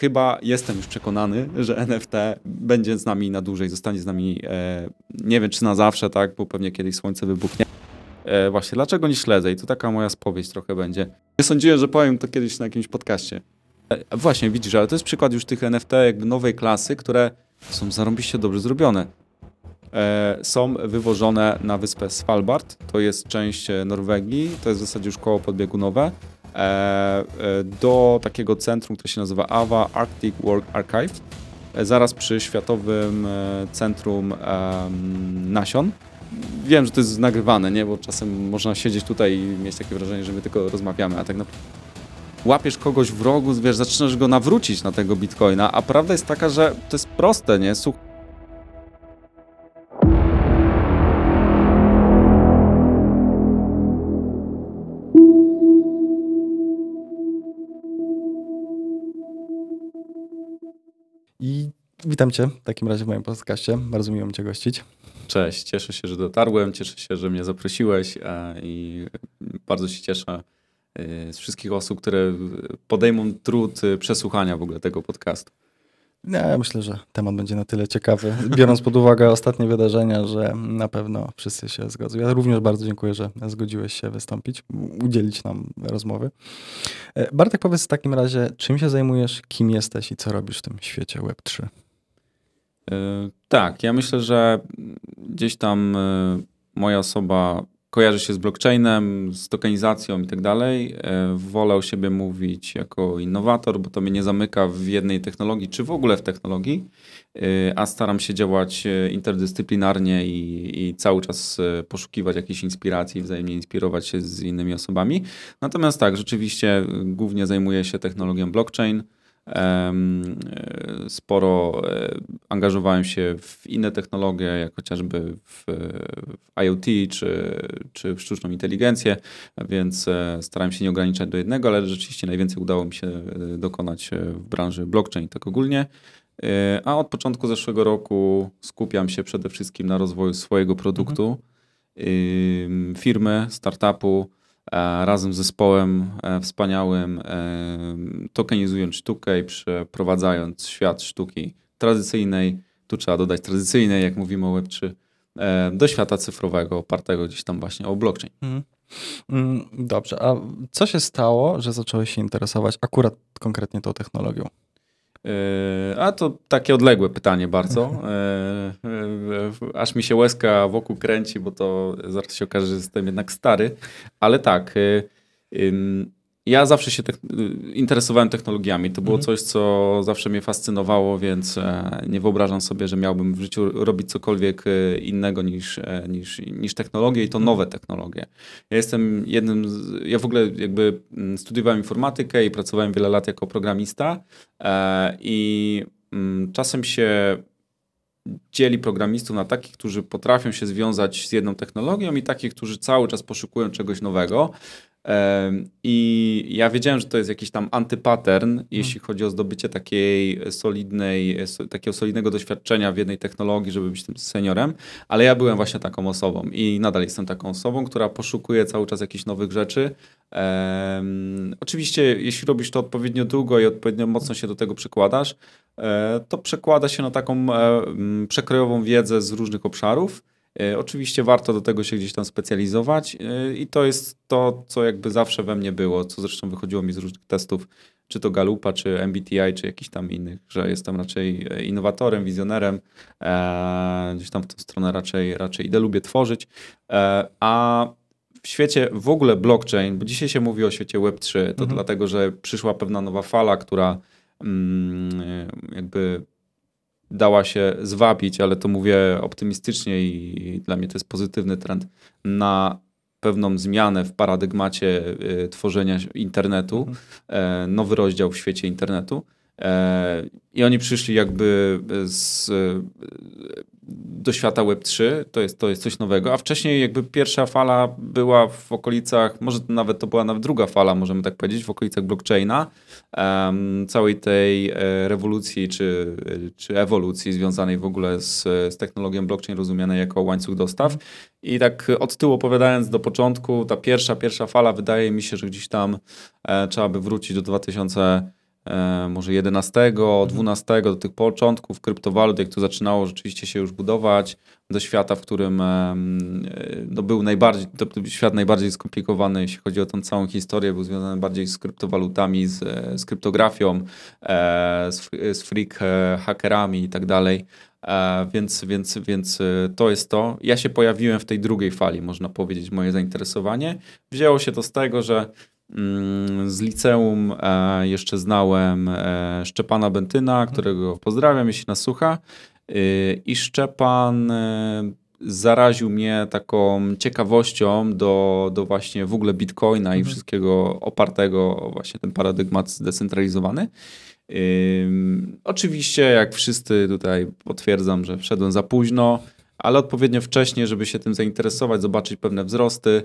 chyba jestem już przekonany, że NFT będzie z nami na dłużej, zostanie z nami, e, nie wiem czy na zawsze, tak, bo pewnie kiedyś słońce wybuchnie. E, właśnie, dlaczego nie śledzę? I to taka moja spowiedź trochę będzie. Nie sądziłem, że powiem to kiedyś na jakimś podcaście. E, właśnie, widzisz, ale to jest przykład już tych NFT jakby nowej klasy, które są zarąbiście dobrze zrobione. E, są wywożone na wyspę Svalbard, to jest część e, Norwegii, to jest w zasadzie już koło podbiegunowe, do takiego centrum, które się nazywa AWA Arctic Work Archive, e, zaraz przy Światowym e, Centrum Nasion. Wiem, że to jest nagrywane, nie? bo czasem można siedzieć tutaj i mieć takie wrażenie, że my tylko rozmawiamy, a tak naprawdę łapiesz kogoś w rogu, wiesz, zaczynasz go nawrócić na tego bitcoina, a prawda jest taka, że to jest proste, nie? Słuch witam Cię w takim razie w moim podcaście. Bardzo miło mi Cię gościć. Cześć, cieszę się, że dotarłem, cieszę się, że mnie zaprosiłeś i bardzo się cieszę e, z wszystkich osób, które podejmą trud e, przesłuchania w ogóle tego podcastu. Ja myślę, że temat będzie na tyle ciekawy, biorąc pod uwagę ostatnie wydarzenia, że na pewno wszyscy się zgodzą. Ja również bardzo dziękuję, że zgodziłeś się wystąpić, udzielić nam rozmowy. E, Bartek, powiedz w takim razie, czym się zajmujesz, kim jesteś i co robisz w tym świecie Web3? E, Tak, ja myślę, że gdzieś tam e, moja osoba kojarzy się z blockchainem, z tokenizacją i tak dalej. E, Wolę o siebie mówić jako innowator, bo to mnie nie zamyka w jednej technologii, czy w ogóle w technologii, a staram się działać interdyscyplinarnie i, i cały czas poszukiwać jakiejś inspiracji, wzajemnie inspirować się z innymi osobami. Natomiast tak, rzeczywiście głównie zajmuję się technologią blockchain. E, Sporo e, angażowałem się w inne technologie, jak chociażby w, w IoT czy, czy w sztuczną inteligencję, więc e, starałem się nie ograniczać do jednego, ale rzeczywiście najwięcej udało mi się dokonać w branży blockchain tak ogólnie. A od początku zeszłego roku skupiam się przede wszystkim na rozwoju swojego produktu, ym, firmy, startupu, razem z zespołem e, wspaniałym, e, tokenizując sztukę i przeprowadzając świat sztuki tradycyjnej, tu trzeba dodać tradycyjnej, jak mówimy o Web3, e, do świata cyfrowego, opartego gdzieś tam właśnie o blockchain. Mhm. Mm, Dobrze, a co się stało, że zacząłeś się interesować akurat konkretnie tą technologią? E, A to takie odległe pytanie bardzo. E, e, Aż mi się łezka wokół kręci, bo to zaraz się okaże, że jestem jednak stary. Ale tak, ja zawsze się y, interesowałem technologiami. To było Mhm. coś, co zawsze mnie fascynowało, więc e, nie wyobrażam sobie, że miałbym w życiu robić cokolwiek e, innego niż, e, niż, niż technologie i to nowe technologie. Ja jestem jednym z, ja w ogóle jakby mm, studiowałem informatykę i pracowałem wiele lat jako programista i mm, czasem się dzieli programistów na takich, którzy potrafią się związać z jedną technologią i takich, którzy cały czas poszukują czegoś nowego. I ja wiedziałem, że to jest jakiś tam antypattern, jeśli chodzi o zdobycie takiej solidnej, so- takiego solidnego doświadczenia w jednej technologii, żeby być tym seniorem, ale ja byłem właśnie taką osobą i nadal jestem taką osobą, która poszukuje cały czas jakichś nowych rzeczy. Em, oczywiście, jeśli robisz to odpowiednio długo i odpowiednio mocno się do tego przykładasz, e, to przekłada się na taką e, przekrojową wiedzę z różnych obszarów. E, Oczywiście warto do tego się gdzieś tam specjalizować e, i to jest to, co jakby zawsze we mnie było, co zresztą wychodziło mi z różnych testów, czy to Galupa, czy MBTI, czy jakichś tam innych, że jestem raczej e, innowatorem, wizjonerem, gdzieś tam w tę stronę raczej, raczej idę, lubię tworzyć, a w świecie w ogóle blockchain, bo dzisiaj się mówi o świecie Web3, to Mhm. dlatego, że przyszła pewna nowa fala, która mm, jakby dała się zwabić, ale to mówię optymistycznie i dla mnie to jest pozytywny trend, na pewną zmianę w paradygmacie y, tworzenia internetu, Mhm. e, nowy rozdział w świecie internetu. E, I oni przyszli jakby z, e, do świata Web3, to jest, to jest coś nowego, a wcześniej jakby pierwsza fala była w okolicach, może nawet to była nawet druga fala, możemy tak powiedzieć, w okolicach blockchaina, em, całej tej e, rewolucji czy, czy ewolucji związanej w ogóle z, z technologią blockchain rozumianej jako łańcuch dostaw. I tak od tyłu opowiadając do początku, ta pierwsza, pierwsza fala wydaje mi się, że gdzieś tam e, trzeba by wrócić do 2000 może 11, 12 do tych początków kryptowalut, jak to zaczynało rzeczywiście się już budować, do świata, w którym no, był najbardziej, to był świat najbardziej skomplikowany, jeśli chodzi o tą całą historię, był związany bardziej z kryptowalutami, z, z kryptografią, z, z freak hackerami i tak dalej. Więc, więc, więc to jest to. Ja się pojawiłem w tej drugiej fali, można powiedzieć, moje zainteresowanie. Wzięło się to z tego, że z liceum e, jeszcze znałem e, Szczepana Bentyna, którego pozdrawiam, jeśli nas słucha. Y, I Szczepan e, zaraził mnie taką ciekawością do, do właśnie w ogóle Bitcoina i mhm. wszystkiego opartego właśnie ten paradygmat zdecentralizowany. Oczywiście, jak wszyscy tutaj potwierdzam, że wszedłem za późno, ale odpowiednio wcześnie, żeby się tym zainteresować, zobaczyć pewne wzrosty.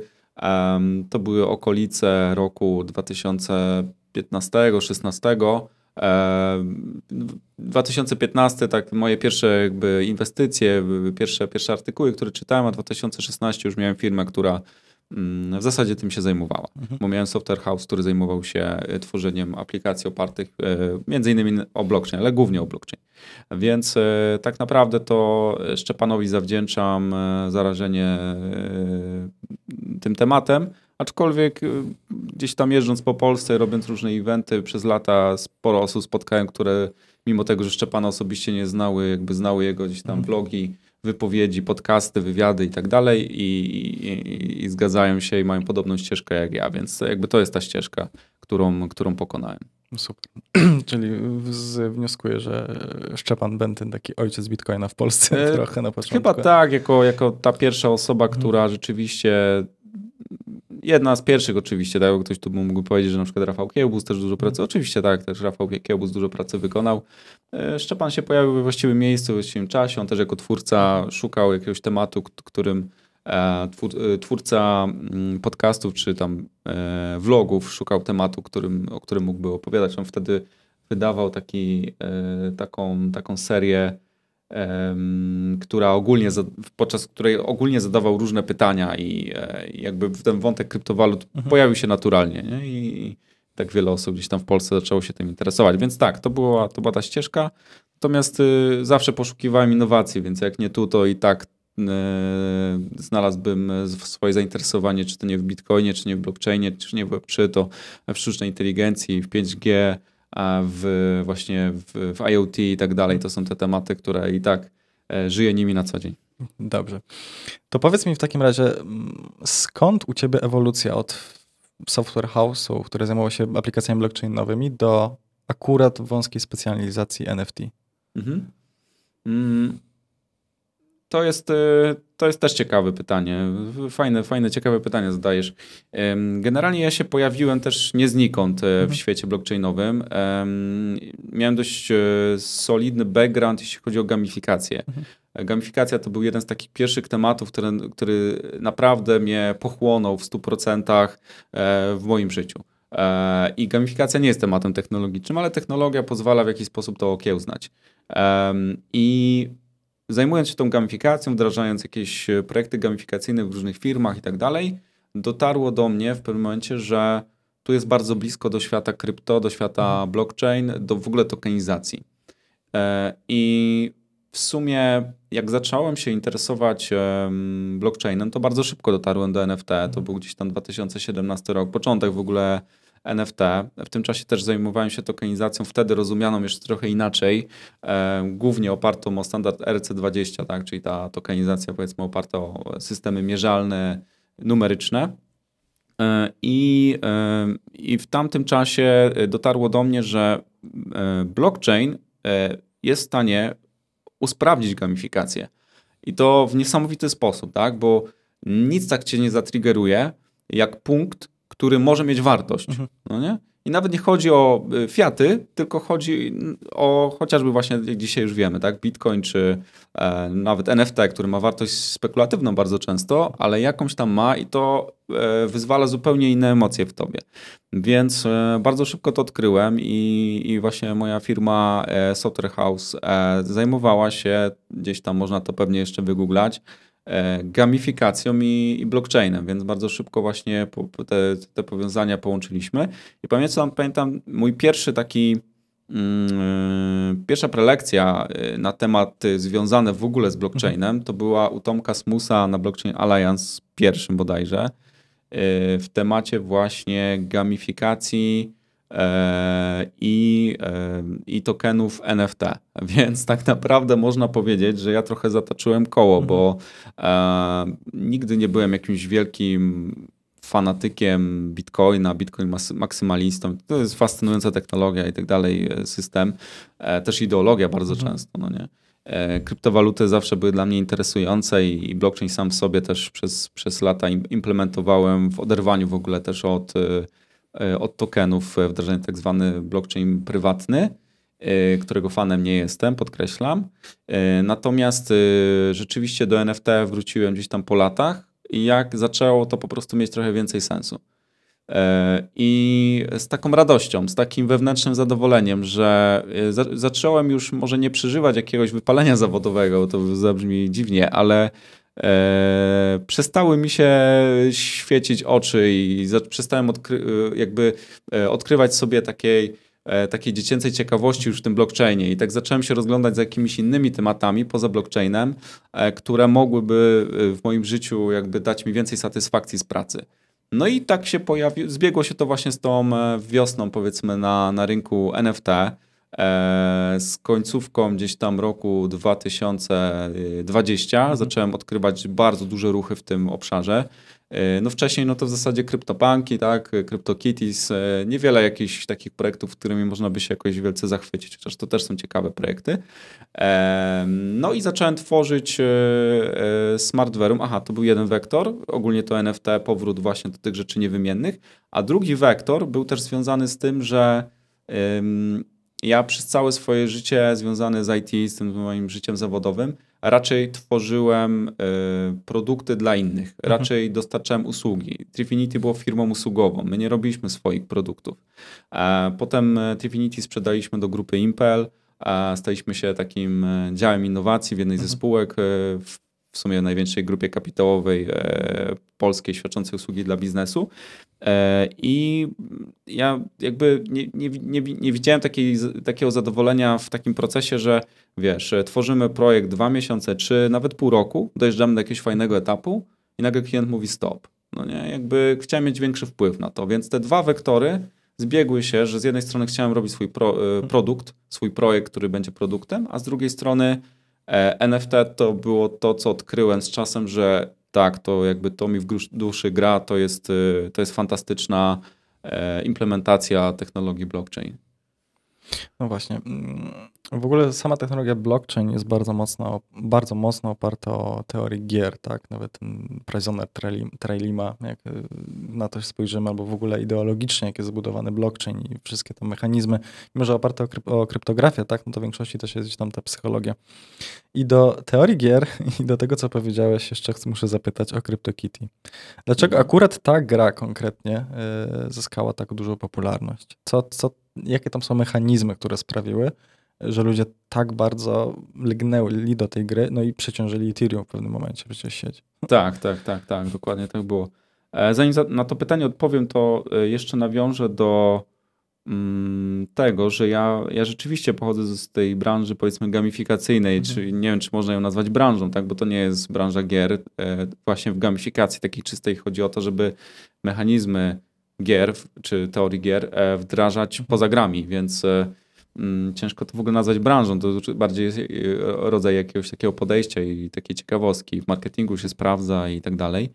To były okolice roku 2015-16. 2015 tak moje pierwsze jakby inwestycje, pierwsze, pierwsze artykuły, które czytałem, a 2016 już miałem firmę, która w zasadzie tym się zajmowała, mhm. bo miałem software house, który zajmował się e, tworzeniem aplikacji opartych e, między innymi o blockchain, ale głównie o blockchain. Więc e, tak naprawdę to Szczepanowi zawdzięczam zarażenie tym tematem, aczkolwiek gdzieś tam jeżdżąc po Polsce, robiąc różne eventy przez lata sporo osób spotkałem, które mimo tego, że Szczepana osobiście nie znały, jakby znały jego gdzieś tam mhm. vlogi, wypowiedzi, podcasty, wywiady i tak dalej i, i, zgadzają się i mają podobną ścieżkę jak ja, więc jakby to jest ta ścieżka, którą, którą pokonałem. No super. Czyli wnioskuję, że Szczepan Bentyn, taki ojciec Bitcoina w Polsce e, trochę na początku. Chyba tak, jako, jako ta pierwsza osoba, mhm. która rzeczywiście jedna z pierwszych oczywiście, tak, ktoś tu mógł powiedzieć, że na przykład Rafał Kiełbus też dużo pracy, oczywiście tak, też Rafał Kiełbus dużo pracy wykonał. E, Szczepan się pojawił we właściwym miejscu, w właściwym czasie, on też jako twórca szukał jakiegoś tematu, którym e, e, twórca mm, podcastów czy tam vlogów szukał tematu, którym, o którym mógłby opowiadać. On wtedy wydawał taki, taką, taką serię która ogólnie, podczas której ogólnie zadawał różne pytania i e, jakby ten wątek kryptowalut mhm. pojawił się naturalnie nie? i tak wiele osób gdzieś tam w Polsce zaczęło się tym interesować. Więc tak, to była, to była ta ścieżka. Natomiast y, zawsze poszukiwałem innowacji, więc jak nie tu, to i tak y, znalazłbym swoje zainteresowanie, czy to nie w Bitcoinie, czy nie w blockchainie, czy nie w Web3, to w sztucznej inteligencji, w 5G, w właśnie w, w IoT i tak dalej. To są te tematy, które i tak e, żyję nimi na co dzień. Dobrze. To powiedz mi w takim razie, skąd u ciebie ewolucja od software house'u, który zajmował się aplikacjami blockchainowymi, do akurat wąskiej specjalizacji NFT? Mhm. Mm, to jest, e, to jest też ciekawe pytanie. Fajne, fajne, ciekawe pytanie zadajesz. Generalnie ja się pojawiłem też nie znikąd e, w mhm. świecie blockchainowym. Miałem dość e, solidny background, jeśli chodzi o gamifikację. Mhm. Gamifikacja to był jeden z takich pierwszych tematów, który, który naprawdę mnie pochłonął w 100% w moim życiu. I gamifikacja nie jest tematem technologicznym, ale technologia pozwala w jakiś sposób to okiełznać. I zajmując się tą gamifikacją, wdrażając jakieś e, projekty gamifikacyjne w różnych firmach i tak dalej, dotarło do mnie w pewnym momencie, że tu jest bardzo blisko do świata krypto, do świata mhm. blockchain, do w ogóle tokenizacji. E, I w sumie, jak zacząłem się interesować blockchainem, to bardzo szybko dotarłem do NFT. To mhm. był gdzieś tam 2017 rok, początek w ogóle NFT. W tym czasie też zajmowałem się tokenizacją, wtedy rozumianą jeszcze trochę inaczej, e, głównie opartą o standard RC20, tak, czyli ta tokenizacja powiedzmy oparta o systemy mierzalne, numeryczne. E, I, e, I w tamtym czasie dotarło do mnie, że e, blockchain e, jest w stanie usprawnić gamifikację. I to w niesamowity sposób, tak? Bo nic tak cię nie zatriggeruje, jak punkt, który może mieć wartość. Mhm. No nie? I nawet nie chodzi o y, fiaty, tylko chodzi o chociażby właśnie, jak dzisiaj już wiemy, tak, Bitcoin czy e, nawet NFT, który ma wartość spekulatywną bardzo często, ale jakąś tam ma i to e, wyzwala zupełnie inne emocje w tobie. Więc e, bardzo szybko to odkryłem i, i właśnie moja firma e, Software House e, zajmowała się, gdzieś tam można to pewnie jeszcze wygooglać, gamifikacją i, i blockchainem, więc bardzo szybko właśnie te, te powiązania połączyliśmy. I pamiętam, pamiętam mój pierwszy taki Mm, pierwsza prelekcja na tematy związane w ogóle z blockchainem to była u Tomka Smusa na Blockchain Alliance pierwszym bodajże w temacie właśnie gamifikacji E, i, e, i tokenów NFT. Więc tak naprawdę można powiedzieć, że ja trochę zataczyłem koło, mhm. bo e, nigdy nie byłem jakimś wielkim fanatykiem Bitcoina, Bitcoin maksymalistą. To jest fascynująca technologia i tak dalej, system. E, też ideologia bardzo mhm. często, no nie? E, kryptowaluty zawsze były dla mnie interesujące i blockchain sam w sobie też przez, przez lata implementowałem w oderwaniu w ogóle też od E, od tokenów wdrażany tak zwany blockchain prywatny, e, którego fanem nie jestem, podkreślam. E, natomiast rzeczywiście do NFT wróciłem gdzieś tam po latach i jak zaczęło to po prostu mieć trochę więcej sensu. I z taką radością, z takim wewnętrznym zadowoleniem, że zacząłem już może nie przeżywać jakiegoś wypalenia zawodowego, to zabrzmi dziwnie, ale e, przestały mi się świecić oczy i za, przestałem odkry, e, jakby e, odkrywać sobie takiej, e, takiej dziecięcej ciekawości już w tym blockchainie i tak zacząłem się rozglądać za jakimiś innymi tematami poza blockchainem, e, które mogłyby e, w moim życiu jakby dać mi więcej satysfakcji z pracy. No i tak się pojawiło, zbiegło się to właśnie z tą wiosną powiedzmy na, na rynku NFT, z końcówką gdzieś tam roku 2020 mhm. zacząłem odkrywać bardzo duże ruchy w tym obszarze. E, no wcześniej no to w zasadzie CryptoPunki, tak, CryptoKitties, e, niewiele jakichś takich projektów, którymi można by się jakoś wielce zachwycić, chociaż to też są ciekawe projekty. No i zacząłem tworzyć Smartverum. Aha, to był jeden wektor, ogólnie to NFT, powrót właśnie do tych rzeczy niewymiennych, a drugi wektor był też związany z tym, że ja przez całe swoje życie związane z IT, z tym moim życiem zawodowym, raczej tworzyłem y, produkty dla innych, mhm. raczej dostarczałem usługi. Trifinity było firmą usługową, my nie robiliśmy swoich produktów. E, potem e, Trifinity sprzedaliśmy do grupy Impel, e, staliśmy się takim e, działem innowacji w jednej mhm. ze spółek e, w w sumie największej grupie kapitałowej polskiej świadczącej usługi dla biznesu. E, I ja jakby nie, nie, nie, nie widziałem takiej, takiego zadowolenia w takim procesie, że wiesz, tworzymy projekt dwa miesiące, czy nawet pół roku, dojeżdżamy do jakiegoś fajnego etapu i nagle klient mówi stop. No nie, jakby chciałem mieć większy wpływ na to, więc te dwa wektory zbiegły się, że z jednej strony chciałem robić swój pro, e, produkt, swój projekt, który będzie produktem, a z drugiej strony E, NFT to było to, co odkryłem z czasem, że tak, to jakby to mi w duszy gra, to jest, y, to jest fantastyczna e, implementacja technologii blockchain. No właśnie. Mm, w ogóle sama technologia blockchain jest bardzo mocno, bardzo mocno oparta o teorii gier, tak? Nawet ten Prisoner Trailima, jak y, na to spojrzymy, albo w ogóle ideologicznie, jak jest zbudowany blockchain i wszystkie te mechanizmy, mimo że oparte o, kryp o kryptografię, tak? No to w większości też jest tam ta psychologia. I do teorii gier i do tego, co powiedziałeś, jeszcze muszę zapytać o CryptoKitty. Dlaczego mhm. akurat ta gra konkretnie y, zyskała tak dużą popularność? Co, co, jakie tam są mechanizmy, które sprawiły, że ludzie tak bardzo lgnęli do tej gry, no i przeciążyli Ethereum w pewnym momencie przecież sieć. Tak, tak, tak, tak, dokładnie tak było. E, zanim na to pytanie odpowiem, to e, jeszcze nawiążę do mm, tego, że ja, ja rzeczywiście pochodzę z tej branży powiedzmy gamifikacyjnej, mhm. czy nie wiem, czy można ją nazwać branżą, tak, bo to nie jest branża gier. E, właśnie w gamifikacji takiej czystej chodzi o to, żeby mechanizmy gier, czy teorii gier wdrażać mhm. poza grami, więc Mm, ciężko to w ogóle nazwać branżą, to bardziej jest e, rodzaj jakiegoś takiego podejścia i takiej ciekawostki. W marketingu się sprawdza i tak dalej,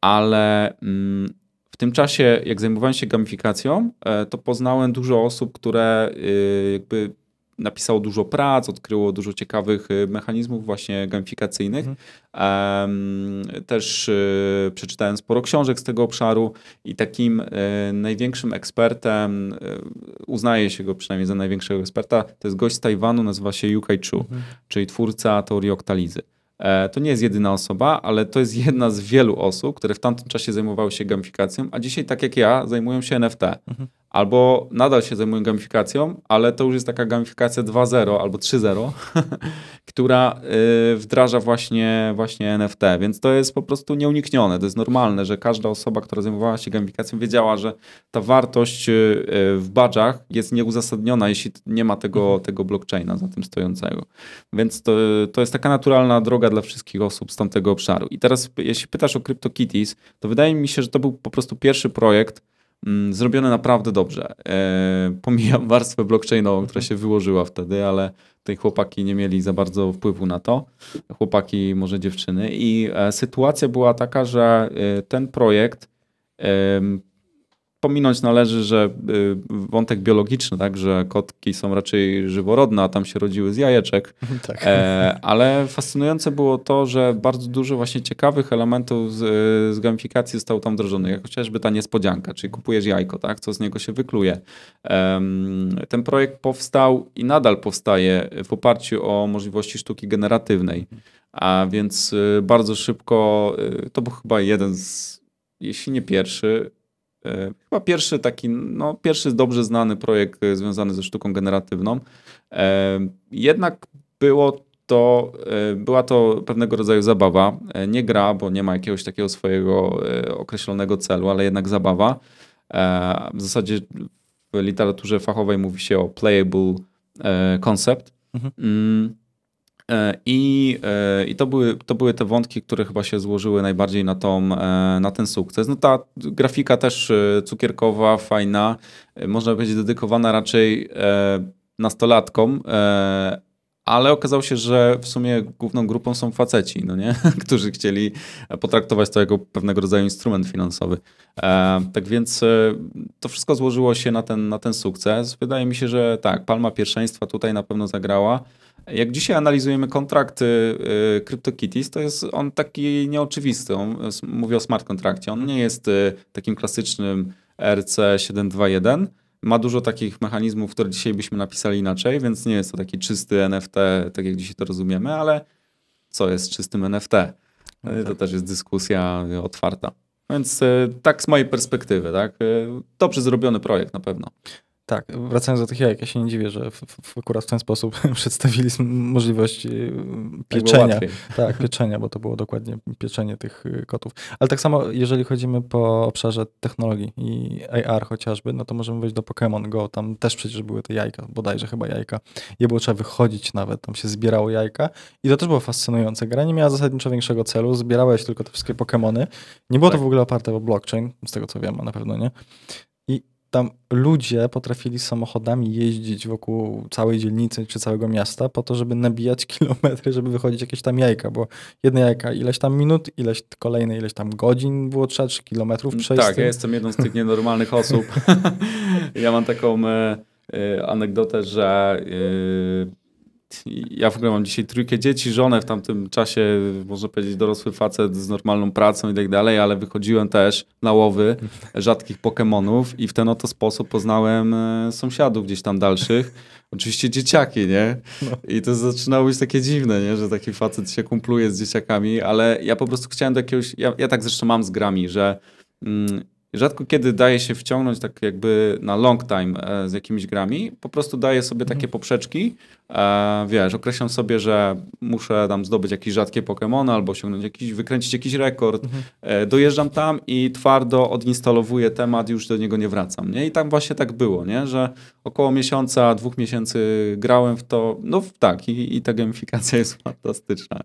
ale mm, w tym czasie, jak zajmowałem się gamifikacją, e, to poznałem dużo osób, które e, jakby napisało dużo prac, odkryło dużo ciekawych y, mechanizmów właśnie gamifikacyjnych. Mhm. Też y, przeczytałem sporo książek z tego obszaru i takim y, największym ekspertem, uznaje się go przynajmniej za największego eksperta, to jest gość z Tajwanu, nazywa się Yukai Chu, mhm. czyli twórca teorii oktalizy. E, to nie jest jedyna osoba, ale to jest jedna z wielu osób, które w tamtym czasie zajmowały się gamifikacją, a dzisiaj, tak jak ja, zajmują się NFT. Mhm. Albo nadal się zajmują gamifikacją, ale to już jest taka gamifikacja 2.0 albo 3.0, która y, wdraża właśnie, właśnie NFT, więc to jest po prostu nieuniknione, to jest normalne, że każda osoba, która zajmowała się gamifikacją wiedziała, że ta wartość y, w badżach jest nieuzasadniona, jeśli nie ma tego, mhm. tego blockchaina za tym stojącego. Więc to, to jest taka naturalna droga dla wszystkich osób z tamtego obszaru. I teraz jeśli pytasz o CryptoKitties, to wydaje mi się, że to był po prostu pierwszy projekt, zrobione naprawdę dobrze. E, pomijam warstwę blockchainową, która się wyłożyła wtedy, ale tutaj chłopaki nie mieli za bardzo wpływu na to. Chłopaki, może dziewczyny. I e, sytuacja była taka, że e, ten projekt pominąć należy, że y, wątek biologiczny, tak, że kotki są raczej żyworodne, a tam się rodziły z jajeczek. Tak. E, ale fascynujące było to, że bardzo dużo właśnie ciekawych elementów z, z gamifikacji zostało tam wdrożonych, jak chociażby ta niespodzianka, czyli kupujesz jajko, tak, co z niego się wykluje. E, ten projekt powstał i nadal powstaje w oparciu o możliwości sztuki generatywnej. A więc y, bardzo szybko, y, to był chyba jeden z, jeśli nie pierwszy, chyba pierwszy taki, no pierwszy dobrze znany projekt e, związany ze sztuką generatywną. E, jednak było to, była to pewnego rodzaju zabawa. Nie gra, bo nie ma jakiegoś takiego swojego określonego celu, ale jednak zabawa. W zasadzie w literaturze fachowej mówi się o playable concept. Mhm. E, I, e, i to, były, to były te wątki, które chyba się złożyły najbardziej na, tą, e, na ten sukces. No ta grafika też cukierkowa, fajna, można powiedzieć dedykowana raczej nastolatkom, ale okazało się, że w sumie główną grupą są faceci, no nie? którzy chcieli potraktować to jako pewnego rodzaju instrument finansowy. tak więc to wszystko złożyło się na ten, na ten sukces. Wydaje mi się, że tak, palma pierwszeństwa tutaj na pewno zagrała. Jak dzisiaj analizujemy kontrakty y, CryptoKitties, to jest on taki nieoczywisty. On, mówię o smart kontrakcie. On nie jest y, takim klasycznym RC721. Ma dużo takich mechanizmów, które dzisiaj byśmy napisali inaczej, więc nie jest to taki czysty NFT, tak jak dzisiaj to rozumiemy, ale co jest czystym NFT? No to tak. też jest dyskusja otwarta. Więc y, tak z mojej perspektywy, tak? Dobrze zrobiony projekt na pewno. Tak, wracając do tych jajek, ja się nie dziwię, że w, w, akurat w ten sposób przedstawili możliwość y, pieczenia. Tak, tak, pieczenia, bo to było dokładnie pieczenie tych y, kotów. Ale tak samo, jeżeli chodzimy po obszarze technologii i AR chociażby, no to możemy wejść do Pokémon Go, tam też przecież były te jajka, bodajże chyba jajka. Je było trzeba wychodzić nawet, tam się zbierało jajka i to też było fascynujące. Gra nie miała zasadniczo większego celu, zbierałeś tylko te wszystkie Pokémony. Nie było tak. to w ogóle oparte o blockchain, z tego co wiem, a na pewno nie tam ludzie potrafili samochodami jeździć wokół całej dzielnicy czy całego miasta po to, żeby nabijać kilometry, żeby wychodzić jakieś tam jajka, bo jedne jajka ileś tam minut, ileś kolejne ileś tam godzin było trzeba, czy kilometrów przejść. Tak, ja jestem jedną z tych nienormalnych osób. ja mam taką e, e, anegdotę, że e, ja w ogóle mam dzisiaj trójkę dzieci, żonę w tamtym czasie, można powiedzieć, dorosły facet z normalną pracą i tak dalej, ale wychodziłem też na łowy rzadkich Pokemonów i w ten oto sposób poznałem e, sąsiadów gdzieś tam dalszych. Oczywiście dzieciaki, nie? No. I to zaczynało być takie dziwne, nie? Że taki facet się kumpluje z dzieciakami, ale ja po prostu chciałem do jakiegoś... Ja, ja tak zresztą mam z grami, że mm, Rzadko kiedy daje się wciągnąć tak jakby na long time e, z jakimiś grami. Po prostu daję sobie takie mhm. poprzeczki. E, wiesz, określam sobie, że muszę tam zdobyć jakieś rzadkie Pokémony albo osiągnąć jakiś, wykręcić jakiś rekord. Mhm. E, dojeżdżam tam i twardo odinstalowuję temat i już do niego nie wracam. Nie? I tam właśnie tak było, nie? że około miesiąca, dwóch miesięcy grałem w to. No tak, i, i ta gamifikacja jest fantastyczna.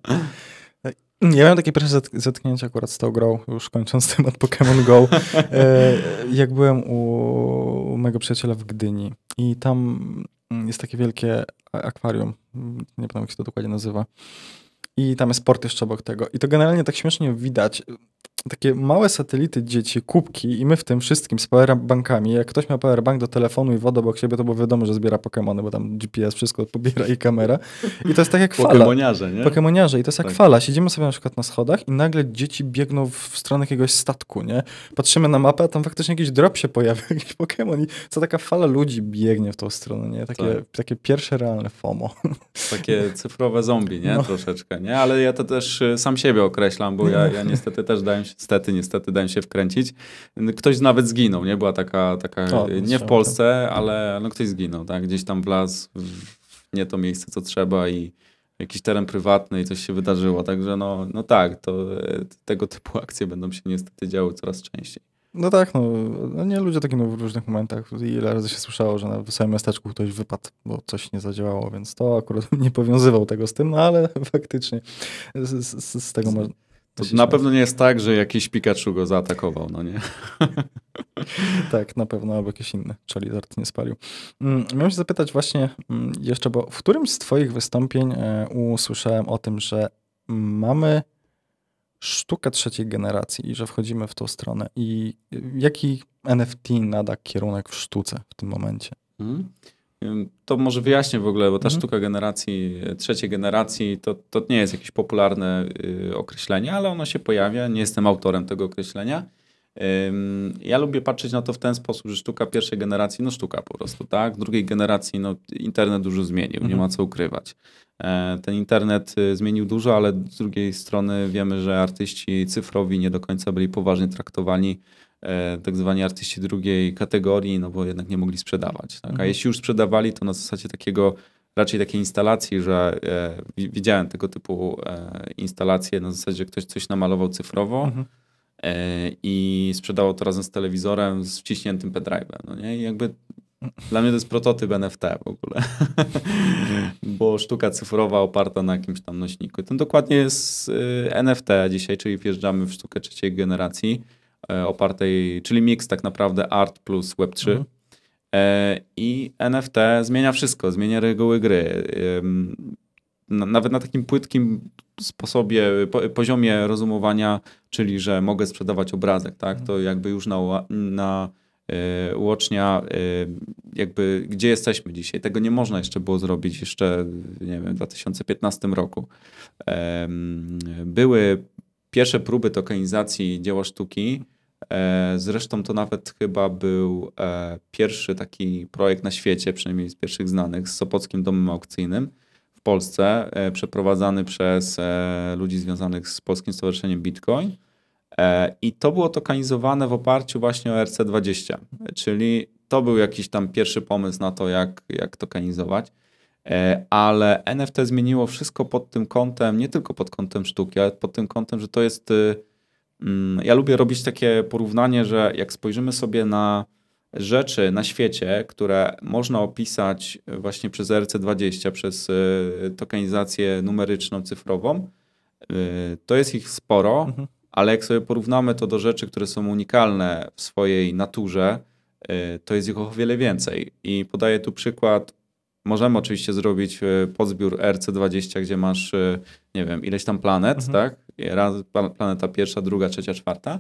Ja miałem takie pierwsze zetknięcie akurat z tą grą, już kończąc temat Pokémon Go, e, jak byłem u mojego przyjaciela w Gdyni i tam jest takie wielkie akwarium, nie pamiętam jak się to dokładnie nazywa, i tam jest port jeszcze obok tego. I to generalnie tak śmiesznie widać takie małe satelity dzieci, kubki i my w tym wszystkim z powerbankami. Jak ktoś miał powerbank do telefonu i wodę obok siebie, to było wiadomo, że zbiera Pokémony, bo tam GPS wszystko pobiera i kamera. I to jest tak jak fala. Pokemoniarze, nie? Pokemoniarze. I to jest jak tak. fala. Siedzimy sobie na przykład na schodach i nagle dzieci biegną w stronę jakiegoś statku, nie? Patrzymy na mapę, a tam faktycznie jakiś drop się pojawia, jakiś Pokémon i co taka fala ludzi biegnie w tą stronę, nie? Takie, tak. takie pierwsze realne FOMO. Takie cyfrowe zombie, nie? No. Troszeczkę, nie? nie? Ale ja to też y, sam siebie określam, bo ja, ja niestety też dałem się, niestety, niestety dałem się wkręcić. Ktoś nawet zginął, nie? Była taka, taka o, nie w Polsce, ale no, ktoś zginął, tak? Gdzieś tam wlazł w nie to miejsce, co trzeba i jakiś teren prywatny i coś się wydarzyło. Także no, no tak, to e, tego typu akcje będą się niestety działy coraz częściej. No tak, no, no nie ludzie takie no, w różnych momentach. Ile razy się słyszało, że na samym miasteczku ktoś wypadł, bo coś nie zadziałało, więc to akurat nie powiązywał tego z tym, no ale faktycznie z, z, z tego można. To na pewno nie jest tak, że jakiś Pikachu go zaatakował, no nie? tak, na pewno, albo jakiś inny Charizard nie spalił. Mm, miałem się zapytać właśnie mm, jeszcze, bo w którymś z twoich wystąpień e, usłyszałem o tym, że mamy sztukę trzeciej generacji i że wchodzimy w tą stronę. I jaki NFT nada kierunek w sztuce w tym momencie? Hmm. To może wyjaśnię w ogóle, bo ta mhm. sztuka generacji, trzeciej generacji, to, to nie jest jakieś popularne y, określenie, ale ono się pojawia. Nie jestem autorem tego określenia. Ja lubię patrzeć na to w ten sposób, że sztuka pierwszej generacji, no sztuka po prostu, tak? Drugiej generacji, no internet dużo zmienił, mhm. nie ma co ukrywać. E, ten internet y, zmienił dużo, ale z drugiej strony wiemy, że artyści cyfrowi nie do końca byli poważnie traktowani, e, tak zwani artyści drugiej kategorii, no bo jednak nie mogli sprzedawać. Tak? A mhm. jeśli już sprzedawali, to na zasadzie takiego raczej takiej instalacji, że e, widziałem tego typu e, instalacje na zasadzie, że ktoś coś namalował cyfrowo, mhm E, i sprzedało to razem z telewizorem z wciśniętym pendrive'em. No nie? I jakby dla mnie to jest prototyp NFT w ogóle, bo sztuka cyfrowa oparta na jakimś tam nośniku. To dokładnie jest y, NFT dzisiaj, czyli wjeżdżamy w sztukę trzeciej generacji, e, opartej, czyli miks tak naprawdę art plus Web3. Mhm. E, I NFT zmienia wszystko, zmienia reguły gry nawet na takim płytkim sposobie, poziomie rozumowania, czyli że mogę sprzedawać obrazek, tak? To jakby już na, na y, jakby gdzie jesteśmy dzisiaj. Tego nie można jeszcze było zrobić jeszcze, nie wiem, w 2015 roku. Były pierwsze próby tokenizacji dzieła sztuki, e, Zresztą to nawet chyba był e, pierwszy taki projekt na świecie, przynajmniej z pierwszych znanych, z Sopockim Domem Aukcyjnym, Polsce, e, przeprowadzany przez ludzi związanych z Polskim Stowarzyszeniem Bitcoin. I to było tokenizowane w oparciu właśnie o RC20, czyli to był jakiś tam pierwszy pomysł na to, jak, jak tokenizować. Ale NFT zmieniło wszystko pod tym kątem, nie tylko pod kątem sztuki, ale pod tym kątem, że to jest. Mm, ja lubię robić takie porównanie, że jak spojrzymy sobie na rzeczy na świecie, które można opisać właśnie przez RC20, przez e, tokenizację numeryczną, cyfrową, e, to jest ich sporo, mhm. ale jak sobie porównamy to do rzeczy, które są unikalne w swojej naturze, e, to jest ich o wiele więcej. I podaję tu przykład. Możemy oczywiście zrobić podzbiór RC20, gdzie masz, nie wiem, ileś tam planet, mhm. tak? Raz, planeta pierwsza, druga, trzecia, czwarta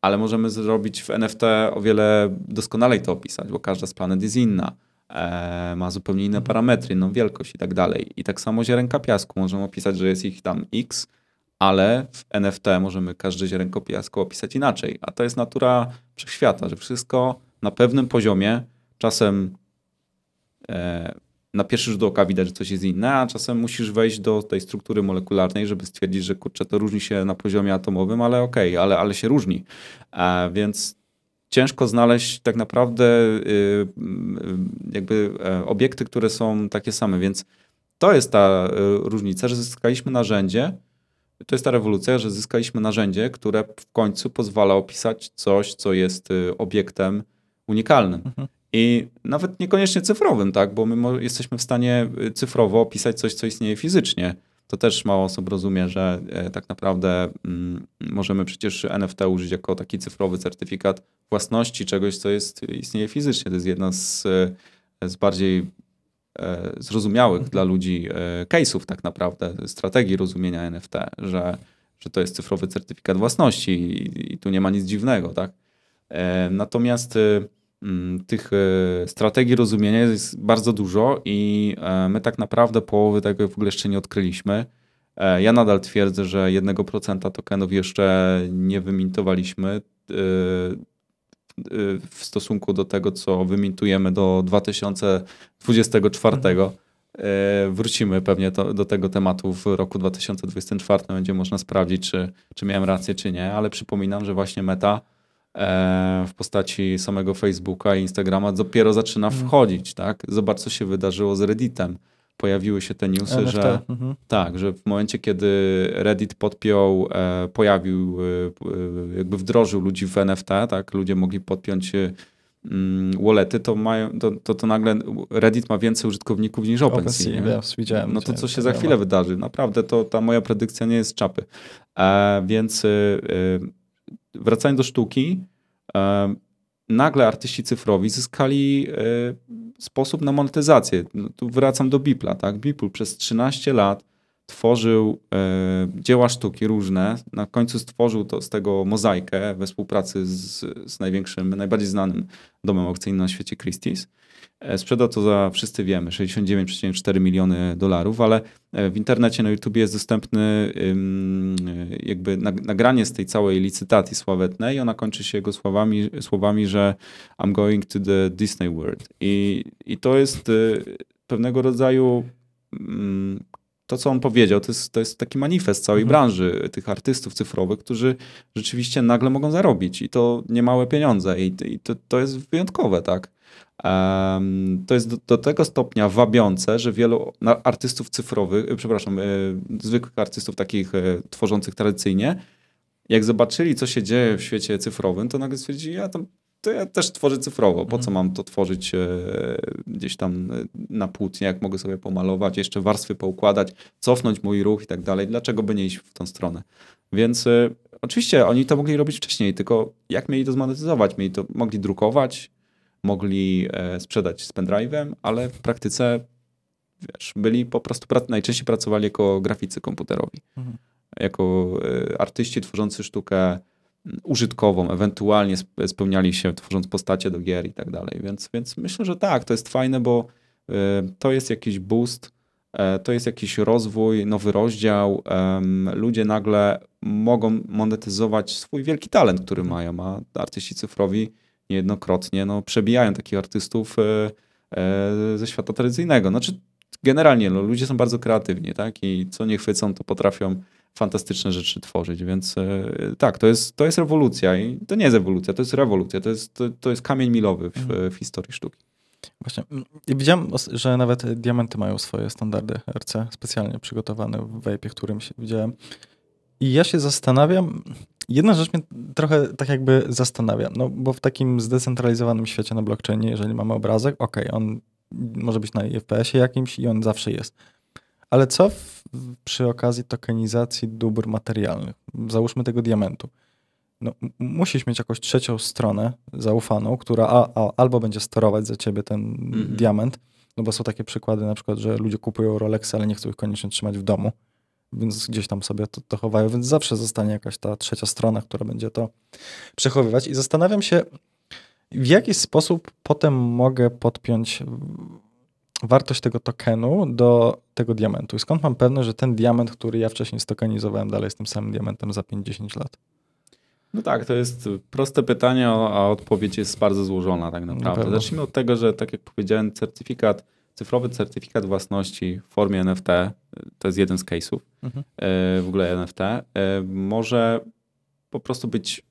ale możemy zrobić w NFT o wiele doskonalej to opisać, bo każda z planet jest inna. E, ma zupełnie inne parametry, no wielkość i tak dalej. I tak samo ziarenka piasku. Możemy opisać, że jest ich tam x, ale w NFT możemy każde ziarenko piasku opisać inaczej. A to jest natura wszechświata, że wszystko na pewnym poziomie, czasem e, na pierwszy rzut oka widać, że coś jest inne, a czasem musisz wejść do tej struktury molekularnej, żeby stwierdzić, że kurczę, to różni się na poziomie atomowym, ale okej, okay, ale, ale się różni. A więc ciężko znaleźć tak naprawdę y, jakby e, obiekty, które są takie same, więc to jest ta y, różnica, że zyskaliśmy narzędzie, to jest ta rewolucja, że zyskaliśmy narzędzie, które w końcu pozwala opisać coś, co jest y, obiektem unikalnym. Mhm. I nawet niekoniecznie cyfrowym, tak? bo my jesteśmy w stanie y, cyfrowo opisać coś, co istnieje fizycznie. To też mało osób rozumie, że e, tak naprawdę mm, możemy przecież NFT użyć jako taki cyfrowy certyfikat własności czegoś, co jest, istnieje fizycznie. To jest jedna z, e, z bardziej e, zrozumiałych mhm. dla ludzi case'ów tak naprawdę, strategii rozumienia NFT, że, że to jest cyfrowy certyfikat własności i, i tu nie ma nic dziwnego. tak? Natomiast Mm, tych e, strategii rozumienia jest bardzo dużo i e, my tak naprawdę połowy tego w ogóle jeszcze nie odkryliśmy. E, ja nadal twierdzę, że 1% tokenów jeszcze nie wymintowaliśmy w stosunku do tego, co wymintujemy do 2024. E, wrócimy pewnie to, do tego tematu w roku 2024. Będzie można sprawdzić, czy, czy miałem rację, czy nie, ale przypominam, że właśnie Meta w postaci samego Facebooka i Instagrama dopiero zaczyna mhm. wchodzić. Tak? Zobacz, co się wydarzyło z Redditem. Pojawiły się te newsy, NFT. że mhm. tak, że w momencie, kiedy Reddit podpiął, e, pojawił, jakby wdrożył ludzi w NFT, tak, ludzie mogli podpiąć Mm, wallety, to, mają, to, to, to, nagle Reddit ma więcej użytkowników niż OpenSea. OpenSea yes, widziałem. No to co się za chwilę wydarzy? Naprawdę to ta moja predykcja nie jest czapy. E, więc y, wracając do sztuki, nagle artyści cyfrowi zyskali e, sposób na monetyzację. No, tu wracam do Bipla. Tak? Bipl przez 13 lat tworzył e, dzieła sztuki różne. Na końcu stworzył to z tego mozaikę we współpracy z, z największym, najbardziej znanym domem aukcyjnym na świecie Christie's. E, sprzedał to za, wszyscy wiemy, 69,4 miliony dolarów, ale e, w internecie na YouTube jest dostępny jakby nagranie z tej całej licytacji sławetnej i ona kończy się jego słowami, słowami że I'm going to the Disney World. I, i to jest pewnego rodzaju mm, to, co on powiedział, to jest, to jest taki manifest całej mhm. branży tych artystów cyfrowych, którzy rzeczywiście nagle mogą zarobić i to niemałe pieniądze i, i to, to jest wyjątkowe, tak? To jest do, do, tego stopnia wabiące, że wielu artystów cyfrowych, e, przepraszam, y, zwykłych artystów takich y, tworzących tradycyjnie, jak zobaczyli, co się dzieje w świecie cyfrowym, to nagle stwierdzili, ja tam to ja też tworzę cyfrowo. Po co mhm. mam to tworzyć e, gdzieś tam e, na płótnie, jak mogę sobie pomalować, jeszcze warstwy poukładać, cofnąć mój ruch i tak dalej. Dlaczego by nie iść w tą stronę? Więc e, oczywiście oni to mogli robić wcześniej, tylko jak mieli to zmonetyzować? Mieli to, mogli drukować, mogli sprzedać z pendrive'em, ale w praktyce wiesz, byli po prostu, najczęściej pracowali jako graficy komputerowi. Mhm. Jako artyści tworzący sztukę użytkową, ewentualnie spełniali się tworząc postacie do gier i tak dalej. Więc, więc myślę, że tak, to jest fajne, bo y, to jest jakiś boost, e, to jest jakiś rozwój, nowy rozdział. Ludzie nagle mogą monetyzować swój wielki talent, który mhm. mają, a artyści cyfrowi niejednokrotnie no, przebijają takich artystów e, e, ze świata tradycyjnego. Znaczy, generalnie no, ludzie są bardzo kreatywni, tak? I co nie chwycą, to potrafią fantastyczne rzeczy tworzyć, więc e, tak, to jest, to jest rewolucja i to nie jest ewolucja, to jest rewolucja, to jest, to, to jest kamień milowy w, mhm. w historii sztuki. Właśnie. Widziałem, że nawet diamenty mają swoje standardy RC, specjalnie przygotowane w Vape, którym się widziałem. I ja się zastanawiam, jedna rzecz mnie trochę tak jakby zastanawia, no bo w takim zdecentralizowanym świecie na blockchainie, jeżeli mamy obrazek, ok, on może być na IFPS-ie jakimś i on zawsze jest. Ale co w, przy okazji tokenizacji dóbr materialnych? Załóżmy tego diamentu. No, musisz mieć jakąś trzecią stronę zaufaną, która a, a, albo będzie sterować za ciebie ten mhm. diament, no bo są takie przykłady na przykład, że ludzie kupują Rolex, ale nie chcą ich koniecznie trzymać w domu, więc gdzieś tam sobie to, to chowają, więc zawsze zostanie jakaś ta trzecia strona, która będzie to przechowywać. I zastanawiam się, w jaki sposób potem mogę podpiąć wartość tego tokenu do tego diamentu. I skąd mam pewność, że ten diament, który ja wcześniej stokenizowałem, dalej jest tym samym diamentem za 5-10 lat? No tak, to jest proste pytanie, a odpowiedź jest bardzo złożona tak naprawdę. Na Zacznijmy od tego, że tak jak powiedziałem, certyfikat, cyfrowy certyfikat własności w formie NFT, to jest jeden z case'ów mhm. E, w ogóle NFT, e, może po prostu być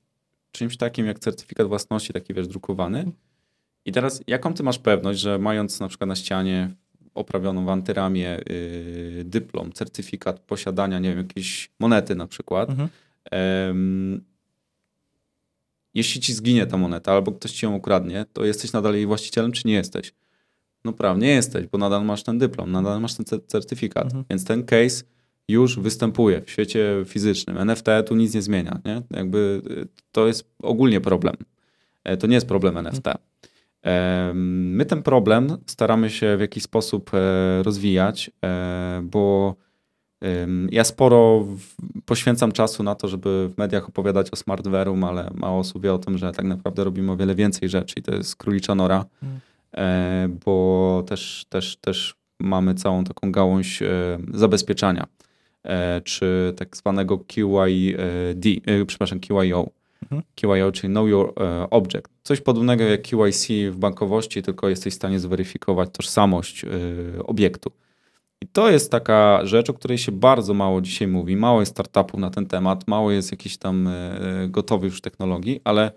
czymś takim jak certyfikat własności, taki wiesz, drukowany, i teraz jaką ty masz pewność, że mając na przykład na ścianie oprawioną w antyramię yy, dyplom, certyfikat posiadania, nie wiem, jakiejś monety na przykład, mhm. jeśli ci zginie ta moneta albo ktoś ci ją ukradnie, to jesteś nadal jej właścicielem, czy nie jesteś? No prawnie nie jesteś, bo nadal masz ten dyplom, nadal masz ten certyfikat. Mhm. Więc ten case już występuje w świecie fizycznym. NFT tu nic nie zmienia. Nie? Jakby y, to jest ogólnie problem. E, to nie jest problem NFT. Mhm. My ten problem staramy się w jakiś sposób e, rozwijać, e, bo ja sporo poświęcam czasu na to, żeby w mediach opowiadać o smartware'um, ale mało osób wie o tym, że tak naprawdę robimy o wiele więcej rzeczy i to jest królicza nora, hmm. E, bo też, też, też mamy całą taką gałąź zabezpieczania, czy tak zwanego QID, przepraszam, QIO, mhm. QIO, czyli Know Your e, Object. Coś podobnego jak QIC w bankowości, tylko jesteś w stanie zweryfikować tożsamość e, obiektu. I to jest taka rzecz, o której się bardzo mało dzisiaj mówi. Mało jest startupów na ten temat, mało jest jakichś tam e, gotowych już technologii, ale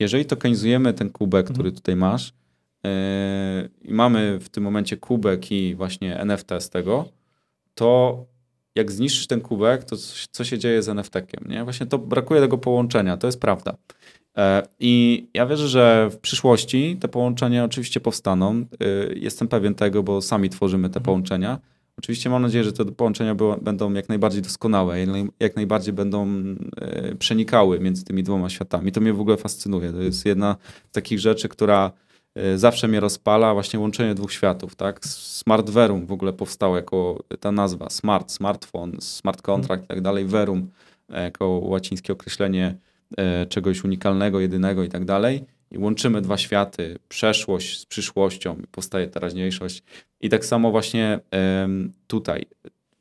jeżeli tokenizujemy ten kubek, mhm. który tutaj masz e, i mamy w tym momencie kubek i właśnie NFT z tego, to jak zniszczysz ten kubek, to co się dzieje z NFT-kiem, nie? Właśnie to brakuje tego połączenia, to jest prawda. E, I ja wierzę, że w przyszłości te połączenia oczywiście powstaną. Jestem pewien tego, bo sami tworzymy te mhm. połączenia Oczywiście mam nadzieję, że te połączenia będą jak najbardziej doskonałe, jak najbardziej będą przenikały między tymi dwoma światami. To mnie w ogóle fascynuje. To jest jedna z takich rzeczy, która zawsze mnie rozpala, właśnie łączenie dwóch światów. Tak? Smart Verum w ogóle powstało jako ta nazwa. Smart, smartphone, smart contract i tak dalej. Verum e, jako łacińskie określenie czegoś unikalnego, jedynego i tak dalej i łączymy dwa światy, przeszłość z przyszłością, powstaje teraźniejszość. I tak samo właśnie tutaj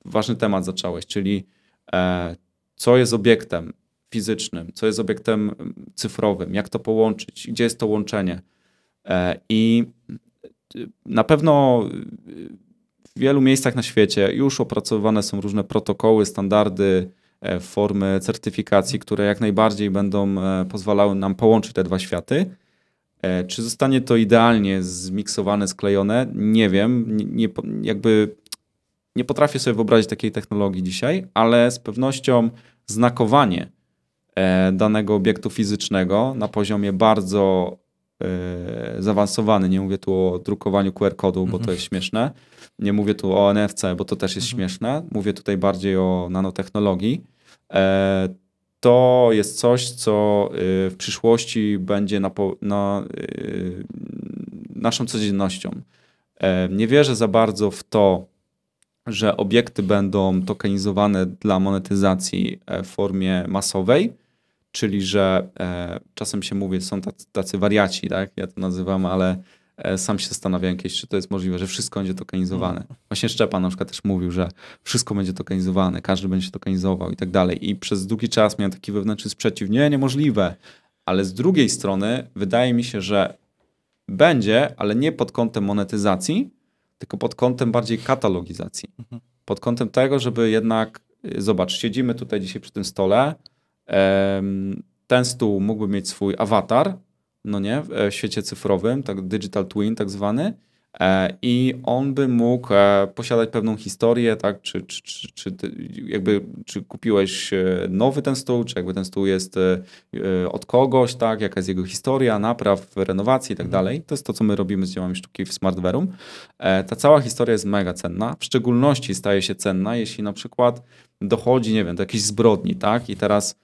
ważny temat zacząłeś, czyli e, co jest obiektem fizycznym, co jest obiektem cyfrowym, jak to połączyć, gdzie jest to łączenie. E, I na pewno w wielu miejscach na świecie już opracowane są różne protokoły, standardy, E, formy certyfikacji, które jak najbardziej będą e, pozwalały nam połączyć te dwa światy. Czy zostanie to idealnie zmiksowane, sklejone? Nie wiem. Nie, nie, jakby nie potrafię sobie wyobrazić takiej technologii dzisiaj, ale z pewnością znakowanie danego obiektu fizycznego na poziomie bardzo zaawansowany, nie mówię tu o drukowaniu QR-kodu, bo to mhm. jest śmieszne, nie mówię tu o NFC, bo to też jest mhm. śmieszne, mówię tutaj bardziej o nanotechnologii, E, to jest coś, co y, w przyszłości będzie na, na y, naszą codziennością. E, nie wierzę za bardzo w to, że obiekty będą tokenizowane dla monetyzacji e, w formie masowej, czyli że czasem się mówi, są tacy, tacy wariaci, tak? ja to nazywam, ale E, sam się zastanawiałem kiedyś, czy to jest możliwe, że wszystko będzie tokenizowane. Mm. Właśnie Szczepan na przykład też mówił, że wszystko będzie tokenizowane, każdy będzie się tokenizował i tak dalej. I przez długi czas miałem taki wewnętrzny sprzeciw. Nie, niemożliwe. Ale z drugiej strony wydaje mi się, że będzie, ale nie pod kątem monetyzacji, tylko pod kątem bardziej katalogizacji. Mhm. Pod kątem tego, żeby jednak, y, zobacz, siedzimy tutaj dzisiaj przy tym stole, ten stół mógłby mieć swój awatar, no nie, w e, świecie cyfrowym, tak digital twin tak zwany, e, i on by mógł e, posiadać pewną historię, tak, czy, czy, czy, czy, jakby, czy kupiłeś nowy ten stół, czy jakby ten stół jest od kogoś, tak, jaka jest jego historia, napraw, renowacji i tak mhm. dalej. To jest to, co my robimy z dziełami sztuki w Smartverum. Ta cała historia jest mega cenna, w szczególności staje się cenna, jeśli na przykład dochodzi, nie wiem, do jakiejś zbrodni, tak, i teraz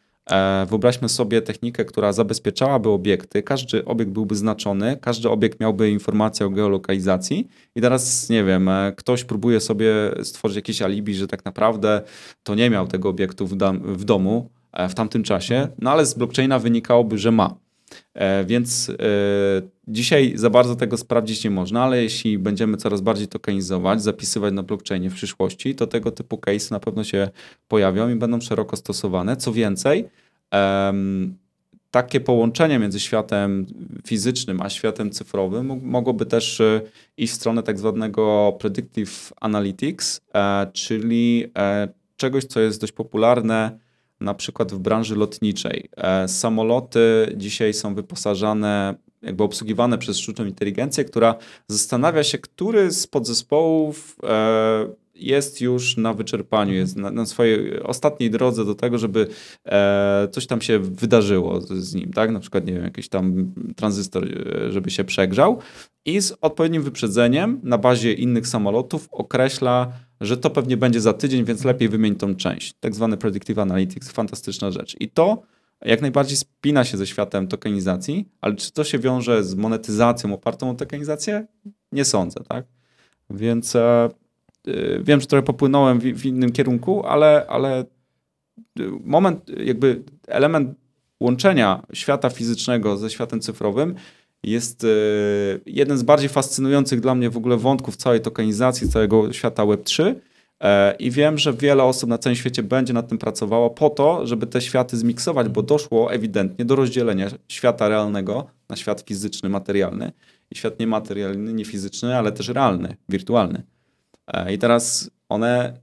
wyobraźmy sobie technikę, która zabezpieczałaby obiekty, każdy obiekt byłby znaczony, każdy obiekt miałby informację o geolokalizacji i teraz, nie wiem, e, ktoś próbuje sobie stworzyć jakieś alibi, że tak naprawdę to nie miał tego obiektu w, w domu e, w tamtym czasie, no ale z blockchaina wynikałoby, że ma. Więc e, dzisiaj za bardzo tego sprawdzić nie można, ale jeśli będziemy coraz bardziej tokenizować, zapisywać na blockchainie w przyszłości, to tego typu case na pewno się pojawią i będą szeroko stosowane. Co więcej, takie połączenie między światem fizycznym a światem cyfrowym mogłoby też e, iść w stronę tak zwanego predictive analytics, e, czyli czegoś, co jest dość popularne na przykład w branży lotniczej. E, samoloty dzisiaj są wyposażane, jakby obsługiwane przez sztuczną inteligencję, która zastanawia się, który z podzespołów e, jest już na wyczerpaniu, jest na, na, swojej ostatniej drodze do tego, żeby e, coś tam się wydarzyło z, z, nim, tak? Na przykład, nie wiem, jakiś tam tranzystor, żeby się przegrzał i z odpowiednim wyprzedzeniem na bazie innych samolotów określa że to pewnie będzie za tydzień, więc lepiej wymień tą część. Tak zwany predictive analytics, fantastyczna rzecz. I to jak najbardziej spina się ze światem tokenizacji, ale czy to się wiąże z monetyzacją opartą o tokenizację? Nie sądzę, tak? Więc e, e wiem, że trochę popłynąłem w, w, innym kierunku, ale, ale e, moment, jakby element łączenia świata fizycznego ze światem cyfrowym jest e, jeden z bardziej fascynujących dla mnie w ogóle wątków całej tokenizacji, całego świata Web3. E, I wiem, że wiele osób na całym świecie będzie nad tym pracowało po to, żeby te światy zmiksować, bo doszło ewidentnie do rozdzielenia świata realnego na świat fizyczny, materialny i świat niematerialny, nie fizyczny, ale też realny, wirtualny. E, I teraz one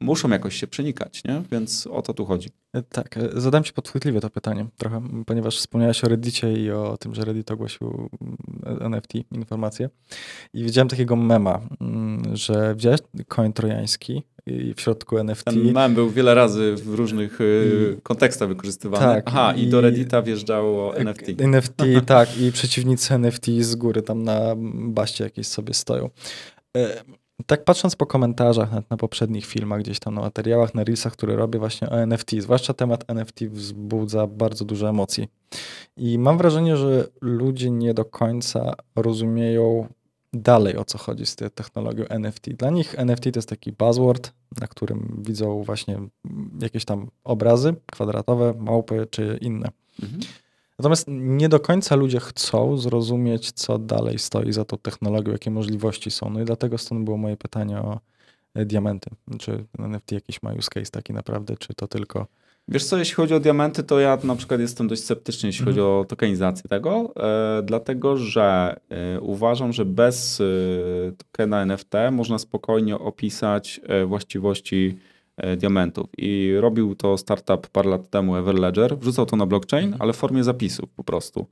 muszą jakoś się przenikać, nie? Więc o to tu chodzi. E, tak, e, zadałem ci podchwytliwie to pytanie trochę, ponieważ wspomniałeś o Reddicie i o tym, że Reddit ogłosił mm, NFT informacje i widziałem takiego mema, mm, że widziałeś koń trojański i w środku NFT. Ten mem był wiele razy w różnych I, kontekstach wykorzystywany. Tak, Aha, i, i do Reddita wjeżdżało NFT. NFT, tak, i przeciwnicy NFT z góry tam na baście jakieś sobie stoją. Tak patrząc po komentarzach na, na, poprzednich filmach, gdzieś tam na materiałach, na reelsach, które robię właśnie o NFT, zwłaszcza temat NFT wzbudza bardzo dużo emocji. I mam wrażenie, że ludzie nie do końca rozumieją dalej o co chodzi z tą technologią NFT. Dla nich NFT to jest taki buzzword, na którym widzą właśnie jakieś tam obrazy kwadratowe, małpy czy inne. Mhm. Natomiast nie do końca ludzie chcą zrozumieć, co dalej stoi za tą technologią, jakie możliwości są. No i dlatego stąd było moje pytanie o e, diamenty. Czy NFT jakiś ma use case taki naprawdę, czy to tylko... Wiesz co, jeśli chodzi o diamenty, to ja na przykład jestem dość sceptyczny, jeśli chodzi mhm. o tokenizację tego, e, dlatego że e, uważam, że bez e, tokena NFT można spokojnie opisać e, właściwości diamentów. I robił to startup parę lat temu, Everledger. Wrzucał to na blockchain, mhm. ale w formie zapisów po prostu.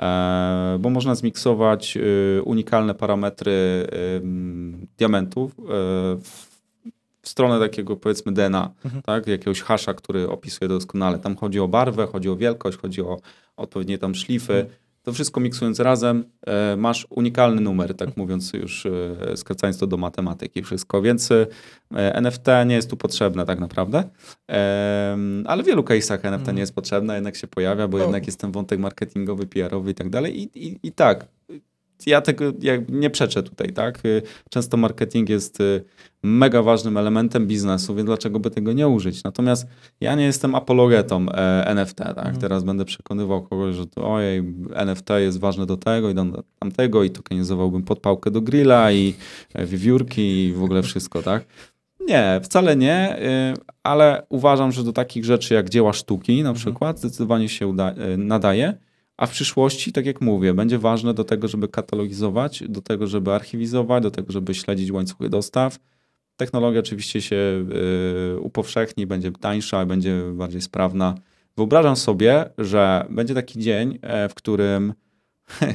E, bo można zmiksować e, unikalne parametry diamentów w stronę takiego powiedzmy DNA, mhm. tak? jakiegoś hasza, który opisuje doskonale. Tam chodzi o barwę, chodzi o wielkość, chodzi o odpowiednie tam szlify. Mhm to wszystko miksując razem, e, masz unikalny numer, tak mówiąc już, e, skracając to do matematyki wszystko, więc e, NFT nie jest tu potrzebne tak naprawdę, ale w wielu case'ach NFT nie mhm. jest potrzebne, jednak się pojawia, bo jednak jest ten wątek marketingowy, PR-owy i tak dalej. I, i, i tak, ja tego nie przeczę tutaj, tak? Y, często marketing jest y, mega ważnym elementem biznesu, więc dlaczego by tego nie użyć? Natomiast ja nie jestem apologetą e, NFT, tak? Mhm. Teraz będę przekonywał kogoś, że to, ojej, NFT jest ważne do tego i do tamtego i tokenizowałbym podpałkę do grilla i e, wiewiórki i w ogóle wszystko, tak? Nie, wcale nie, y, ale uważam, że do takich rzeczy jak dzieła sztuki na mhm. przykład zdecydowanie się nadaje. A w przyszłości, tak jak mówię, będzie ważne do tego, żeby katalogizować, do tego, żeby archiwizować, do tego, żeby śledzić łańcuchy dostaw. Technologia oczywiście się y, upowszechni, będzie tańsza, będzie bardziej sprawna. Wyobrażam sobie, że będzie taki dzień, e, w którym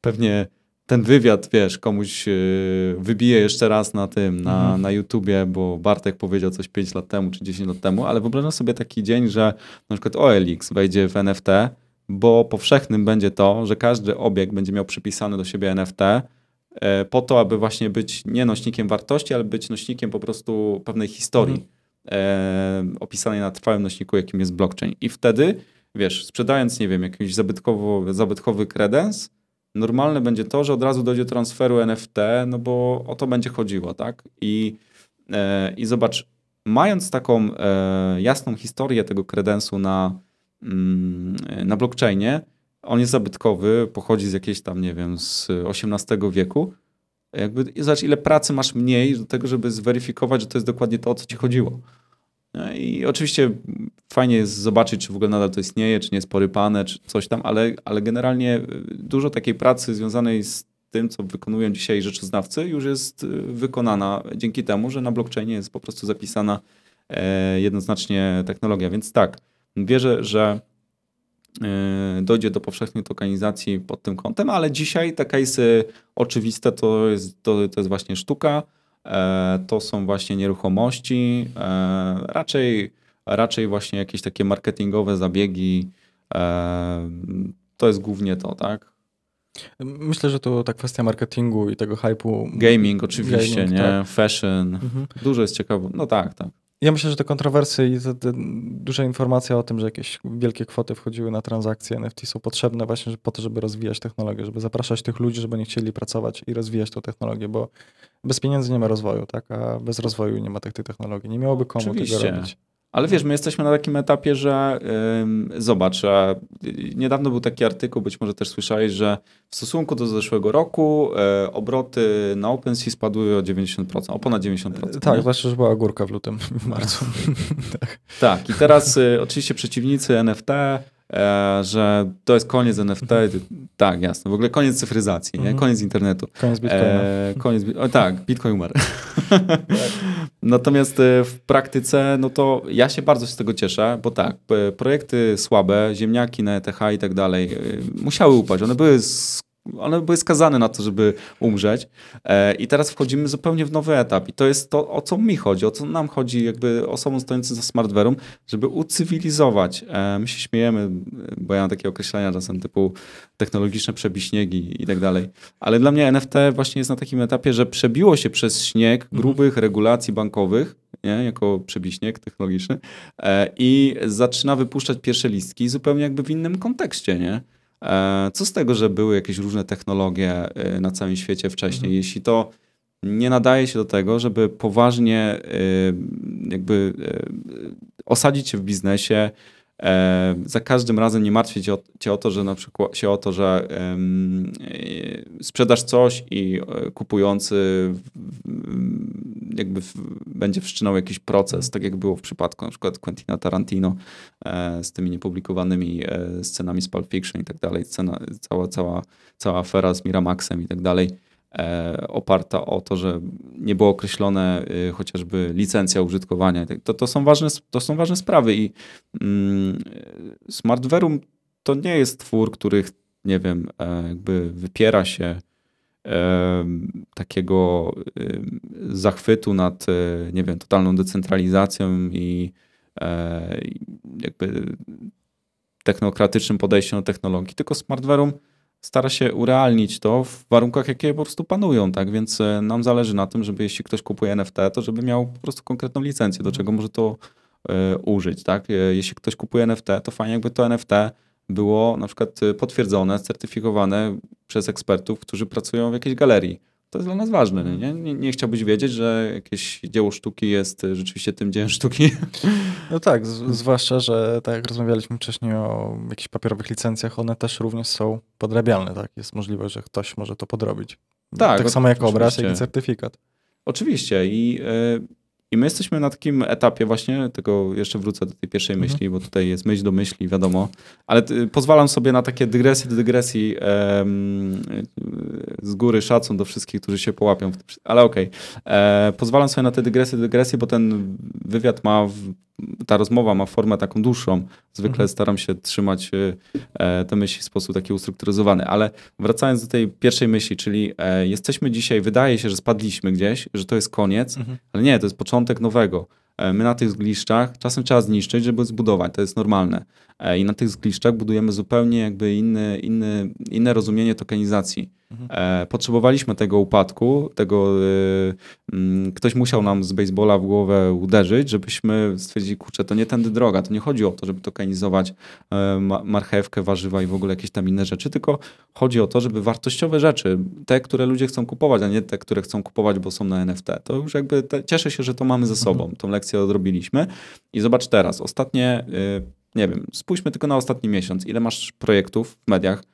pewnie ten wywiad, wiesz, komuś y, wybije jeszcze raz na tym, na, mhm. na YouTubie, bo Bartek powiedział coś 5 lat temu czy 10 lat temu, ale wyobrażam sobie taki dzień, że na przykład OLX wejdzie w NFT, bo powszechnym będzie to, że każdy obiekt będzie miał przypisany do siebie NFT e, po to, aby właśnie być nie nośnikiem wartości, ale być nośnikiem po prostu pewnej historii mhm. E, opisanej na trwałym nośniku, jakim jest blockchain. I wtedy, wiesz, sprzedając, nie wiem, jakiś zabytkowo, zabytkowy kredens, normalne będzie to, że od razu dojdzie do transferu NFT, no bo o to będzie chodziło, tak? I, e, i zobacz, mając taką jasną historię tego kredensu na na blockchainie. On jest zabytkowy, pochodzi z jakiejś tam, nie wiem, z XVIII wieku. Jakby, zobacz, ile pracy masz mniej do tego, żeby zweryfikować, że to jest dokładnie to, o co ci chodziło. I oczywiście fajnie jest zobaczyć, czy w ogóle nadal to istnieje, czy nie jest porypane, czy coś tam, ale, ale generalnie dużo takiej pracy związanej z tym, co wykonują dzisiaj rzeczoznawcy, już jest y, wykonana dzięki temu, że na blockchainie jest po prostu zapisana e, jednoznacznie technologia. Więc tak, Wierzę, że e, dojdzie do powszechnej tokenizacji pod tym kątem, ale dzisiaj te case'y oczywiste to jest, to, to jest właśnie sztuka, e, to są właśnie nieruchomości, e, raczej, raczej właśnie jakieś takie marketingowe zabiegi, to jest głównie to, tak? Myślę, że to ta kwestia marketingu i tego hypu. Gaming oczywiście, gaming, nie? Tak. Fashion. Mhm. Dużo jest ciekawe. No tak, tak. Ja myślę, że te kontrowersje i te, te duża informacja o tym, że jakieś wielkie kwoty wchodziły na transakcje NFT są potrzebne właśnie po to, żeby rozwijać technologię, żeby zapraszać tych ludzi, żeby nie chcieli pracować i rozwijać tę technologię, bo bez pieniędzy nie ma rozwoju, tak? a bez rozwoju nie ma tych, tej technologii. Nie miałoby komu Oczywiście. tego robić. Ale wiesz, my jesteśmy na takim etapie, że yy, zobacz, niedawno był taki artykuł, być może też słyszałeś, że w stosunku do zeszłego roku yy, obroty na OpenSea spadły o 90%, o ponad 90%. Tak, nie? zwłaszcza, że była górka w lutym, w marcu. tak. tak, i teraz y, oczywiście przeciwnicy NFT, e, że to jest koniec NFT. Tak, jasne. W ogóle koniec cyfryzacji, nie? Mhm. koniec internetu. Koniec Bitcoina. E, koniec, o, tak, Bitcoin umarł. Natomiast e, w praktyce, no to ja się bardzo z tego cieszę, bo tak, projekty słabe, ziemniaki na ETH i tak dalej, e, musiały upaść. One były one były skazane na to, żeby umrzeć. E, I teraz wchodzimy zupełnie w nowy etap. I to jest to, o co mi chodzi, o co nam chodzi, jakby osobom stojącym za smartware'em, żeby ucywilizować. E, my się śmiejemy, bo ja mam takie określenia czasem typu technologiczne przebiśniegi i tak dalej. Ale dla mnie NFT właśnie jest na takim etapie, że przebiło się przez śnieg mhm. grubych regulacji bankowych, nie? jako przebiśnieg technologiczny e, i zaczyna wypuszczać pierwsze listki zupełnie jakby w innym kontekście, nie? E, co z tego, że były jakieś różne technologie e, na całym świecie wcześniej, mhm. jeśli to nie nadaje się do tego, żeby poważnie e, jakby osadzić się w biznesie, za każdym razem nie martwić cię o to, że na przykład się o to, że sprzedasz coś i kupujący jakby będzie wszczynał jakiś proces, tak jak było w przypadku na przykład Quentina Tarantino e, z tymi niepublikowanymi e, scenami z Pulp Fiction i tak dalej, cała, cała, cała afera z Miramaxem i tak dalej, e, oparta o to, że nie było określone chociażby licencja użytkowania. Tak, to, to, są, ważne, to są ważne sprawy i mm, to nie jest twór, który, nie wiem, jakby wypiera się takiego zachwytu nad, e, nie wiem, totalną decentralizacją i e, jakby technokratycznym podejściem do technologii, tylko Smartverum stara się urealnić to w warunkach, jakie po prostu panują, tak? Więc e, nam zależy na tym, żeby jeśli ktoś kupuje NFT, to żeby miał po prostu konkretną licencję, do czego może to użyć, tak? Jeśli ktoś kupuje NFT, to fajnie jakby to NFT było na przykład y, potwierdzone, certyfikowane przez ekspertów, którzy pracują w jakiejś galerii. To jest dla nas ważne. Nie, nie, nie chciałbyś wiedzieć, że jakieś dzieło sztuki jest y, rzeczywiście tym dziełem sztuki? No tak, zwłaszcza, że tak jak rozmawialiśmy wcześniej o jakichś papierowych licencjach, one też również są podrabialne. Tak? Jest możliwość, że ktoś może to podrobić. Tak, tak samo jak obraz, jak i certyfikat. Oczywiście i y, i my jesteśmy na takim etapie właśnie, tego jeszcze wrócę do tej pierwszej mhm. myśli, bo tutaj jest myśl do myśli, wiadomo, ale pozwalam sobie na takie dygresje do dygresji em, z góry szacun do wszystkich, którzy się połapią, ale okej. Okay. E, pozwalam sobie na te dygresje do dygresji, bo ten wywiad ma w, ta rozmowa ma formę taką dłuższą. Zwykle mhm. staram się trzymać e, te myśli w sposób taki ustrukturyzowany, ale wracając do tej pierwszej myśli, czyli e, jesteśmy dzisiaj, wydaje się, że spadliśmy gdzieś, że to jest koniec, mhm. ale nie, to jest początek nowego. E, my na tych zgliszczach czasem trzeba zniszczyć, żeby zbudować, to jest normalne. E, I na tych zgliszczach budujemy zupełnie jakby inny, inny, inne rozumienie tokenizacji. Mhm. E, potrzebowaliśmy tego upadku, tego y, ktoś musiał nam z baseballa w głowę uderzyć, żebyśmy stwierdzili, kurczę, to nie tędy droga, to nie chodzi o to, żeby tokenizować marchewkę, warzywa i w ogóle jakieś tam inne rzeczy, tylko chodzi o to, żeby wartościowe rzeczy, te, które ludzie chcą kupować, a nie te, które chcą kupować, bo są na NFT, to już jakby te, cieszę się, że to mamy ze sobą, mhm. tą lekcję odrobiliśmy i zobacz teraz, ostatnie nie wiem, spójrzmy tylko na ostatni miesiąc, ile masz projektów w mediach.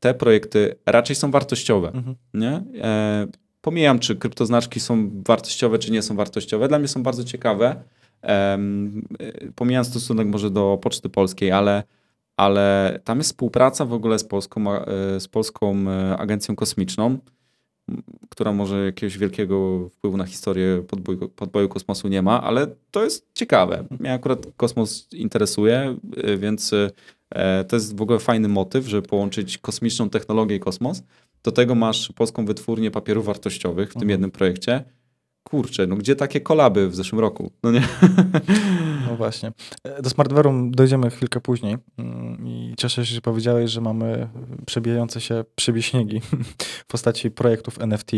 Te projekty raczej są wartościowe, mhm. nie? E, pomijam, czy kryptoznaczki są wartościowe, czy nie są wartościowe. Dla mnie są bardzo ciekawe. E, pomijam stosunek może do Poczty Polskiej, ale, ale tam jest współpraca w ogóle z Polską, e, z Polską e, Agencją Kosmiczną która może jakiegoś wielkiego wpływu na historię podboju, podboju kosmosu nie ma, ale to jest ciekawe. Mnie akurat kosmos interesuje, y, więc e, to jest w ogóle fajny motyw, żeby połączyć kosmiczną technologię i kosmos. Do tego masz polską wytwórnię papierów wartościowych w tym mhm. jednym projekcie kurczę, no gdzie takie kolaby w zeszłym roku? No nie? No właśnie. E, do Smartware'u dojdziemy chwilkę później mm, i cieszę się, że powiedziałeś, że mamy przebijające się przebieśniegi w postaci projektów NFT.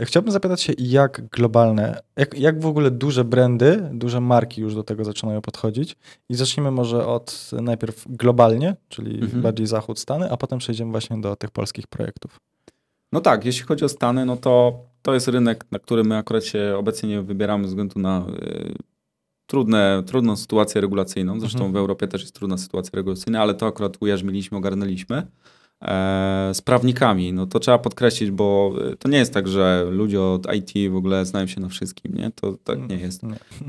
Chciałbym zapytać się, jak globalne, jak, jak w ogóle duże brandy, duże marki już do tego zaczynają podchodzić i zacznijmy może od najpierw globalnie, czyli mhm. bardziej zachód, Stany, a potem przejdziemy właśnie do tych polskich projektów. No tak, jeśli chodzi o Stany, no to to jest rynek, na który my akurat się obecnie nie wybieramy ze względu na y, trudne, trudną sytuację regulacyjną. Zresztą mhm. w Europie też jest trudna sytuacja regulacyjna, ale to akurat ujarzmiliśmy, ogarnęliśmy. E, z prawnikami, no to trzeba podkreślić, bo y, to nie jest tak, że ludzie od IT w ogóle znają się na wszystkim, nie? To tak nie mm, jest.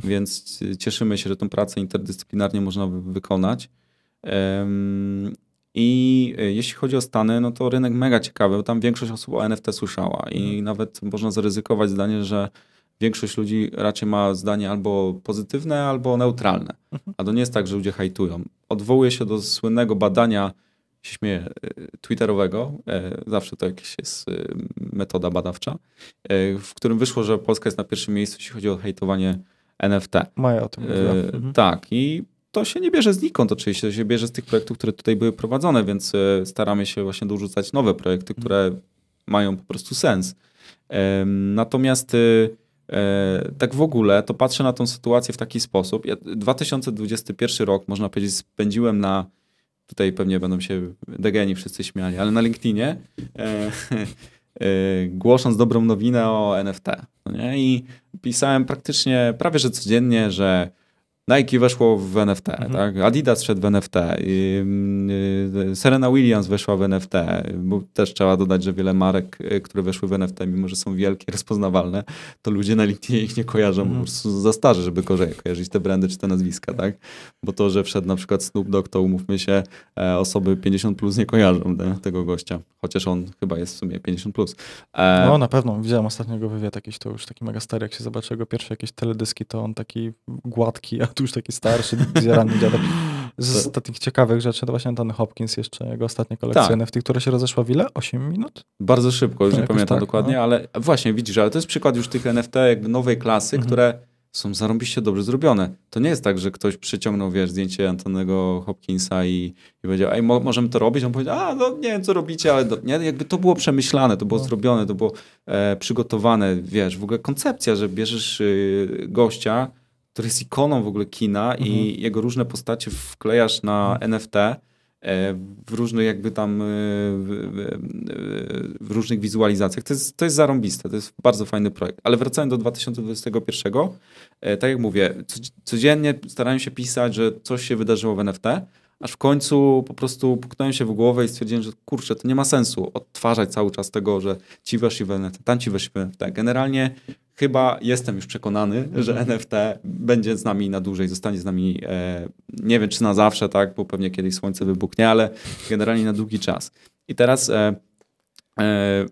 Więc cieszymy się, że tę pracę interdyscyplinarnie można wykonać. I e, jeśli chodzi o Stany, no to rynek mega ciekawy, bo tam większość osób o NFT słyszała i mhm. nawet można zaryzykować zdanie, że większość ludzi raczej ma zdanie albo pozytywne, albo neutralne. Mhm. A to nie jest tak, że ludzie hajtują. Odwołuję się do słynnego badania, się śmieję, y, twitterowego, e, zawsze to jakaś jest y, metoda badawcza, e, w którym wyszło, że Polska jest na pierwszym miejscu, jeśli chodzi o hejtowanie NFT. Maja o tym mówiła. E, Mhm. Tak, i to się nie bierze znikąd oczywiście, to się bierze z tych projektów, które tutaj były prowadzone, więc e, staramy się właśnie dorzucać nowe projekty, które mają po prostu sens. Natomiast e, e, tak w ogóle to patrzę na tą sytuację w taki sposób. Ja 2021 rok, można powiedzieć, spędziłem na tutaj pewnie będą się degeni wszyscy śmiali, ale na LinkedInie e, e, głosząc dobrą nowinę o NFT. No nie? I pisałem praktycznie prawie że codziennie, że Nike weszło w NFT, Mhm. tak? Adidas szedł w NFT, y, y, Serena Williams weszła w NFT, bo też trzeba dodać, że wiele marek, y, które weszły w NFT, mimo że są wielkie, rozpoznawalne, to ludzie na LinkedInie ich nie kojarzą, Mhm. po prostu za starzy, żeby ko- kojarzyć te brandy czy te nazwiska, tak? Bo to, że wszedł na przykład Snoop Dogg, to umówmy się, e, osoby 50 plus nie kojarzą te, tego gościa, chociaż on chyba jest w sumie 50 plus. E, No na pewno, widziałem ostatniego wywiad jakiś, to już taki mega stary, jak się zobaczy jego pierwsze jakieś teledyski, to on taki gładki, już taki starszy, zjarany dziadek. Z To- ostatnich ciekawych rzeczy to właśnie Anthony Hopkins jeszcze, jego ostatnia kolekcja Tak. NFT, która się rozeszła w ile? 8 minut? Bardzo szybko, już To nie pamiętam tak, dokładnie, no. ale właśnie widzisz, ale to jest przykład już tych NFT jakby nowej klasy, Mhm. które są zarąbiście dobrze zrobione. To nie jest tak, że ktoś przyciągnął, wiesz, zdjęcie Antonego Hopkinsa i, i powiedział, ej, mo możemy to robić? On powiedział, a, no nie wiem, co robicie, ale do, nie, jakby to było przemyślane, to było No. zrobione, to było e, przygotowane, wiesz, w ogóle koncepcja, że bierzesz y, gościa, który jest ikoną w ogóle kina Mhm. i jego różne postacie wklejasz na NFT, e, w różnych jakby tam e, w, różnych wizualizacjach. To jest, to jest zarąbiste, to jest bardzo fajny projekt. Ale wracając do 2021, e, tak jak mówię, co- codziennie starałem się pisać, że coś się wydarzyło w NFT, aż w końcu po prostu puknąłem się w głowę i stwierdziłem, że kurczę, to nie ma sensu odtwarzać cały czas tego, że ci weszli w NFT, tam ci weszli w NFT. Generalnie chyba jestem już przekonany, że NFT będzie z nami na dłużej, zostanie z nami, e, nie wiem czy na zawsze, tak, bo pewnie kiedyś słońce wybuchnie, ale generalnie na długi czas. I teraz e, e,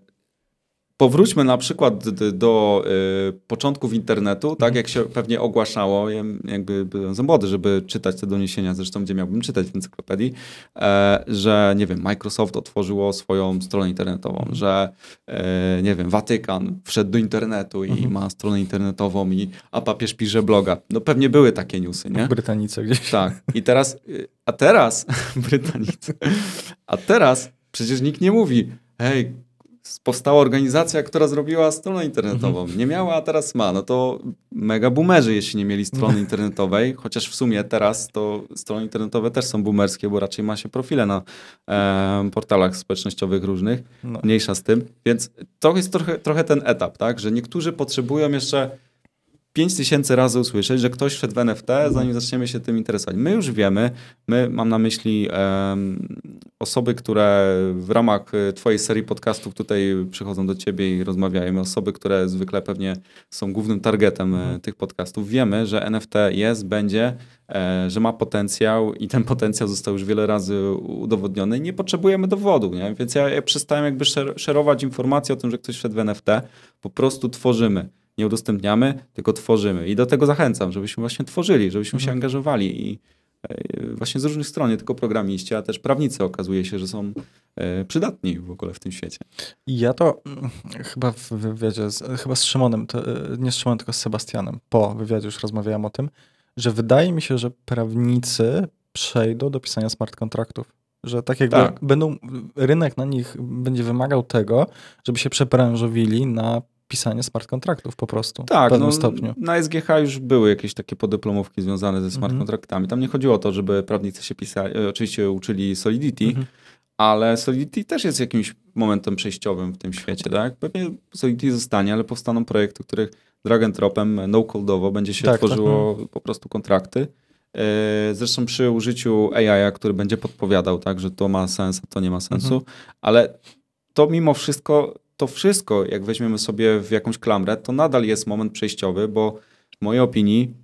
powróćmy na przykład do e, początków internetu, tak jak się pewnie ogłaszało, ja jakby byłem za młody, żeby czytać te doniesienia, zresztą gdzie miałbym czytać w encyklopedii, e, że nie wiem, Microsoft otworzyło swoją stronę internetową, że e, nie wiem, Watykan wszedł do internetu i Mhm. ma stronę internetową, i, a papież pisze bloga. No pewnie były takie newsy, nie? W Brytanice gdzieś. Tak. I teraz, y, a teraz, Brytanicy, a teraz przecież nikt nie mówi, hej, powstała organizacja, która zrobiła stronę internetową. Nie miała, a teraz ma. No to mega boomerzy, jeśli nie mieli strony internetowej, chociaż w sumie teraz to strony internetowe też są boomerskie, bo raczej ma się profile na e, portalach społecznościowych różnych No. mniejsza z tym. Więc to jest trochę, trochę ten etap, tak? Że niektórzy potrzebują jeszcze 5 tysięcy razy usłyszeć, że ktoś wszedł w NFT, zanim zaczniemy się tym interesować. My już wiemy, my mam na myśli em, osoby, które w ramach e, twojej serii podcastów tutaj przychodzą do ciebie i rozmawiają, osoby, które zwykle pewnie są głównym targetem e, tych podcastów. Wiemy, że NFT jest, będzie, e, że ma potencjał i ten potencjał został już wiele razy udowodniony nie potrzebujemy dowodu, nie? Więc ja, ja przestałem jakby szer- szerować informacje o tym, że ktoś wszedł w NFT, po prostu tworzymy. Nie udostępniamy, tylko tworzymy. I do tego zachęcam, żebyśmy właśnie tworzyli, żebyśmy się Mhm. angażowali i e, właśnie z różnych stron, nie tylko programiści, a też prawnicy okazuje się, że są e, przydatni w ogóle w tym świecie. Ja to mm, chyba w wywiadzie, z, chyba z Szymonem, to, e, nie z Szymonem, tylko z Sebastianem, po wywiadzie już rozmawiałem o tym, że wydaje mi się, że prawnicy przejdą do pisania smart kontraktów. Że tak jakby Tak. będą, rynek na nich będzie wymagał tego, żeby się przeprężowili na pisanie smart kontraktów po prostu. w Tak, pewnym no, stopniu. na SGH już były jakieś takie podyplomówki związane ze smart Mhm. kontraktami. Tam nie chodziło o to, żeby prawnicy się pisali, e, oczywiście uczyli Solidity, Mhm. ale Solidity też jest jakimś momentem przejściowym w tym świecie, tak? Pewnie Solidity zostanie, ale powstaną projekty, których drag and dropem, no-codeowo będzie się Tak, tak. tworzyło po prostu kontrakty. E, Zresztą przy użyciu AI, który będzie podpowiadał, tak, że to ma sens, a to nie ma sensu, Mhm. ale to mimo wszystko, to wszystko, jak weźmiemy sobie w jakąś klamrę, to nadal jest moment przejściowy, bo w mojej opinii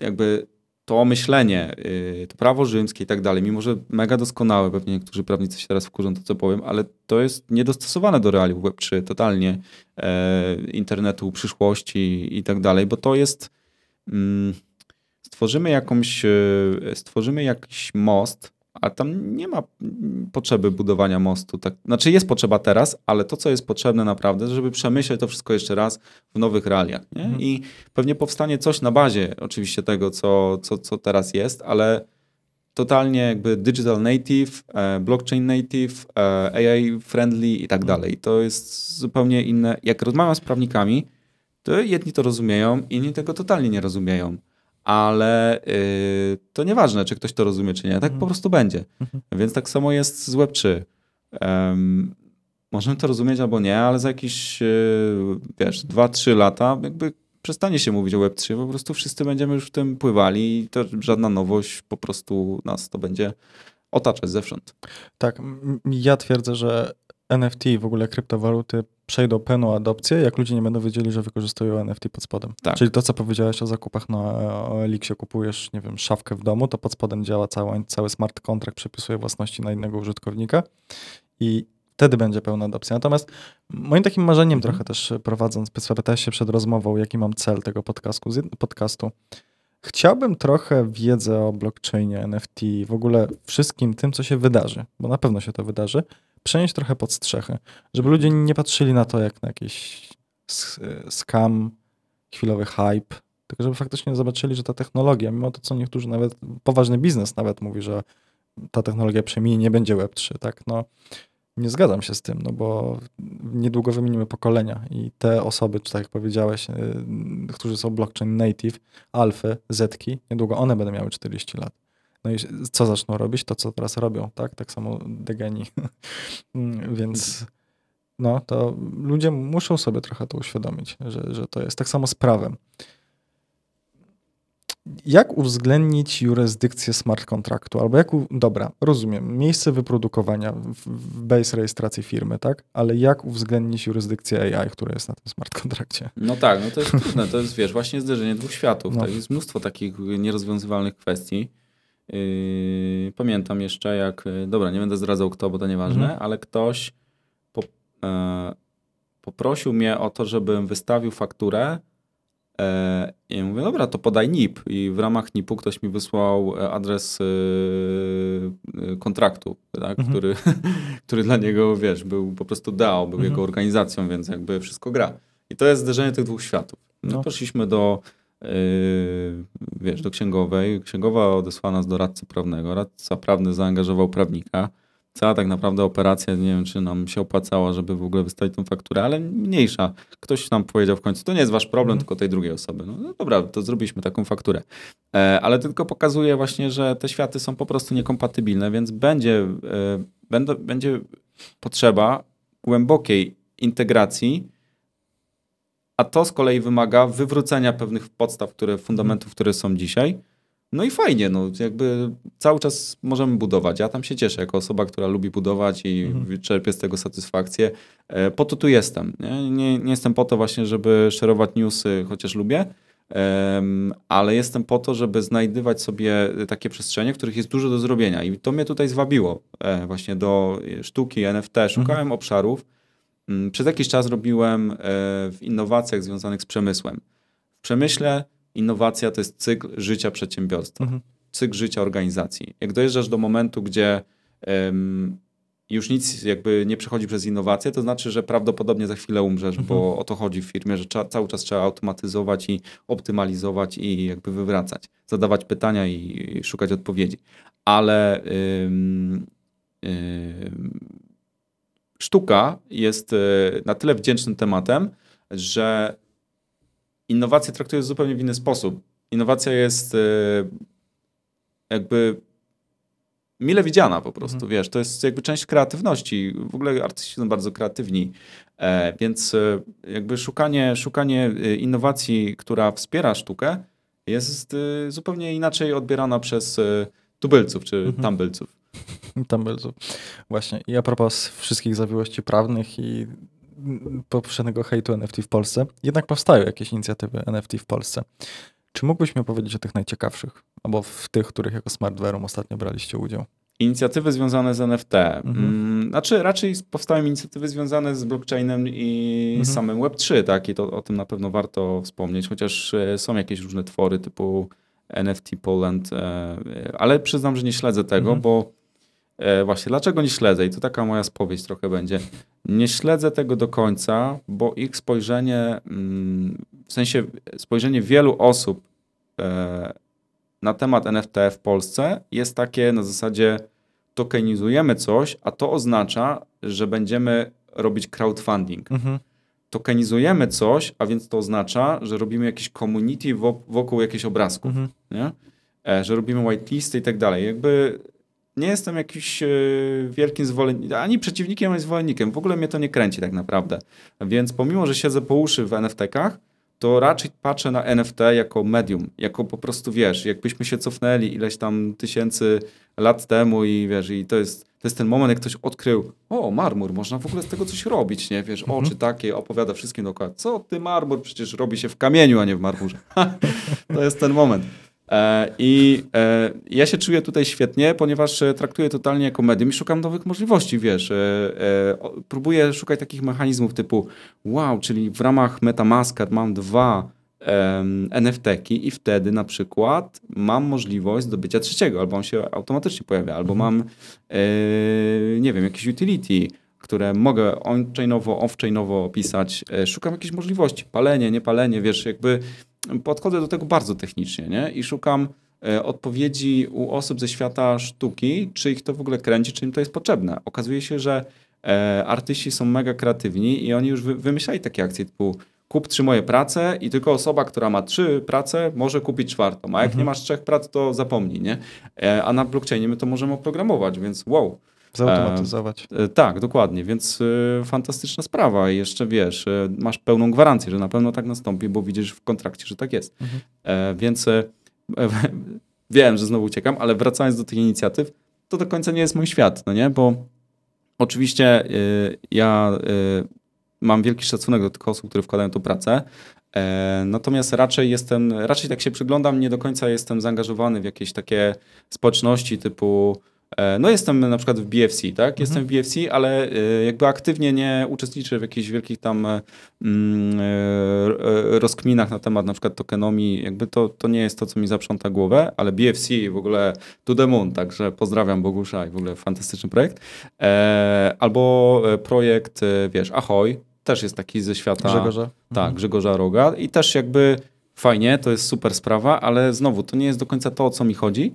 jakby to myślenie, yy, to prawo rzymskie i tak dalej, mimo że mega doskonałe, pewnie niektórzy prawnicy się teraz wkurzą to, co powiem, ale to jest niedostosowane do realiów Web3 totalnie, e, internetu przyszłości i tak dalej, bo to jest... Mm, stworzymy jakąś, e, stworzymy jakiś most, a tam nie ma potrzeby budowania mostu. Tak, znaczy jest potrzeba teraz, ale to, co jest potrzebne naprawdę, żeby przemyśleć to wszystko jeszcze raz w nowych realiach. Nie? Mhm. I pewnie powstanie coś na bazie oczywiście tego, co, co, co teraz jest, ale totalnie jakby digital native, e, blockchain native, e, AI friendly i tak mhm. dalej. To jest zupełnie inne. Jak rozmawiam z prawnikami, to jedni to rozumieją, inni tego totalnie nie rozumieją ale yy, to nieważne, czy ktoś to rozumie, czy nie. Tak mhm. po prostu będzie. Mhm. Więc tak samo jest z Web3. Um, możemy to rozumieć albo nie, ale za jakieś, yy, wiesz, 2-3 lata jakby przestanie się mówić o Web3, po prostu wszyscy będziemy już w tym pływali i to żadna nowość po prostu nas to będzie otaczać zewsząd. Tak, ja twierdzę, że NFT i w ogóle kryptowaluty przejdą pełną adopcję, jak ludzie nie będą wiedzieli, że wykorzystują NFT pod spodem. Tak. Czyli to, co powiedziałeś o zakupach na Elixie, kupujesz, nie wiem, szafkę w domu, to pod spodem działa cały, cały smart contract, przepisuje własności na innego użytkownika i wtedy będzie pełna adopcja. Natomiast moim takim marzeniem mhm. trochę też prowadząc, się przed rozmową, jaki mam cel tego podcastu, podcastu. Chciałbym trochę wiedzę o blockchainie, NFT, w ogóle wszystkim tym, co się wydarzy, bo na pewno się to wydarzy, przenieść trochę pod strzechy, żeby ludzie nie patrzyli na to jak na jakiś scam, chwilowy hype, tylko żeby faktycznie zobaczyli, że ta technologia, mimo to, co niektórzy nawet, poważny biznes nawet mówi, że ta technologia przeminie, nie będzie Web3, tak, no nie zgadzam się z tym, no bo niedługo wymienimy pokolenia i te osoby, czy tak jak powiedziałeś, y, którzy są blockchain native, alfy, zetki, niedługo one będą miały 40 lat. No i co zaczną robić? To, co teraz robią, tak? Tak samo degeni. Mm, więc no, to ludzie muszą sobie trochę to uświadomić, że, że to jest tak samo z prawem. Jak uwzględnić jurysdykcję smart kontraktu? Albo jak, u... dobra, rozumiem, miejsce wyprodukowania w, w base rejestracji firmy, tak? Ale jak uwzględnić jurysdykcję AI, która jest na tym smart kontrakcie? No tak, no to jest trudne, to jest, wiesz, właśnie zderzenie dwóch światów. No. Tak? Jest mnóstwo takich nierozwiązywalnych kwestii. Yy, pamiętam jeszcze, jak, yy, dobra, nie będę zdradzał kto, bo to nieważne, mhm. ale ktoś po, e, poprosił mnie o to, żebym wystawił fakturę e, i mówię, dobra, to podaj NIP. I w ramach NIP-u ktoś mi wysłał e, adres e, kontraktu, tak? mhm. który, który dla niego, wiesz, był po prostu DAO, był mhm. jego organizacją, więc jakby wszystko gra. I to jest zderzenie tych dwóch światów. No, no. Poszliśmy do Yy, wiesz, do księgowej. Księgowa odesłała nas do radcy prawnego. Radca prawny zaangażował prawnika. Cała tak naprawdę operacja, nie wiem, czy nam się opłacała, żeby w ogóle wystawić tą fakturę, ale mniejsza. Ktoś nam powiedział w końcu, to nie jest wasz problem, mm. tylko tej drugiej osoby. No, no, dobra, to zrobiliśmy taką fakturę. E, ale tylko pokazuje właśnie, że te światy są po prostu niekompatybilne, więc będzie, e, będą, będzie potrzeba głębokiej integracji a to z kolei wymaga wywrócenia pewnych podstaw, które, fundamentów, które są dzisiaj. No i fajnie, no jakby cały czas możemy budować. Ja tam się cieszę jako osoba, która lubi budować i mhm. czerpię z tego satysfakcję. E, po to tu jestem. Nie? Nie, nie jestem po to właśnie, żeby szerować newsy, chociaż lubię, ale jestem po to, żeby znajdywać sobie takie przestrzenie, w których jest dużo do zrobienia. I to mnie tutaj zwabiło e, właśnie do sztuki, NFT. Szukałem mhm. obszarów, przez jakiś czas robiłem e, w innowacjach związanych z przemysłem. W przemyśle innowacja to jest cykl życia przedsiębiorstwa, mhm. cykl życia organizacji. Jak dojeżdżasz do momentu, gdzie um, już nic jakby nie przechodzi przez innowację, to znaczy, że prawdopodobnie za chwilę umrzesz, mhm. bo o to chodzi w firmie, że cały czas trzeba automatyzować i optymalizować i jakby wywracać, zadawać pytania i, i szukać odpowiedzi. Ale ym, ym, sztuka jest e, na tyle wdzięcznym tematem, że innowacje traktuje zupełnie w inny sposób. Innowacja jest e, jakby mile widziana po prostu, mhm. wiesz, to jest jakby część kreatywności. W ogóle artyści są bardzo kreatywni, e, więc jakby szukanie, szukanie innowacji, która wspiera sztukę jest zupełnie inaczej odbierana przez tubylców czy mhm. tambylców. Tumblezoo. Właśnie. I a propos wszystkich zawiłości prawnych i poprzedniego hejtu NFT w Polsce, jednak powstają jakieś inicjatywy NFT w Polsce. Czy mógłbyś mi opowiedzieć o tych najciekawszych? albo w tych, których jako Smartware'um ostatnio braliście udział? Inicjatywy związane z NFT. Mhm. Mm, znaczy, raczej powstają inicjatywy związane z blockchainem i mhm. samym Web3, tak? I to o tym na pewno warto wspomnieć, chociaż e, są jakieś różne twory typu NFT Poland, e, ale przyznam, że nie śledzę tego, mhm. bo e, właśnie dlaczego nie śledzę? I to taka moja spowiedź trochę będzie. Nie śledzę tego do końca, bo ich spojrzenie, mm, w sensie spojrzenie wielu osób na temat NFT w Polsce jest takie na zasadzie tokenizujemy coś, a to oznacza, że będziemy robić crowdfunding. Mhm. Tokenizujemy coś, a więc to oznacza, że robimy jakiś community wokół jakichś obrazków, mhm. nie? E, że robimy whitelisty i tak dalej. Jakby nie jestem jakiś e, wielkim zwolennikiem, ani przeciwnikiem, ani zwolennikiem. W ogóle mnie to nie kręci tak naprawdę. Więc pomimo, że siedzę po uszy w NFT-kach, to raczej patrzę na NFT jako medium, jako po prostu, wiesz, jakbyśmy się cofnęli ileś tam tysięcy lat temu i wiesz, i to jest, to jest ten moment, jak ktoś odkrył, o, marmur, można w ogóle z tego coś robić, nie? Wiesz, mhm. oczy takie, opowiada wszystkim dookoła, co ty marmur, przecież robi się w kamieniu, a nie w marmurze. to jest ten moment. E, I e, ja się czuję tutaj świetnie, ponieważ e, traktuję totalnie jako medium i szukam nowych możliwości, wiesz. Próbuję szukać takich mechanizmów typu wow, czyli w ramach MetaMaskar mam dwa NFT-ki i wtedy na przykład mam możliwość zdobycia trzeciego, albo on się automatycznie pojawia, albo mhm. mam, nie wiem, jakieś utility, które mogę on-chainowo, off-chainowo opisać. Szukam jakichś możliwości, palenie, nie palenie, wiesz, jakby podchodzę do tego bardzo technicznie nie? i szukam e, odpowiedzi u osób ze świata sztuki, czy ich to w ogóle kręci, czy im to jest potrzebne. Okazuje się, że e, artyści są mega kreatywni i oni już wy, wymyślali takie akcje typu kup trzy moje prace i tylko osoba, która ma trzy prace może kupić czwartą, a jak mhm. nie masz trzech prac, to zapomnij, nie? E, a na blockchainie my to możemy oprogramować, więc wow. Zautomatyzować. E, tak, dokładnie, więc e, fantastyczna sprawa i jeszcze wiesz, e, masz pełną gwarancję, że na pewno tak nastąpi, bo widzisz w kontrakcie, że tak jest. Mhm. E, więc e, wiem, że znowu uciekam, ale wracając do tych inicjatyw, to do końca nie jest mój świat, no nie, bo oczywiście e, ja mam wielki szacunek do tych osób, które wkładają tu pracę, Natomiast raczej jestem, raczej tak się przyglądam, nie do końca jestem zaangażowany w jakieś takie społeczności typu E, no jestem na przykład w BFC, tak? Mhm. Jestem w BFC, ale e, jakby aktywnie nie uczestniczę w jakichś wielkich tam e, mm, rozkminach na temat na przykład tokenomii. Jakby to, to nie jest to, co mi zaprząta głowę, ale BFC w ogóle to the moon, także pozdrawiam Bogusza i w ogóle fantastyczny projekt. Albo projekt, wiesz, Ahoy, też jest taki ze świata... Grzegorza. Tak, mhm. Grzegorza Roga i też jakby fajnie, to jest super sprawa, ale znowu, to nie jest do końca to, o co mi chodzi.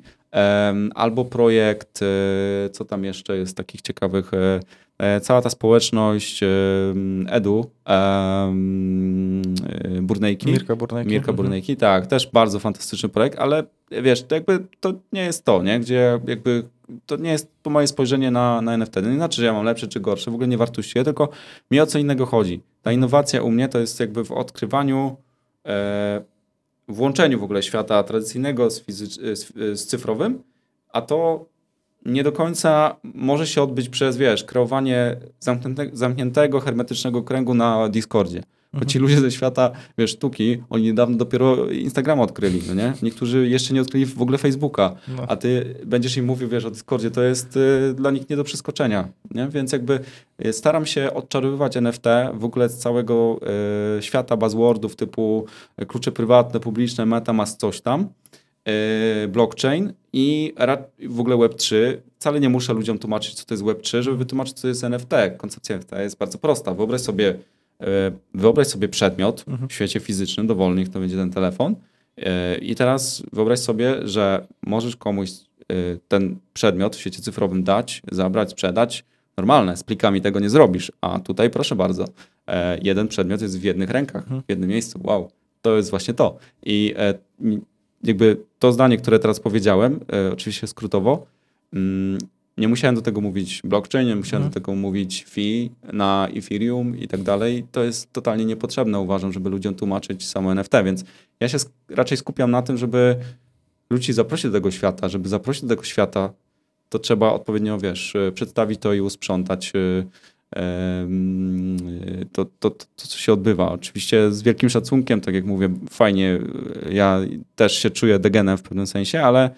Albo projekt, e, co tam jeszcze jest takich ciekawych, e, e, cała ta społeczność Edu, Burnejki. Mirka Burnejki. Mirka mhm. Burnejki, tak, też bardzo fantastyczny projekt, ale wiesz, to jakby to nie jest to, nie? Gdzie jakby to nie jest to moje spojrzenie na, na NFT. nie znaczy, że ja mam lepsze czy gorsze, w ogóle nie wartościuję, tylko mi o co innego chodzi. Ta innowacja u mnie to jest jakby w odkrywaniu włączeniu w ogóle świata tradycyjnego z, z, z cyfrowym, a to nie do końca może się odbyć przez, wiesz, kreowanie zamkniętego, zamkniętego hermetycznego kręgu na Discordzie. Bo ci ludzie ze świata, wiesz, sztuki, oni niedawno dopiero Instagrama odkryli, no nie? Niektórzy jeszcze nie odkryli w ogóle Facebooka, no. a ty będziesz im mówił, wiesz, o Discordzie, to jest y, dla nich nie do przeskoczenia, nie? Więc jakby y, staram się odczarowywać NFT w ogóle z całego y, świata buzzwordów typu klucze prywatne, publiczne, metamask, coś tam, y, blockchain i w ogóle Web3. Wcale nie muszę ludziom tłumaczyć, co to jest Web3, żeby wytłumaczyć, co to jest NFT. Koncepcja NFT jest bardzo prosta. Wyobraź sobie wyobraź sobie przedmiot mhm. w świecie fizycznym, dowolny, to będzie ten telefon. E, I teraz wyobraź sobie, że możesz komuś e, ten przedmiot w świecie cyfrowym dać, zabrać, sprzedać. Normalne, z plikami tego nie zrobisz. A tutaj proszę bardzo, jeden przedmiot jest w jednych rękach, mhm. w jednym miejscu. Wow, to jest właśnie to. I jakby to zdanie, które teraz powiedziałem, oczywiście skrótowo, mm, nie musiałem do tego mówić blockchain, nie musiałem mhm. do tego mówić fee na Ethereum i tak dalej. To jest totalnie niepotrzebne, uważam, żeby ludziom tłumaczyć samo NFT, więc ja się raczej skupiam na tym, żeby ludzi zaprosić do tego świata. Żeby zaprosić do tego świata, to trzeba odpowiednio, wiesz, przedstawić to i usprzątać to, to, to, to, co się odbywa. Oczywiście z wielkim szacunkiem, tak jak mówię, fajnie, ja też się czuję degenem w pewnym sensie, ale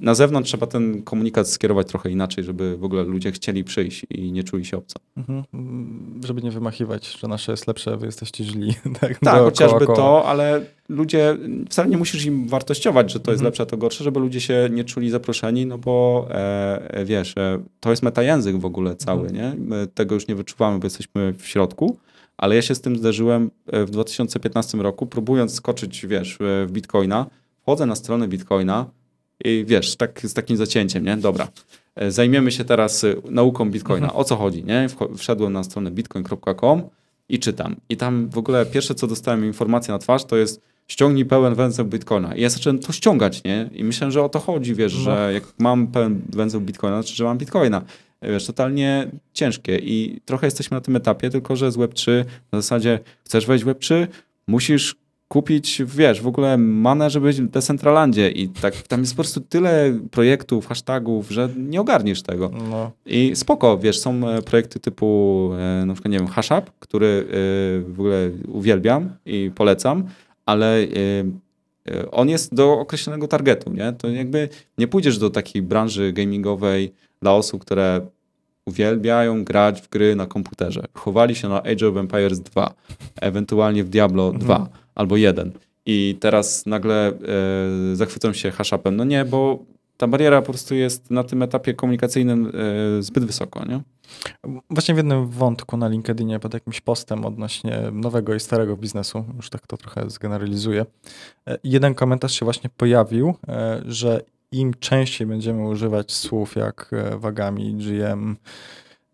na zewnątrz trzeba ten komunikat skierować trochę inaczej, żeby w ogóle ludzie chcieli przyjść i nie czuli się obco. Mhm. Żeby nie wymachiwać, że nasze jest lepsze, wy jesteście źli. Tak, tak chociażby koła. to, ale ludzie, wcale nie musisz im wartościować, że to jest mhm. lepsze, to gorsze, żeby ludzie się nie czuli zaproszeni, no bo e, wiesz, e, to jest metajęzyk w ogóle cały, mhm. nie? My tego już nie wyczuwamy, bo jesteśmy w środku, ale ja się z tym zderzyłem e, w 2015 roku, próbując skoczyć, wiesz, w Bitcoina, wchodzę na stronę Bitcoina, i wiesz, tak, z takim zacięciem, nie? Dobra, e, zajmiemy się teraz e, nauką Bitcoina. Mhm. O co chodzi, nie? Wszedłem na stronę bitcoin.com i czytam. I tam w ogóle pierwsze, co dostałem informację na twarz, to jest ściągnij pełen węzeł Bitcoina. I ja zacząłem to ściągać, nie? I myślę, że o to chodzi, wiesz, no. że jak mam pełen węzeł Bitcoina, to znaczy, że mam Bitcoina. E, wiesz, totalnie ciężkie i trochę jesteśmy na tym etapie, tylko że z Web3 na zasadzie chcesz wejść w Web3, musisz kupić, wiesz, w ogóle manę, żeby być w Decentralandzie i tak tam jest po prostu tyle projektów, hashtagów, że nie ogarniesz tego. No. I spoko, wiesz, są e, projekty typu e, na przykład, nie wiem, Hashup, który e, w ogóle uwielbiam i polecam, ale on jest do określonego targetu, nie? To jakby nie pójdziesz do takiej branży gamingowej dla osób, które uwielbiają grać w gry na komputerze. Chowali się na Age of Empires 2, ewentualnie w Diablo 2 mhm. Albo 1. I teraz nagle e, zachwycą się hashupem. No nie, bo ta bariera po prostu jest na tym etapie komunikacyjnym e, zbyt wysoko, nie? Właśnie w jednym wątku na LinkedInie pod jakimś postem odnośnie nowego i starego biznesu, już tak to trochę zgeneralizuję, e, jeden komentarz się właśnie pojawił, e, że im częściej będziemy używać słów jak wagami, GM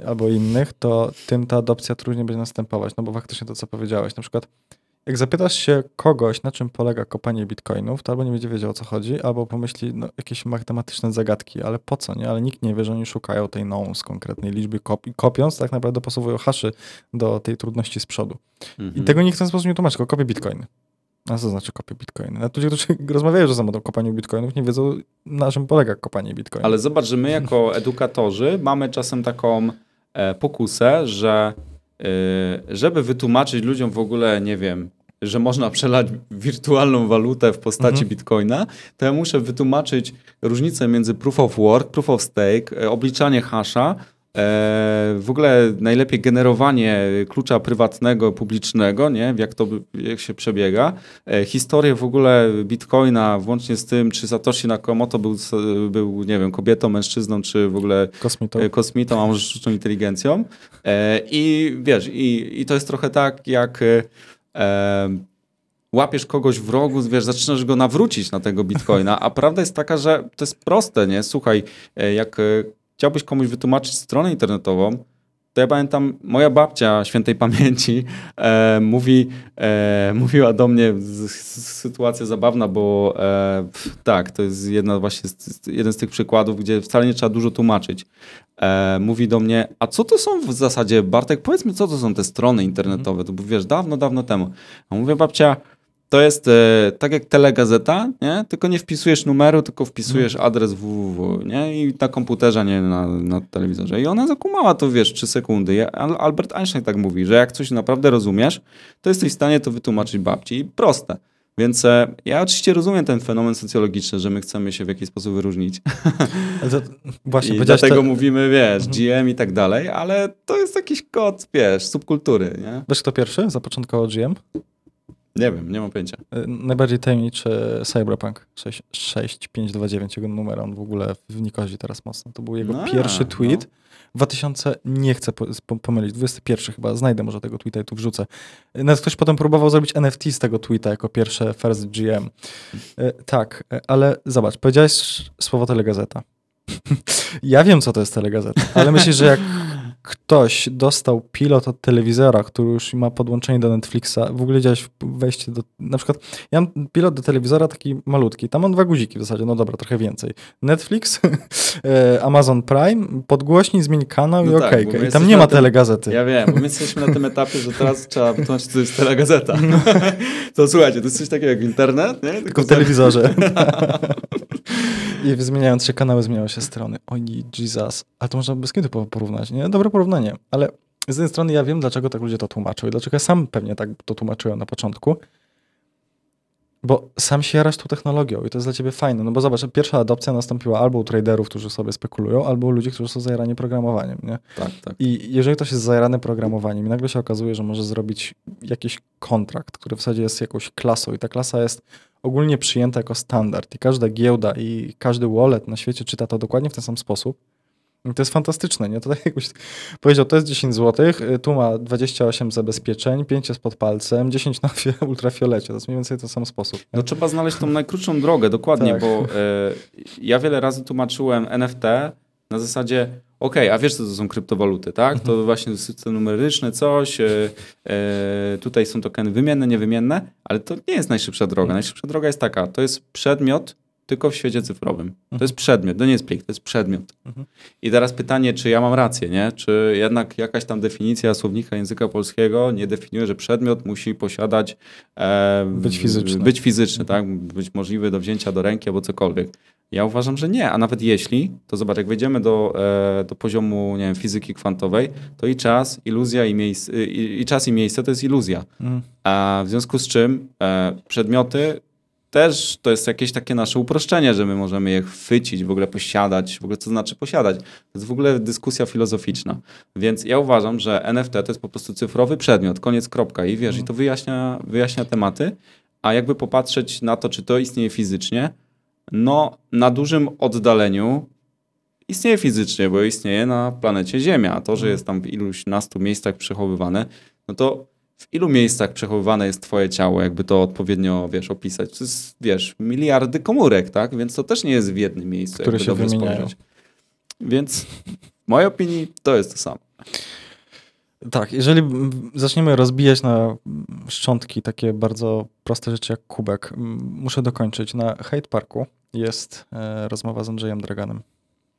albo innych, to tym ta adopcja trudniej będzie następować. No bo faktycznie to, co powiedziałeś, na przykład jak zapytasz się kogoś, na czym polega kopanie bitcoinów, to albo nie będzie wiedział o co chodzi, albo pomyśli no, jakieś matematyczne zagadki, ale po co, nie? Ale nikt nie wie, że oni szukają tej known z konkretnej liczby kop kopiąc tak naprawdę dopasowują haszy do tej trudności z przodu. Mhm. I tego nikt w ten sposób nie tłumaczy, tylko kopie bitcoiny. A co znaczy kopie bitcoiny? Nawet ludzie, którzy rozmawiają czasem o kopaniu bitcoinów, nie wiedzą, na czym polega kopanie bitcoinów. Ale zobacz, że my jako edukatorzy mamy czasem taką e, pokusę, że e, żeby wytłumaczyć ludziom w ogóle, nie wiem, że można przelać wirtualną walutę w postaci mhm. bitcoina, to ja muszę wytłumaczyć różnicę między proof of work, proof of stake, e, obliczanie hasza, E, w ogóle najlepiej generowanie klucza prywatnego, publicznego, nie? Jak to jak się przebiega. E, historię w ogóle Bitcoina, włącznie z tym, czy Satoshi Nakamoto był, był nie wiem, kobietą, mężczyzną, czy w ogóle kosmitą, kosmitą a może sztuczną inteligencją. I wiesz, i, i to jest trochę tak, jak łapiesz kogoś w rogu, wiesz, zaczynasz go nawrócić na tego bitcoina, a prawda jest taka, że to jest proste, nie? Słuchaj, jak chciałbyś komuś wytłumaczyć stronę internetową, to ja pamiętam, moja babcia świętej pamięci e, mówi, e, mówiła do mnie, z, z, sytuacja zabawna, bo e, tak, to jest jedna właśnie z, jeden z tych przykładów, gdzie wcale nie trzeba dużo tłumaczyć. E, mówi do mnie, a co to są w zasadzie, Bartek, powiedz mi, co to są te strony internetowe, to wiesz, dawno, dawno temu. A mówię, babcia, to jest e, tak jak telegazeta, nie? tylko nie wpisujesz numeru, tylko wpisujesz mhm. adres www, nie? I na komputerze, nie na, na telewizorze. I ona zakumała to, wiesz, 3 sekundy. Albert Einstein tak mówi, że jak coś naprawdę rozumiesz, to jesteś w stanie to wytłumaczyć babci. I proste. Więc e, ja oczywiście rozumiem ten fenomen socjologiczny, że my chcemy się w jakiś sposób wyróżnić. To, właśnie, I dlatego to... mówimy, wiesz, mhm. GM i tak dalej, ale to jest jakiś kod, wiesz, subkultury, nie? Wiesz kto pierwszy zapoczątkował GM? Nie wiem, nie mam pojęcia. Y, najbardziej tajemniczy Cyberpunk 6529, jego numer, on w ogóle w Nikozi teraz mocno. To był jego no, pierwszy tweet. No. 2000, nie chcę pomylić, 21 chyba, znajdę może tego tweeta i tu wrzucę. Nawet ktoś potem próbował zrobić NFT z tego tweeta jako pierwsze first GM. Y, tak, y, ale zobacz, powiedziałeś słowo telegazeta. ja wiem, co to jest telegazeta, ale myślisz, że jak ktoś dostał pilot od telewizora, który już ma podłączenie do Netflixa, w ogóle działać wejście do, na przykład, ja mam pilot do telewizora taki malutki, tam mam dwa guziki w zasadzie, no dobra, trochę więcej. Netflix, e, Amazon Prime, podgłośnij, zmień kanał no i tak, okejkę. I tam nie ma tym, telegazety. Ja wiem, bo my jesteśmy na tym etapie, że teraz trzeba wytłumaczyć, co jest telegazeta. No. to słuchajcie, to jest coś takiego jak internet, nie? Tylko, Tylko w telewizorze. I zmieniając się kanały, zmieniały się strony. Oj, Jesus. A to można bez kiedy porównać, nie? Dobre porównanie. Ale z jednej strony ja wiem, dlaczego tak ludzie to tłumaczą i dlaczego ja sam pewnie tak to tłumaczyłem na początku. Bo sam się jarasz tą technologią i to jest dla ciebie fajne. No bo zobacz, pierwsza adopcja nastąpiła albo u traderów, którzy sobie spekulują, albo u ludzi, którzy są zajarani programowaniem. Nie? Tak, tak. I jeżeli ktoś jest zajarany programowaniem i nagle się okazuje, że może zrobić jakiś kontrakt, który w zasadzie jest jakąś klasą i ta klasa jest ogólnie przyjęta jako standard i każda giełda i każdy wallet na świecie czyta to dokładnie w ten sam sposób, to jest fantastyczne, nie? To tak jakbyś powiedział, to jest 10 zł, y, tu ma 28 zabezpieczeń, 5 jest pod palcem, 10 na ultrafiolecie. To jest mniej więcej ten sam sposób. No trzeba znaleźć tą najkrótszą drogę, dokładnie, tak. bo e, ja wiele razy tłumaczyłem NFT na zasadzie, ok, a wiesz co to są kryptowaluty, tak? To mhm. właśnie system numeryczny, coś, e, e, tutaj są tokeny wymienne, niewymienne, ale to nie jest najszybsza droga. Mhm. Najszybsza droga jest taka, to jest przedmiot, tylko w świecie cyfrowym. To jest przedmiot, to nie jest plik, to jest przedmiot. I teraz pytanie, czy ja mam rację, nie? Czy jednak jakaś tam definicja słownika języka polskiego nie definiuje, że przedmiot musi posiadać... E, być fizyczny. Być fizyczny, tak? Być możliwy do wzięcia do ręki albo cokolwiek. Ja uważam, że nie, a nawet jeśli, to zobacz, jak wejdziemy do, e, do poziomu nie wiem, fizyki kwantowej, to i czas, iluzja i, miejsce, i, i czas i miejsce to jest iluzja. A w związku z czym e, przedmioty też to jest jakieś takie nasze uproszczenie, że my możemy je chwycić, w ogóle posiadać. W ogóle co znaczy posiadać? To jest w ogóle dyskusja filozoficzna. Więc ja uważam, że NFT to jest po prostu cyfrowy przedmiot, koniec, kropka. I wiesz, i to wyjaśnia, wyjaśnia tematy. A jakby popatrzeć na to, czy to istnieje fizycznie, no na dużym oddaleniu istnieje fizycznie, bo istnieje na planecie Ziemia. A to, że jest tam w iluś nastu miejscach przechowywane, no to w ilu miejscach przechowywane jest twoje ciało, jakby to odpowiednio, wiesz, opisać. To jest, wiesz, miliardy komórek, tak? Więc to też nie jest w jednym miejscu, Które się wymieniają. Spojrzeć. Więc w mojej opinii to jest to samo. Tak, jeżeli zaczniemy rozbijać na szczątki takie bardzo proste rzeczy jak kubek, muszę dokończyć. Na Hate Parku jest e, rozmowa z Andrzejem Draganem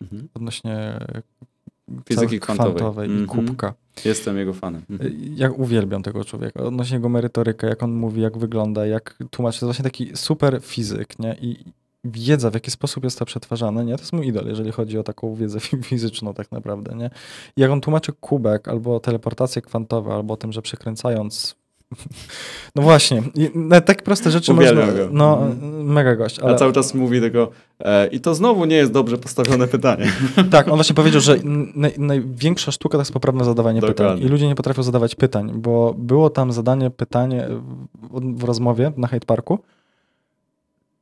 mhm. odnośnie fizyki kwantowej, kwantowej i mhm. kubka. Jestem jego fanem. Mhm. Ja uwielbiam tego człowieka. Odnośnie jego merytorykę, jak on mówi, jak wygląda, jak tłumaczy. To jest właśnie taki super fizyk, nie? I wiedza, w jaki sposób jest to przetwarzane, nie? To jest mój idol, jeżeli chodzi o taką wiedzę fizyczną tak naprawdę, nie? I jak on tłumaczy kubek, albo teleportację kwantową, albo o tym, że przekręcając no właśnie, tak proste rzeczy Uwielbiam można... Go. No, mhm. mega gość. Ale... A cały czas mówi tego e, i to znowu nie jest dobrze postawione pytanie. tak, on właśnie powiedział, że naj, największa sztuka to jest poprawne zadawanie Dokładnie. pytań i ludzie nie potrafią zadawać pytań, bo było tam zadanie, pytanie w, w rozmowie na Hyde Parku,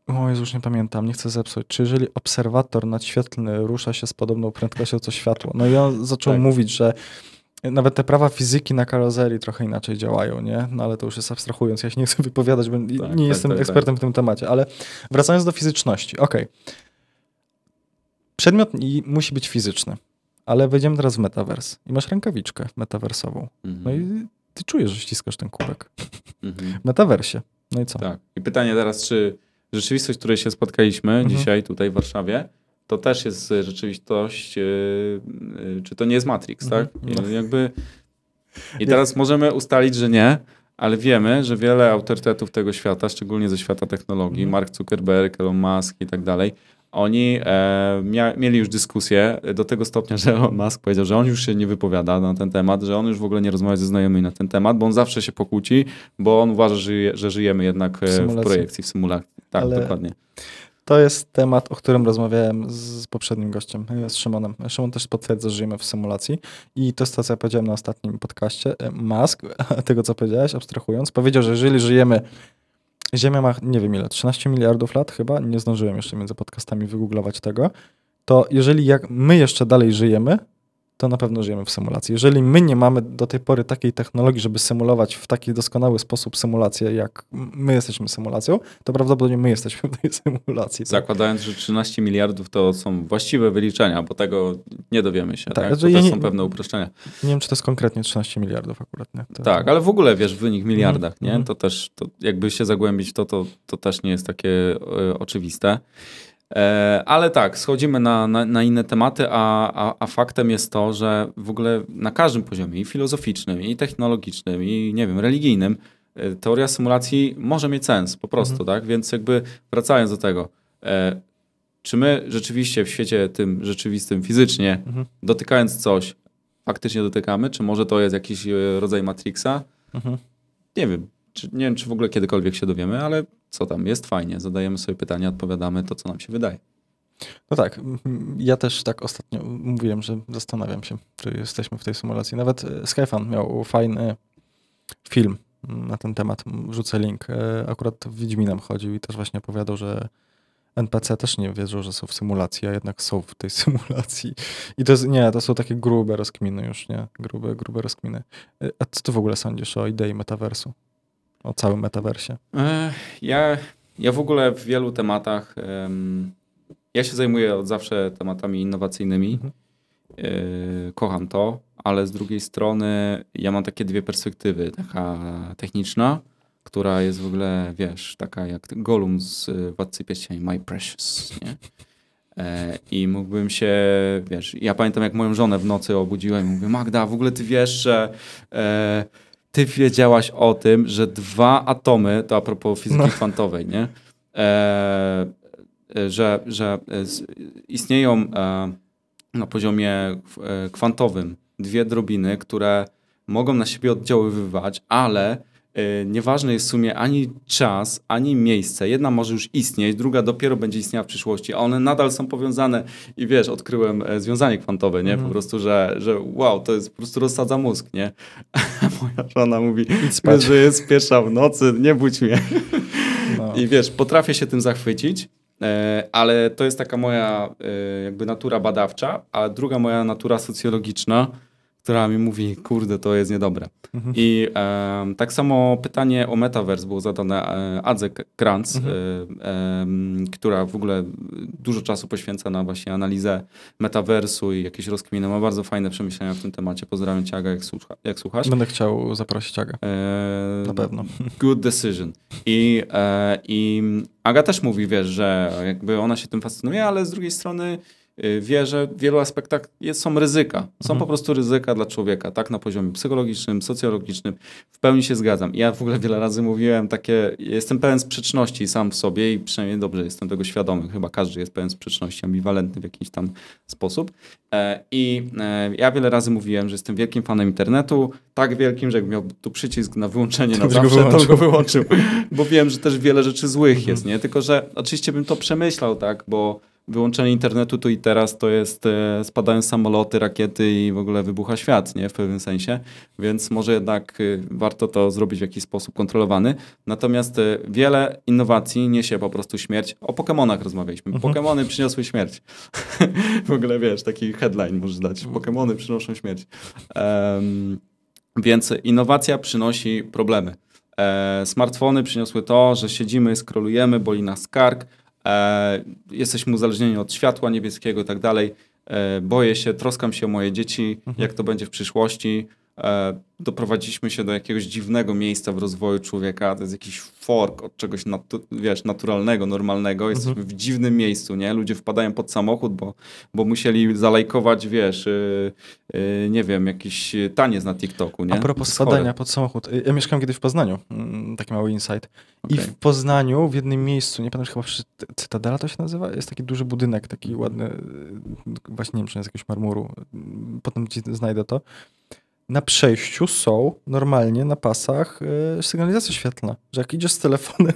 o Jezu, już nie pamiętam, nie chcę zepsuć. Czy jeżeli obserwator nadświetlny rusza się z podobną prędkością co światło? No i on zaczął tak. mówić, że nawet te prawa fizyki na karoserii trochę inaczej działają, nie? No ale to już jest abstrahując, ja się nie chcę wypowiadać, bo tak, nie tak, jestem tak, ekspertem w tym temacie, ale wracając do fizyczności, okej. Okay. Przedmiot musi być fizyczny, ale wejdziemy teraz w metavers i masz rękawiczkę metaversową. Mhm. No i ty czujesz, że ściskasz ten kubek. Mhm. W metaversie. No i co? Tak. I pytanie teraz, czy rzeczywistość, w której się spotkaliśmy mhm. dzisiaj tutaj w Warszawie, to też jest rzeczywistość, yy, yy, czy to nie jest Matrix, mhm. tak? No. Jakby... I teraz możemy ustalić, że nie, ale wiemy, że wiele autorytetów tego świata, szczególnie ze świata technologii, mhm. Mark Zuckerberg, Elon Musk i tak dalej, oni e, mia, mieli już dyskusję do tego stopnia, że Elon Musk powiedział, że on już się nie wypowiada na ten temat, że on już w ogóle nie rozmawia ze znajomymi na ten temat, bo on zawsze się pokłóci, bo on uważa, że, że żyjemy jednak w, w projekcji, w symulacji. Tak, ale... dokładnie. To jest temat, o którym rozmawiałem z poprzednim gościem, z Szymonem. Szymon też potwierdza, że żyjemy w symulacji. I to jest to, co ja powiedziałem na ostatnim podcaście. Musk, tego co powiedziałeś, abstrahując, powiedział, że jeżeli żyjemy Ziemia ma, nie wiem ile, 13 miliardów lat chyba, nie zdążyłem jeszcze między podcastami wygooglować tego, to jeżeli jak my jeszcze dalej żyjemy, to na pewno żyjemy w symulacji. Jeżeli my nie mamy do tej pory takiej technologii, żeby symulować w taki doskonały sposób symulację, jak my jesteśmy symulacją, to prawdopodobnie my jesteśmy w tej symulacji. Tak? Zakładając, że 13 miliardów to są właściwe wyliczenia, bo tego nie dowiemy się. Tak, tak? Znaczy, to ja nie, są pewne uproszczenia. Nie wiem, czy to jest konkretnie 13 miliardów akurat. Nie? To... Tak, ale w ogóle wiesz, wynik w miliardach, mm, nie? Mm. To też, to jakby się zagłębić to, to, to też nie jest takie y, oczywiste. E, ale tak, schodzimy na, na, na inne tematy, a, a, a, faktem jest to, że w ogóle na każdym poziomie, i filozoficznym, i technologicznym, i nie wiem, religijnym, e, teoria symulacji może mieć sens po prostu, mhm. tak? Więc jakby wracając do tego, e, czy my rzeczywiście w świecie tym rzeczywistym, fizycznie, Mhm. dotykając coś, faktycznie dotykamy, czy może to jest jakiś rodzaj Matrixa? Mhm. Nie wiem. Czy, nie wiem, czy w ogóle kiedykolwiek się dowiemy, ale co tam, jest fajnie. Zadajemy sobie pytania, odpowiadamy to, co nam się wydaje. No tak, ja też tak ostatnio mówiłem, że zastanawiam się, czy jesteśmy w tej symulacji. Nawet e, Skyfan miał fajny film na ten temat, m, wrzucę link. E, Akurat Wiedźminem chodził i też właśnie opowiadał, że NPC też nie wierzą, że są w symulacji, a jednak są w tej symulacji. I to jest, nie, to są takie grube rozkminy już, nie? Grube, grube rozkminy. E, A co ty w ogóle sądzisz o idei metaversu? O całym metaversie? E, Ja, ja w ogóle w wielu tematach, em, ja się zajmuję od zawsze tematami innowacyjnymi. Mhm. E, Kocham to, ale z drugiej strony ja mam takie dwie perspektywy. Taka techniczna, która jest w ogóle, wiesz, taka jak Gollum z y, Władcy Pierścieni, My Precious, nie? E, I mógłbym się, wiesz, ja pamiętam jak moją żonę w nocy obudziłem i mówię, Magda, w ogóle ty wiesz, że e, ty wiedziałaś o tym, że dwa atomy, to a propos fizyki No. kwantowej, nie? E, e, że, że e, istnieją e, na poziomie kwantowym dwie drobiny, które mogą na siebie oddziaływać, ale nieważny jest w sumie ani czas, ani miejsce. Jedna może już istnieć, druga dopiero będzie istniała w przyszłości, a one nadal są powiązane i wiesz, odkryłem związanie kwantowe, nie? Mhm. Po prostu, że, że wow, to jest po prostu rozsadza mózg, nie? Moja żona mówi, wiesz, że jest pierwsza w nocy, nie budź mnie. No. I wiesz, potrafię się tym zachwycić, e, ale to jest taka moja e, jakby natura badawcza, a druga moja natura socjologiczna, która mi mówi, kurde, to jest niedobre. Mhm. I em, tak samo pytanie o metaverse było zadane e, Adze Kranz, Mhm. e, em, która w ogóle dużo czasu poświęca na właśnie analizę metaversu i jakieś rozkminy. Ma bardzo fajne przemyślenia w tym temacie. Pozdrawiam cię, Aga, jak, słucha, jak słuchasz. Będę chciał zaprosić Agę. E, Na pewno. Good decision. I, e, I Aga też mówi, wiesz, że jakby ona się tym fascynuje, ale z drugiej strony wie, że w wielu aspektach jest, są ryzyka. Są Mhm. po prostu ryzyka dla człowieka, tak na poziomie psychologicznym, socjologicznym. W pełni się zgadzam. Ja w ogóle wiele razy mówiłem takie, jestem pełen sprzeczności sam w sobie i przynajmniej dobrze jestem tego świadomy. Chyba każdy jest pełen sprzeczności, ambiwalentny w jakiś tam sposób. E, I e, ja wiele razy mówiłem, że jestem wielkim fanem internetu, tak wielkim, że jak miał tu przycisk na wyłączenie To na byś go zawsze, to go wyłączył. Bo wiem, że też wiele rzeczy złych Mhm. jest, nie? Tylko, że oczywiście bym to przemyślał, tak? Bo wyłączenie internetu tu i teraz to jest e, spadają samoloty, rakiety i w ogóle wybucha świat, nie? W pewnym sensie. Więc może jednak y, warto to zrobić w jakiś sposób kontrolowany. Natomiast y, wiele innowacji niesie po prostu śmierć. O Pokemonach rozmawialiśmy. Mhm. Pokemony przyniosły śmierć. w ogóle wiesz, taki headline możesz dać. Pokemony przynoszą śmierć. Em, więc innowacja przynosi problemy. E, smartfony przyniosły to, że siedzimy, skrolujemy, boli nas kark, e, jesteśmy uzależnieni od światła niebieskiego i tak dalej. E, boję się, troskam się o moje dzieci, jak to będzie w przyszłości. E, doprowadziliśmy się do jakiegoś dziwnego miejsca w rozwoju człowieka. To jest jakiś fork od czegoś natu- wiesz, naturalnego, normalnego. Jesteśmy w dziwnym miejscu, nie? Ludzie wpadają pod samochód, bo, bo musieli zalajkować, wiesz, y, y, nie wiem, jakiś taniec na TikToku, nie? A propos spadania pod samochód. Y, Ja mieszkałem kiedyś w Poznaniu, mm, taki mały insight. I Okej. w Poznaniu, w jednym miejscu, nie pamiętam, chyba przy Cy- Cytadela to się nazywa, jest taki duży budynek, taki ładny, y, właśnie nie wiem, czy jest jakiegoś marmuru. y, Potem ci znajdę to. Na przejściu są normalnie na pasach y, sygnalizacja świetlna, że jak idziesz z telefonem,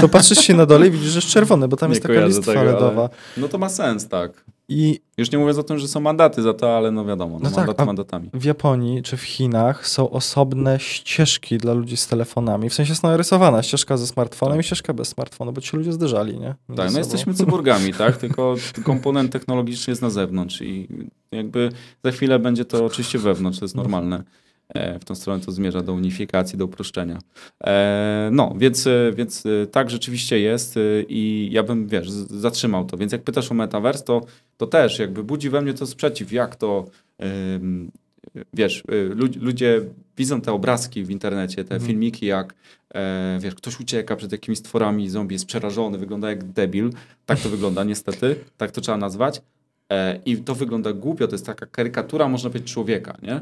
to patrzysz się na dole i widzisz, że jest czerwone, bo tam Nie jest taka listwa tego, ale- LEDowa. No to ma sens, tak. I Już nie mówiąc o tym, że są mandaty za to, ale no wiadomo, no No tak, mandaty a- mandatami. w Japonii czy w Chinach są osobne ścieżki dla ludzi z telefonami. W sensie jest narysowana ścieżka ze smartfonem i ścieżka bez smartfonu, bo ci ludzie zderzali, nie? Ze Tak, no sobą. jesteśmy cyborgami, tak? Tylko komponent technologiczny jest na zewnątrz i jakby za chwilę będzie to oczywiście wewnątrz, to jest normalne. E, W tą stronę to zmierza do unifikacji, do uproszczenia. E, No, więc, e, więc tak rzeczywiście jest i ja bym, wiesz, zatrzymał to. Więc jak pytasz o metaverse, to, to też jakby budzi we mnie to sprzeciw, jak to, wiesz, lud- ludzie widzą te obrazki w internecie, te Mhm. filmiki, jak e, wiesz, ktoś ucieka przed jakimiś stworami, zombie jest przerażony, wygląda jak debil. Tak to wygląda niestety, tak to trzeba nazwać. E, I to wygląda głupio, to jest taka karykatura, można powiedzieć, człowieka, nie?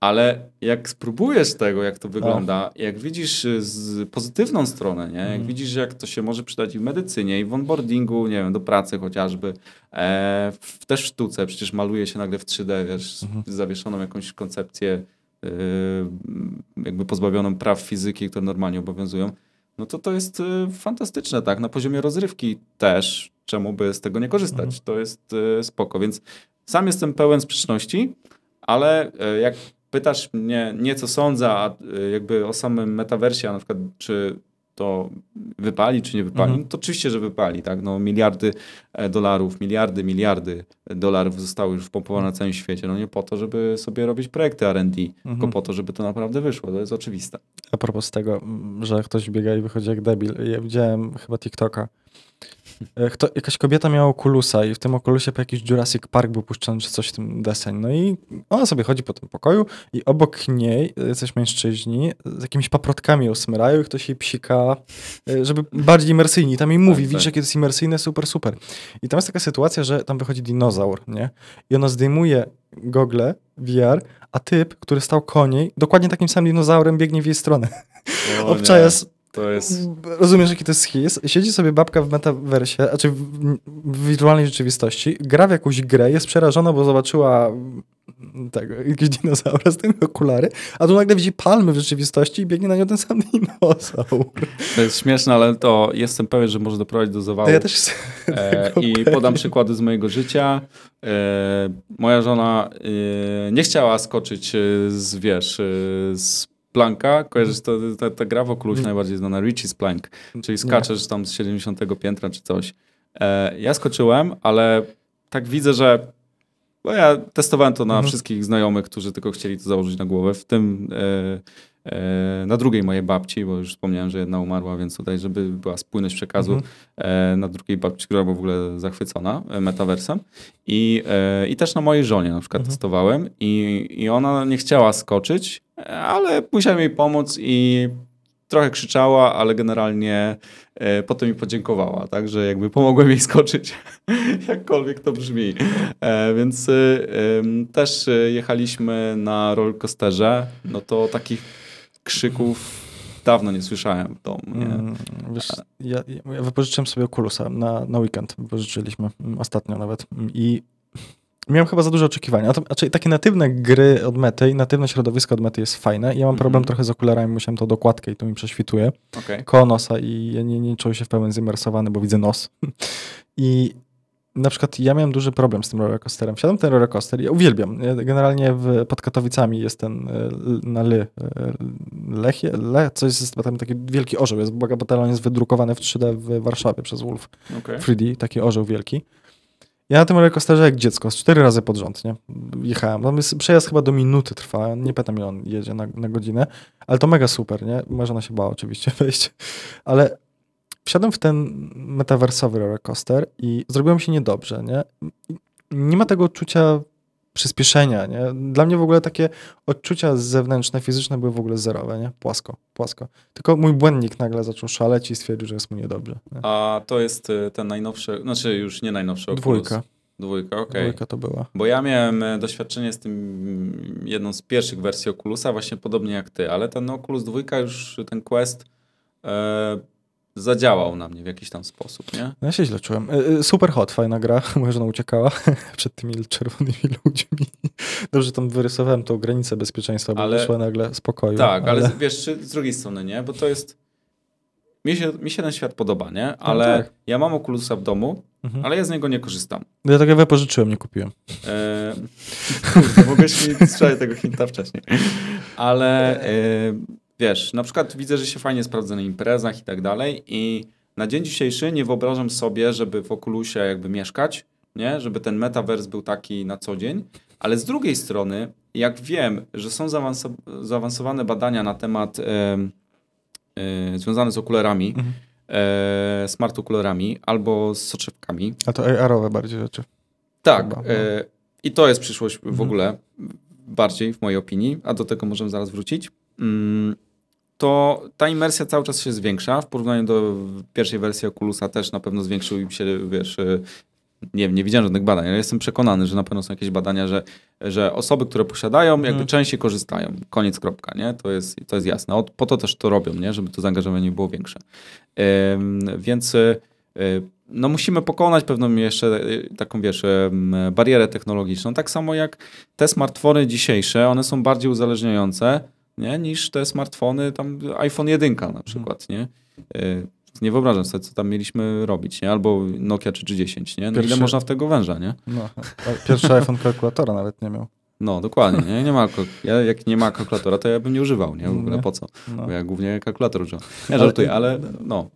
Ale jak spróbujesz tego, jak to wygląda, jak widzisz y, z pozytywną stronę, nie? jak Mhm. widzisz, jak to się może przydać i w medycynie, i w onboardingu, nie wiem, do pracy chociażby, e, w, też w sztuce, przecież maluje się nagle w 3D, wiesz, z zawieszoną jakąś koncepcję, y, jakby pozbawioną praw fizyki, które normalnie obowiązują, no to to jest y, fantastyczne, tak? Na poziomie rozrywki też, czemu by z tego nie korzystać? Mhm. To jest y, spoko, więc sam jestem pełen sprzeczności, ale y, jak pytasz mnie nie co sądzę, a y, jakby o samym metaversie, a na przykład czy to wypali, czy nie wypali, Mhm. no to oczywiście, że wypali, tak? No miliardy e, dolarów, miliardy, miliardy dolarów zostały już wpompowane na całym świecie, no nie po to, żeby sobie robić projekty R&D, tylko Mhm. po to, żeby to naprawdę wyszło, to jest oczywiste. A propos tego, że ktoś biega i wychodzi jak debil. Ja widziałem chyba TikToka. E, Kto, jakaś kobieta miała okulusa i w tym okulusie po jakiś Jurassic Park był puszczony czy coś w tym deseń. No i ona sobie chodzi po tym pokoju i obok niej jacyś mężczyźni z jakimiś paprotkami ją smyrają i ktoś jej psika, e, żeby bardziej imersyjnie. I tam jej mówi, tak. widzisz jakie to jest imersyjne, super, super. I tam jest taka sytuacja, że tam wychodzi dinozaur, nie? I ona zdejmuje gogle VR, a typ, który stał koło niej, dokładnie takim samym dinozaurem biegnie w jej stronę. O Obczaja nie, s- To jest... Rozumiesz, jaki to jest schizm? Siedzi sobie babka w metaversie, znaczy w, w wirtualnej rzeczywistości, gra w jakąś grę, jest przerażona, bo zobaczyła mm, tego, jakiegoś dinozaura z tym okulary, a tu nagle widzi palmy w rzeczywistości i biegnie na nią ten sam dinozaur. To jest śmieszne, ale to jestem pewien, że może doprowadzić do zawału. Ja też E, I podam przykłady z mojego życia. E, moja żona e, nie chciała skoczyć e, z, wiesz, e, z planka. Kojarzysz to, ta, ta gra w Oculusie Nie. najbardziej znana, Richie's Plank, czyli skaczesz tam z 70 piętra czy coś. E, ja skoczyłem, ale tak widzę, że bo ja testowałem to na Mhm. wszystkich znajomych, którzy tylko chcieli to założyć na głowę, w tym e, e, na drugiej mojej babci, bo już wspomniałem, że jedna umarła, więc tutaj, żeby była spójność przekazu, Mhm. e, na drugiej babci, która była w ogóle zachwycona e, metaversem. I, e, I też na mojej żonie na przykład Mhm. testowałem i, i ona nie chciała skoczyć, ale musiałem jej pomóc i trochę krzyczała, ale generalnie e, potem mi podziękowała, tak, że jakby pomogłem jej skoczyć, jakkolwiek to brzmi. E, więc e, też jechaliśmy na rollercoasterze, no to takich krzyków dawno nie słyszałem w domu. Nie? Mm, Wiesz, ja, ja wypożyczyłem sobie okulusa na, na weekend. Wypożyczyliśmy mm, ostatnio nawet. Mm, I miałem chyba za duże oczekiwania. To, znaczy, takie natywne gry od mety i natywne środowisko od mety jest fajne. Ja mam Mhm. problem trochę z okularami, musiałem tą dokładkę i to mi prześwituje. Okej. koło nosa i ja nie, nie czuję się w pełni zimersowany, bo widzę nos. I na przykład ja miałem duży problem z tym rollercoasterem. Wsiadłem w ten rollercoaster, ja uwielbiam. Generalnie w, pod Katowicami jest ten e, na Ly, e, Lechie, Le, coś jest, tam taki wielki orzeł jest, bo batalon jest wydrukowany w 3D w Warszawie przez Wolf okej. 3D, taki orzeł wielki. Ja na tym rollercoasterze jak dziecko, cztery razy pod rząd, nie? Jechałem. Tam jest przejazd chyba do minuty trwa, nie pamiętam ile on jedzie na, na godzinę, ale to mega super, nie? Ona się bała oczywiście wejść, ale wsiadłem w ten metaversowy rollercoaster i zrobiło mi się niedobrze, nie? Nie ma tego odczucia przyspieszenia, nie? Dla mnie w ogóle takie odczucia zewnętrzne, fizyczne były w ogóle zerowe, nie? Płasko, płasko. Tylko mój błędnik nagle zaczął szaleć i stwierdził, że jest mu niedobrze. Nie? A to jest y, ten najnowszy, znaczy już nie najnowszy Oculus. Dwójka, Dwójka, okej. dwójka to była. Bo ja miałem e, doświadczenie z tym mm, jedną z pierwszych wersji Oculusa, właśnie podobnie jak ty, ale ten Oculus 2 już, ten Quest e, zadziałał na mnie w jakiś tam sposób, nie? No ja się źle czułem. Y, y, Super hot, fajna gra. Moja żona uciekała przed tymi czerwonymi ludźmi. Dobrze, tam wyrysowałem tą granicę bezpieczeństwa, bo Ale- wyszła nagle spokoju. Tak, ale, z- wiesz, czy z drugiej strony, nie? Bo to jest... Mi się, mi się ten świat podoba, nie? Ale tak. ja mam Oculusa w domu, Mhm. ale ja z niego nie korzystam. Ja tak jak wypożyczyłem, nie kupiłem. E, kurde, mogłeś mi strzelać tego hinta wcześniej. Ale e, wiesz, na przykład widzę, że się fajnie sprawdza na imprezach i tak dalej i na dzień dzisiejszy nie wyobrażam sobie, żeby w Oculusie jakby mieszkać, nie? Żeby ten metaverse był taki na co dzień, ale z drugiej strony, jak wiem, że są zaawanso- zaawansowane badania na temat e, e, związane z okularami, Mhm. e, smart okularami albo z soczewkami, A to AR-owe bardziej rzeczy. tak. Chyba, no. e, I to jest przyszłość w Mhm. ogóle, bardziej w mojej opinii, a do tego możemy zaraz wrócić. Mm, to ta imersja cały czas się zwiększa. W porównaniu do pierwszej wersji Oculusa też na pewno zwiększył im się, wiesz, e, nie, nie widziałem żadnych badań, ale jestem przekonany, że na pewno są jakieś badania, że, że osoby, które posiadają, jakby Mhm. częściej korzystają. Koniec, kropka, nie? To jest, to jest jasne. Od, po to też to robią, nie? Żeby to zaangażowanie było większe. Więc y, y, no musimy pokonać pewną jeszcze y, taką, wiesz, barierę technologiczną. Tak samo jak te smartfony dzisiejsze, one są bardziej uzależniające, nie? Niż te smartfony, tam iPhone 1 na przykład, nie? Y, Nie wyobrażam sobie, co tam mieliśmy robić, nie? Albo Nokia 310, nie? No ile można w tego węża, nie? No, pierwszy iPhone kalkulatora nawet nie miał. No, dokładnie, nie? nie ma, ja, jak nie ma kalkulatora, to ja bym nie używał, nie? W ogóle Nie. po co? No. Bo ja głównie kalkulator używam. Nie żartuję, ale no.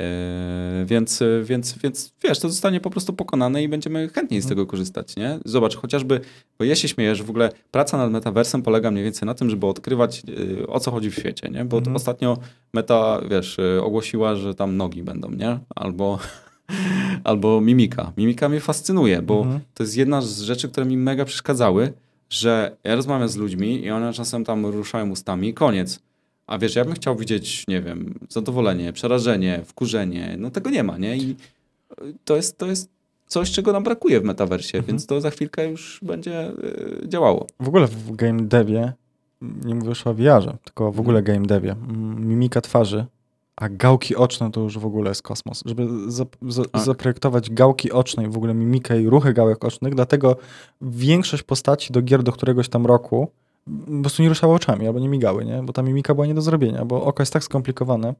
E, więc, więc, więc wiesz, to zostanie po prostu pokonane i będziemy chętniej z Mhm. tego korzystać, nie? Zobacz, chociażby, bo ja się śmieję, że w ogóle praca nad metaversem polega mniej więcej na tym, żeby odkrywać e, o co chodzi w świecie, nie? Bo Mhm. ostatnio Meta, wiesz, e, ogłosiła, że tam nogi będą, nie? Albo, albo mimika. Mimika mnie fascynuje, bo Mhm. to jest jedna z rzeczy, które mi mega przeszkadzały, że ja rozmawiam z ludźmi i one czasem tam ruszają ustami i koniec. A wiesz, ja bym chciał widzieć, nie wiem, zadowolenie, przerażenie, wkurzenie. No tego nie ma, nie? I y, to jest, to jest coś, czego nam brakuje w metaversie, Mhm. więc to za chwilkę już będzie y, działało. W ogóle w game devie, nie mówię już o VR-ze, tylko w ogóle game devie, mm, mimika twarzy, a gałki oczne to już w ogóle jest kosmos. Żeby zap- za- Tak. zaprojektować gałki oczne i w ogóle mimikę i ruchy gałek ocznych, dlatego większość postaci do gier do któregoś tam roku po prostu nie ruszały oczami albo nie migały, nie? bo ta mimika była nie do zrobienia, bo oko jest tak skomplikowane,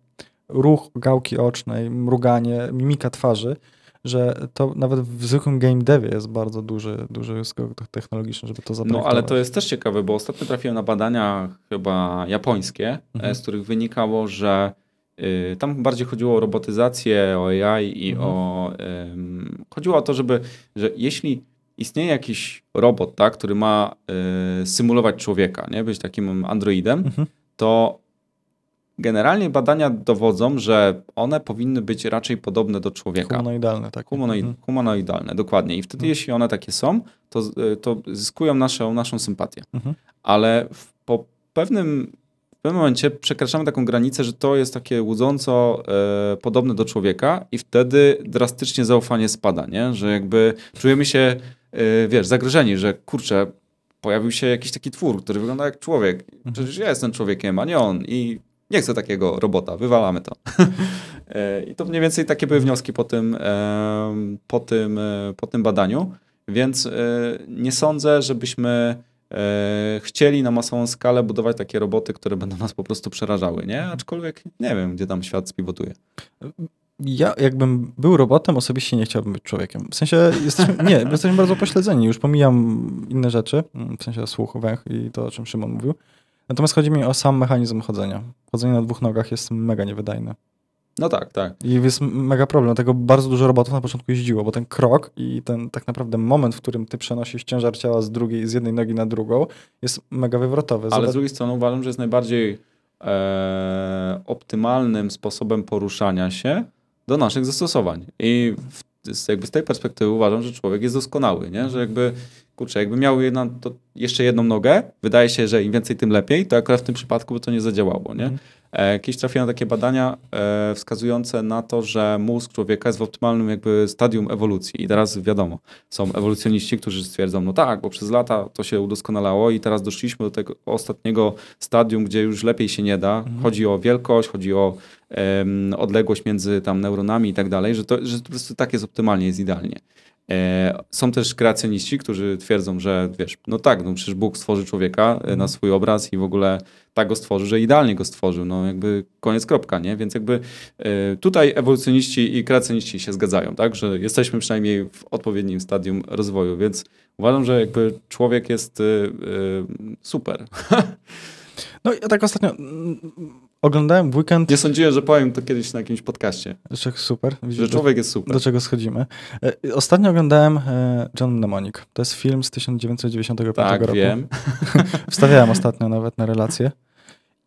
ruch gałki ocznej, mruganie, mimika twarzy, że to nawet w zwykłym game devie jest bardzo duży, duży skok technologiczny, żeby to No zaprojektować. ale to jest też ciekawe, bo ostatnio trafiłem na badania chyba japońskie, Mhm. e, z których wynikało, że tam bardziej chodziło o robotyzację, o AI i Mhm. o... ym, chodziło o to, żeby, że jeśli istnieje jakiś robot, tak, który ma y, symulować człowieka, nie, być takim androidem, Mhm. to generalnie badania dowodzą, że one powinny być raczej podobne do człowieka. Humanoidalne, tak. Humanoid, Mhm. Humanoidalne, dokładnie. I wtedy, Mhm. jeśli one takie są, to, y, to zyskują naszą, naszą sympatię. Mhm. Ale w, po pewnym, w pewnym momencie przekraczamy taką granicę, że to jest takie łudząco e, podobne do człowieka i wtedy drastycznie zaufanie spada, nie? Że jakby czujemy się, e, wiesz, zagrożeni, że kurczę, pojawił się jakiś taki twór, który wygląda jak człowiek. Przecież ja jestem człowiekiem, a nie on. I nie chcę takiego robota, wywalamy to. E, I to mniej więcej takie były wnioski po tym, po tym, po tym badaniu. Więc nie sądzę, żebyśmy chcieli na masową skalę budować takie roboty, które będą nas po prostu przerażały, nie? Aczkolwiek nie wiem, gdzie tam świat spiwotuje. Ja jakbym był robotem, osobiście nie chciałbym być człowiekiem. W sensie jesteśmy, nie, jesteśmy bardzo pośledzeni. Już pomijam inne rzeczy, w sensie słuch, węch i to, o czym Szymon mówił. Natomiast chodzi mi o sam mechanizm chodzenia. Chodzenie na dwóch nogach jest mega niewydajne. No tak, tak. I jest mega problem, dlatego bardzo dużo robotów na początku jeździło, bo ten krok i ten tak naprawdę moment, w którym ty przenosisz ciężar ciała z drugiej, z jednej nogi na drugą, jest mega wywrotowy. Ale Zobacz- z drugiej strony uważam, że jest najbardziej e, optymalnym sposobem poruszania się do naszych zastosowań. I w, z, jakby z tej perspektywy uważam, że człowiek jest doskonały, nie? że jakby, kurczę, jakby miał jedna, to jeszcze jedną nogę, wydaje się, że im więcej, tym lepiej, to akurat w tym przypadku by to nie zadziałało. Nie? Mhm. E, Jakieś trafiłem na takie badania e, wskazujące na to, że mózg człowieka jest w optymalnym jakby stadium ewolucji. I teraz wiadomo, są ewolucjoniści, którzy stwierdzą, no tak, bo przez lata to się udoskonalało i teraz doszliśmy do tego ostatniego stadium, gdzie już lepiej się nie da. Mhm. Chodzi o wielkość, chodzi o em, odległość między tam neuronami i tak dalej, że to, że to po prostu tak jest optymalnie, jest idealnie. E, Są też kreacjoniści, którzy twierdzą, że wiesz, no tak, no przecież Bóg stworzy człowieka e, na swój obraz i w ogóle tak go stworzył, że idealnie go stworzył. No jakby koniec, kropka, nie? Więc jakby e, tutaj ewolucjoniści i kreacjoniści się zgadzają, tak? Że jesteśmy przynajmniej w odpowiednim stadium rozwoju, więc uważam, że jakby człowiek jest super. No ja tak ostatnio oglądałem w weekend, Nie sądziłem, że powiem to kiedyś na jakimś podcaście, że super, widzisz, że do- człowiek jest super. do czego schodzimy. E, Ostatnio oglądałem e, John Mnemonic. To jest film z 1995 Tak, roku. wiem. Wstawiałem ostatnio nawet na relację.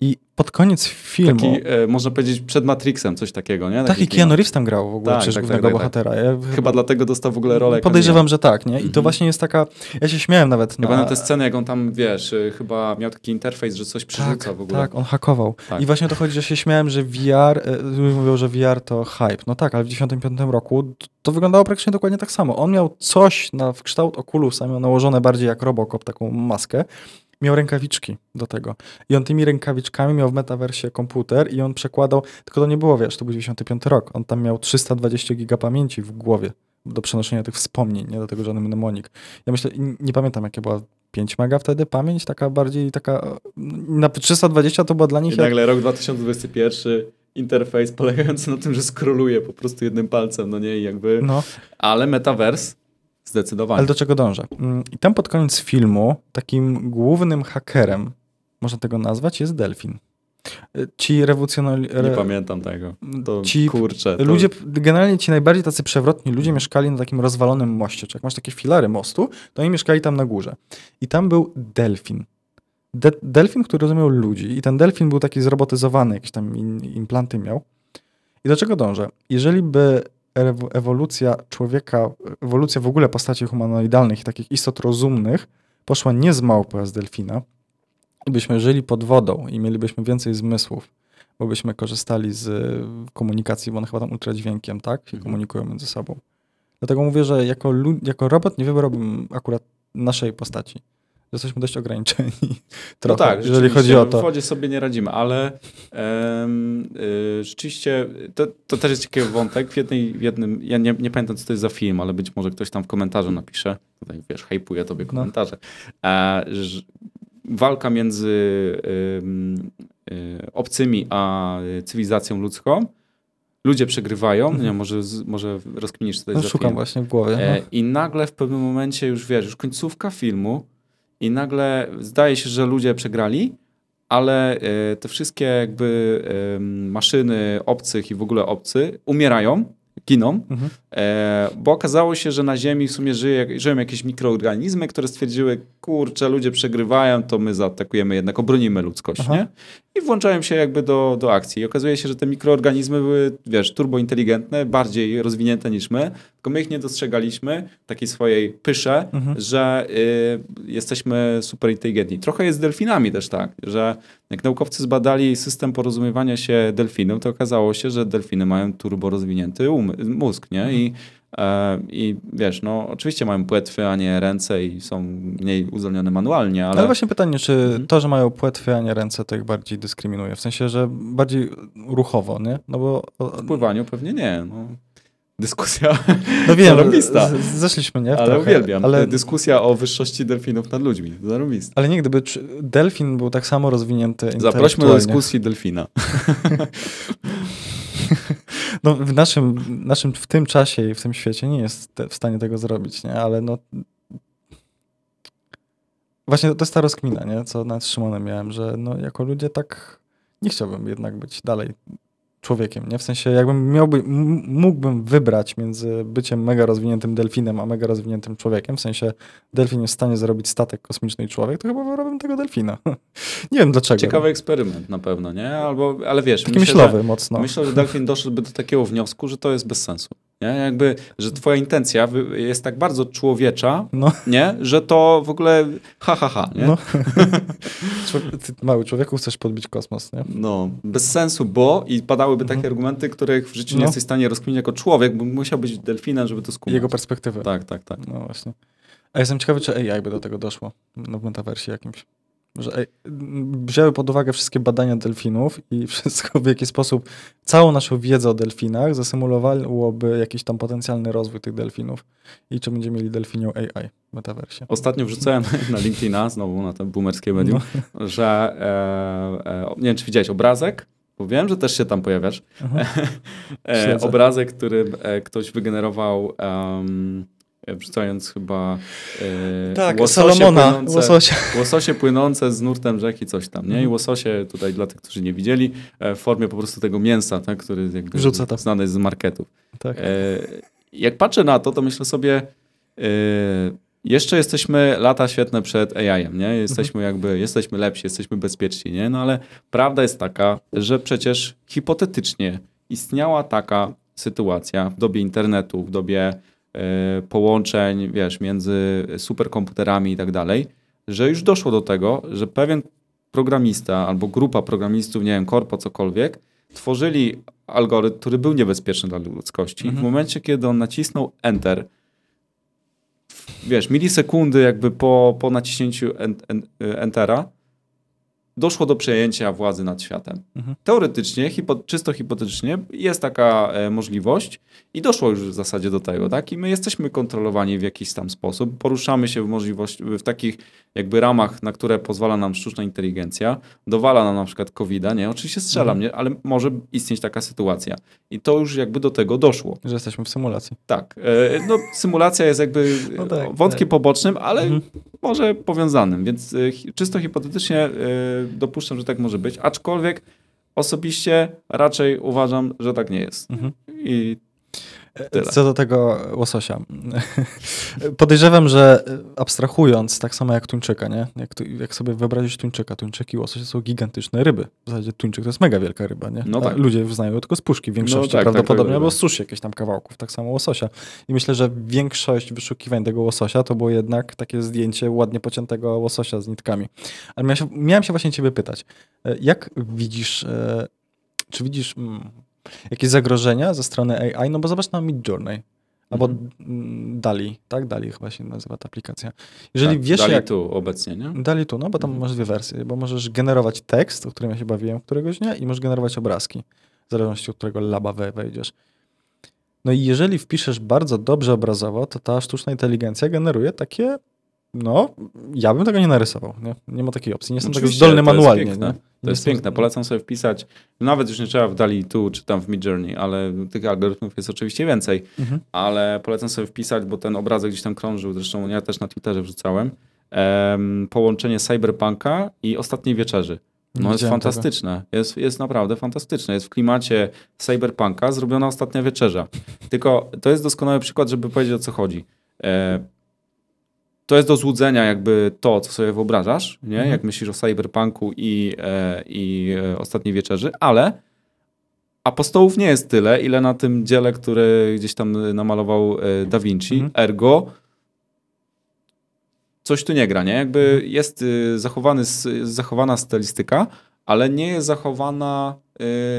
I pod koniec filmu... Taki, e, można powiedzieć, przed Matrixem, coś takiego, nie? Taki Keanu Reeves tam grał w ogóle, tak, przecież tak, głównego tak, tak, bohatera. Ja chyba dlatego dostał w ogóle rolę. Podejrzewam, że tak, nie? I to -hmm. właśnie jest taka... Ja się śmiałem nawet na... Chyba na te sceny, jak on tam, wiesz, y, chyba miał taki interfejs, że coś przerzuca tak, w ogóle. Tak, on hakował. I właśnie o to chodzi, że się śmiałem, że VR... Ludzie mówią, że VR to hype. No tak, ale w 1995 roku to wyglądało praktycznie dokładnie tak samo. On miał coś na, w kształt okulusa, miał nałożone bardziej jak Robocop, taką maskę miał rękawiczki do tego. I on tymi rękawiczkami miał w metaversie komputer i on przekładał, tylko to nie było, wiesz, to był 95 rok, on tam miał 320 giga pamięci w głowie do przenoszenia tych wspomnień, nie do tego żaden mnemonik. Ja myślę, nie pamiętam jakie była 5 mega wtedy pamięć, taka bardziej taka, na 320 to była dla nich... I nagle rok 2021 interfejs polegający na tym, że skroluje po prostu jednym palcem, no nie, i jakby... No. Ale metavers Zdecydowanie. Ale do czego dążę? Mm, I tam pod koniec filmu takim głównym hakerem, można tego nazwać, jest Delfin. Y, ci rewolucjonalni... Nie pamiętam tego. To ci kurczę. To... Ludzie, generalnie ci najbardziej tacy przewrotni ludzie mieszkali na takim rozwalonym moście. Czy jak masz takie filary mostu, to oni mieszkali tam na górze. I tam był delfin. De delfin, który rozumiał ludzi. I ten delfin był taki zrobotyzowany, jakieś tam implanty miał. I do czego dążę? Jeżeli by ewolucja człowieka, ewolucja w ogóle postaci humanoidalnych takich istot rozumnych poszła nie z małpy, a z delfina, i byśmy żyli pod wodą i mielibyśmy więcej zmysłów, bo byśmy korzystali z komunikacji, bo one chyba tam ultradźwiękiem, tak, się mhm. komunikują między sobą. Dlatego mówię, że jako, jako robot nie wybrałbym akurat naszej postaci jesteśmy dość ograniczeni. Trochę, no tak, jeżeli chodzi o to. W wodzie sobie nie radzimy, ale um, y, rzeczywiście to, to, też jest ciekawy wątek. W, jednej, w jednym, ja nie, nie, pamiętam, co to jest za film, ale być może ktoś tam w komentarzu napisze. Tutaj wiesz, hejpuję tobie no. komentarze. No. E, walka między y, y, obcymi a cywilizacją ludzką. Ludzie przegrywają, mhm. nie, może, może rozkminisz tutaj no, Szukam film. właśnie w głowie. E, no. I nagle w pewnym momencie już wiesz, już końcówka filmu, i nagle zdaje się, że ludzie przegrali, ale e, te wszystkie jakby maszyny obcych i w ogóle obcy umierają, giną, mhm. E, bo okazało się, że na Ziemi w sumie żyje, żyją jakieś mikroorganizmy, które stwierdziły, kurczę, ludzie przegrywają, to my zaatakujemy jednak, obronimy ludzkość, Aha. nie? I włączają się jakby do, do akcji. I okazuje się, że te mikroorganizmy były, wiesz, turbointeligentne, bardziej rozwinięte niż my, tylko my ich nie dostrzegaliśmy, takiej swojej pysze, mhm. że y, jesteśmy super inteligentni. Trochę jest z delfinami też tak, że jak naukowcy zbadali system porozumiewania się delfinów, to okazało się, że delfiny mają turbo rozwinięty mózg, nie? Mhm. I E, I wiesz, no oczywiście mają płetwy, a nie ręce i są mniej uzdolnione manualnie, ale... Ale właśnie pytanie, czy mhm. to, że mają płetwy, a nie ręce, to ich bardziej dyskryminuje? W sensie, że bardziej ruchowo, nie? No bo... W pływaniu pewnie nie, no. Dyskusja no wiem, zarobista. Zeszliśmy, nie? ale trochę, uwielbiam. Ale... Dyskusja o wyższości delfinów nad ludźmi. Zarobista. Ale nie, gdyby delfin był tak samo rozwinięty Zaprośmy do dyskusji delfina. no w naszym, naszym, w tym czasie i w tym świecie nie jest te, w stanie tego zrobić, nie? Ale no... Właśnie to jest ta rozkmina, nie? Co nad Szymonem miałem, że no jako ludzie tak nie chciałbym jednak być dalej człowiekiem, nie? W sensie jakbym miałby, mógłbym wybrać między byciem mega rozwiniętym delfinem, a mega rozwiniętym człowiekiem, w sensie delfin jest w stanie zrobić statek kosmiczny i człowiek, to chyba wybrałbym tego delfina. nie wiem dlaczego. Ciekawy eksperyment na pewno, nie? Albo, ale wiesz... Taki myślę, myślowy mocno. Myślę, że delfin doszedłby do takiego wniosku, że to jest bez sensu. Nie? Jakby, że twoja intencja jest tak bardzo człowiecza, no. nie? że to w ogóle ha, ha, ha. Nie? No. Ty, mały człowieku, chcesz podbić kosmos, nie? No, bez sensu, bo i padałyby takie mhm. argumenty, których w życiu no. nie jesteś w stanie rozkminić jako człowiek, bo musiał być delfinem, żeby to skumać. Jego perspektywy. Tak, tak, tak. No właśnie. A jestem ciekawy, czy AI by do tego doszło no, w metaversie jakimś że wzięły pod uwagę wszystkie badania delfinów i wszystko w jaki sposób, całą naszą wiedzę o delfinach zasymulowałoby jakiś tam potencjalny rozwój tych delfinów i czy będziemy mieli delfinią AI w metaversie. Ostatnio wrzucałem na LinkedIna, znowu na to boomerskie medium, no. że e, e, nie wiem, czy widziałeś obrazek, bo wiem, że też się tam pojawiasz. e, obrazek, który e, ktoś wygenerował um, wrzucając chyba e, tak, łososie, Salomona, płynące, łososie. łososie płynące z nurtem rzeki, coś tam, nie? I mhm. łososie tutaj dla tych, którzy nie widzieli, e, w formie po prostu tego mięsa, tak, który jakby Wrzuca to. znany jest z marketów. Tak. E, jak patrzę na to, to myślę sobie, e, Jeszcze jesteśmy lata świetne przed AI-em, nie? Jesteśmy jakby, jesteśmy lepsi, jesteśmy bezpieczni, nie? No ale prawda jest taka, że przecież hipotetycznie istniała taka sytuacja w dobie internetu, w dobie połączeń, wiesz, między superkomputerami i tak dalej, że już doszło do tego, że pewien programista albo grupa programistów, nie wiem, korpo, cokolwiek, tworzyli algorytm, który był niebezpieczny dla ludzkości. Mhm. W momencie, kiedy on nacisnął Enter, wiesz, milisekundy jakby po, po naciśnięciu Entera, doszło do przejęcia władzy nad światem. Mhm. Teoretycznie, hipo, czysto hipotetycznie jest taka e, możliwość i doszło już w zasadzie do tego, tak? I my jesteśmy kontrolowani w jakiś tam sposób, poruszamy się w możliwości, w takich jakby ramach, na które pozwala nam sztuczna inteligencja, dowala nam na przykład COVID-a, nie? Oczywiście strzelam, mhm. nie? Ale może istnieć taka sytuacja. I to już jakby do tego doszło. Że jesteśmy w symulacji. Tak. E, no, symulacja jest jakby no tak, wątkiem tak. pobocznym, ale mhm. może powiązanym, więc e, czysto hipotetycznie e, dopuszczam, że tak może być, aczkolwiek osobiście raczej uważam, że tak nie jest. Mhm. I Tyle. Co do tego łososia. Podejrzewam, że abstrahując, tak samo jak tuńczyka, nie? Jak, tu, jak sobie wyobrazić tuńczyka, tuńczyki i łososie są gigantyczne ryby. W zasadzie tuńczyk to jest mega wielka ryba, nie? No tak. ludzie znają tylko z puszki w większości no tak, prawdopodobnie, tak, tak, albo z sushi jakieś tam kawałków, tak samo łososia. I myślę, że większość wyszukiwań tego łososia to było jednak takie zdjęcie ładnie pociętego łososia z nitkami. Ale miałem się, miałem się właśnie ciebie pytać, e, jak widzisz, e, czy widzisz... Jakieś zagrożenia ze strony AI, no bo zobacz na Midjourney. Albo mhm. Dali, tak? Dali chyba się nazywa ta aplikacja. Jeżeli tak, wiesz, Dali jak... tu obecnie, nie? Dali tu, no bo tam mhm. masz dwie wersje, bo możesz generować tekst, o którym ja się bawiłem któregoś dnia i możesz generować obrazki, w zależności od którego laba wejdziesz. No i jeżeli wpiszesz bardzo dobrze obrazowo, to ta sztuczna inteligencja generuje takie no, ja bym tego nie narysował. Nie, nie ma takiej opcji. Nie jestem tego zdolny manualnie. Nie? To jest piękne. Polecam sobie wpisać, nawet już nie trzeba w Dali tu czy tam w Midjourney, ale tych algorytmów jest oczywiście więcej, mhm. ale polecam sobie wpisać, bo ten obrazek gdzieś tam krążył, zresztą ja też na Twitterze wrzucałem, um, połączenie cyberpunka i ostatniej wieczerzy. No jest fantastyczne. Jest, jest naprawdę fantastyczne. Jest w klimacie cyberpunka zrobiona ostatnia wieczerza. Tylko to jest doskonały przykład, żeby powiedzieć o co chodzi. E, to jest do złudzenia jakby to, co sobie wyobrażasz, nie? Mhm. jak myślisz o cyberpunku i, e, i e, ostatniej wieczerzy, ale apostołów nie jest tyle, ile na tym dziele, które gdzieś tam namalował e, Da Vinci. Mhm. Ergo coś tu nie gra, nie? Jakby mhm. jest y, zachowany, zachowana stylistyka, ale nie jest zachowana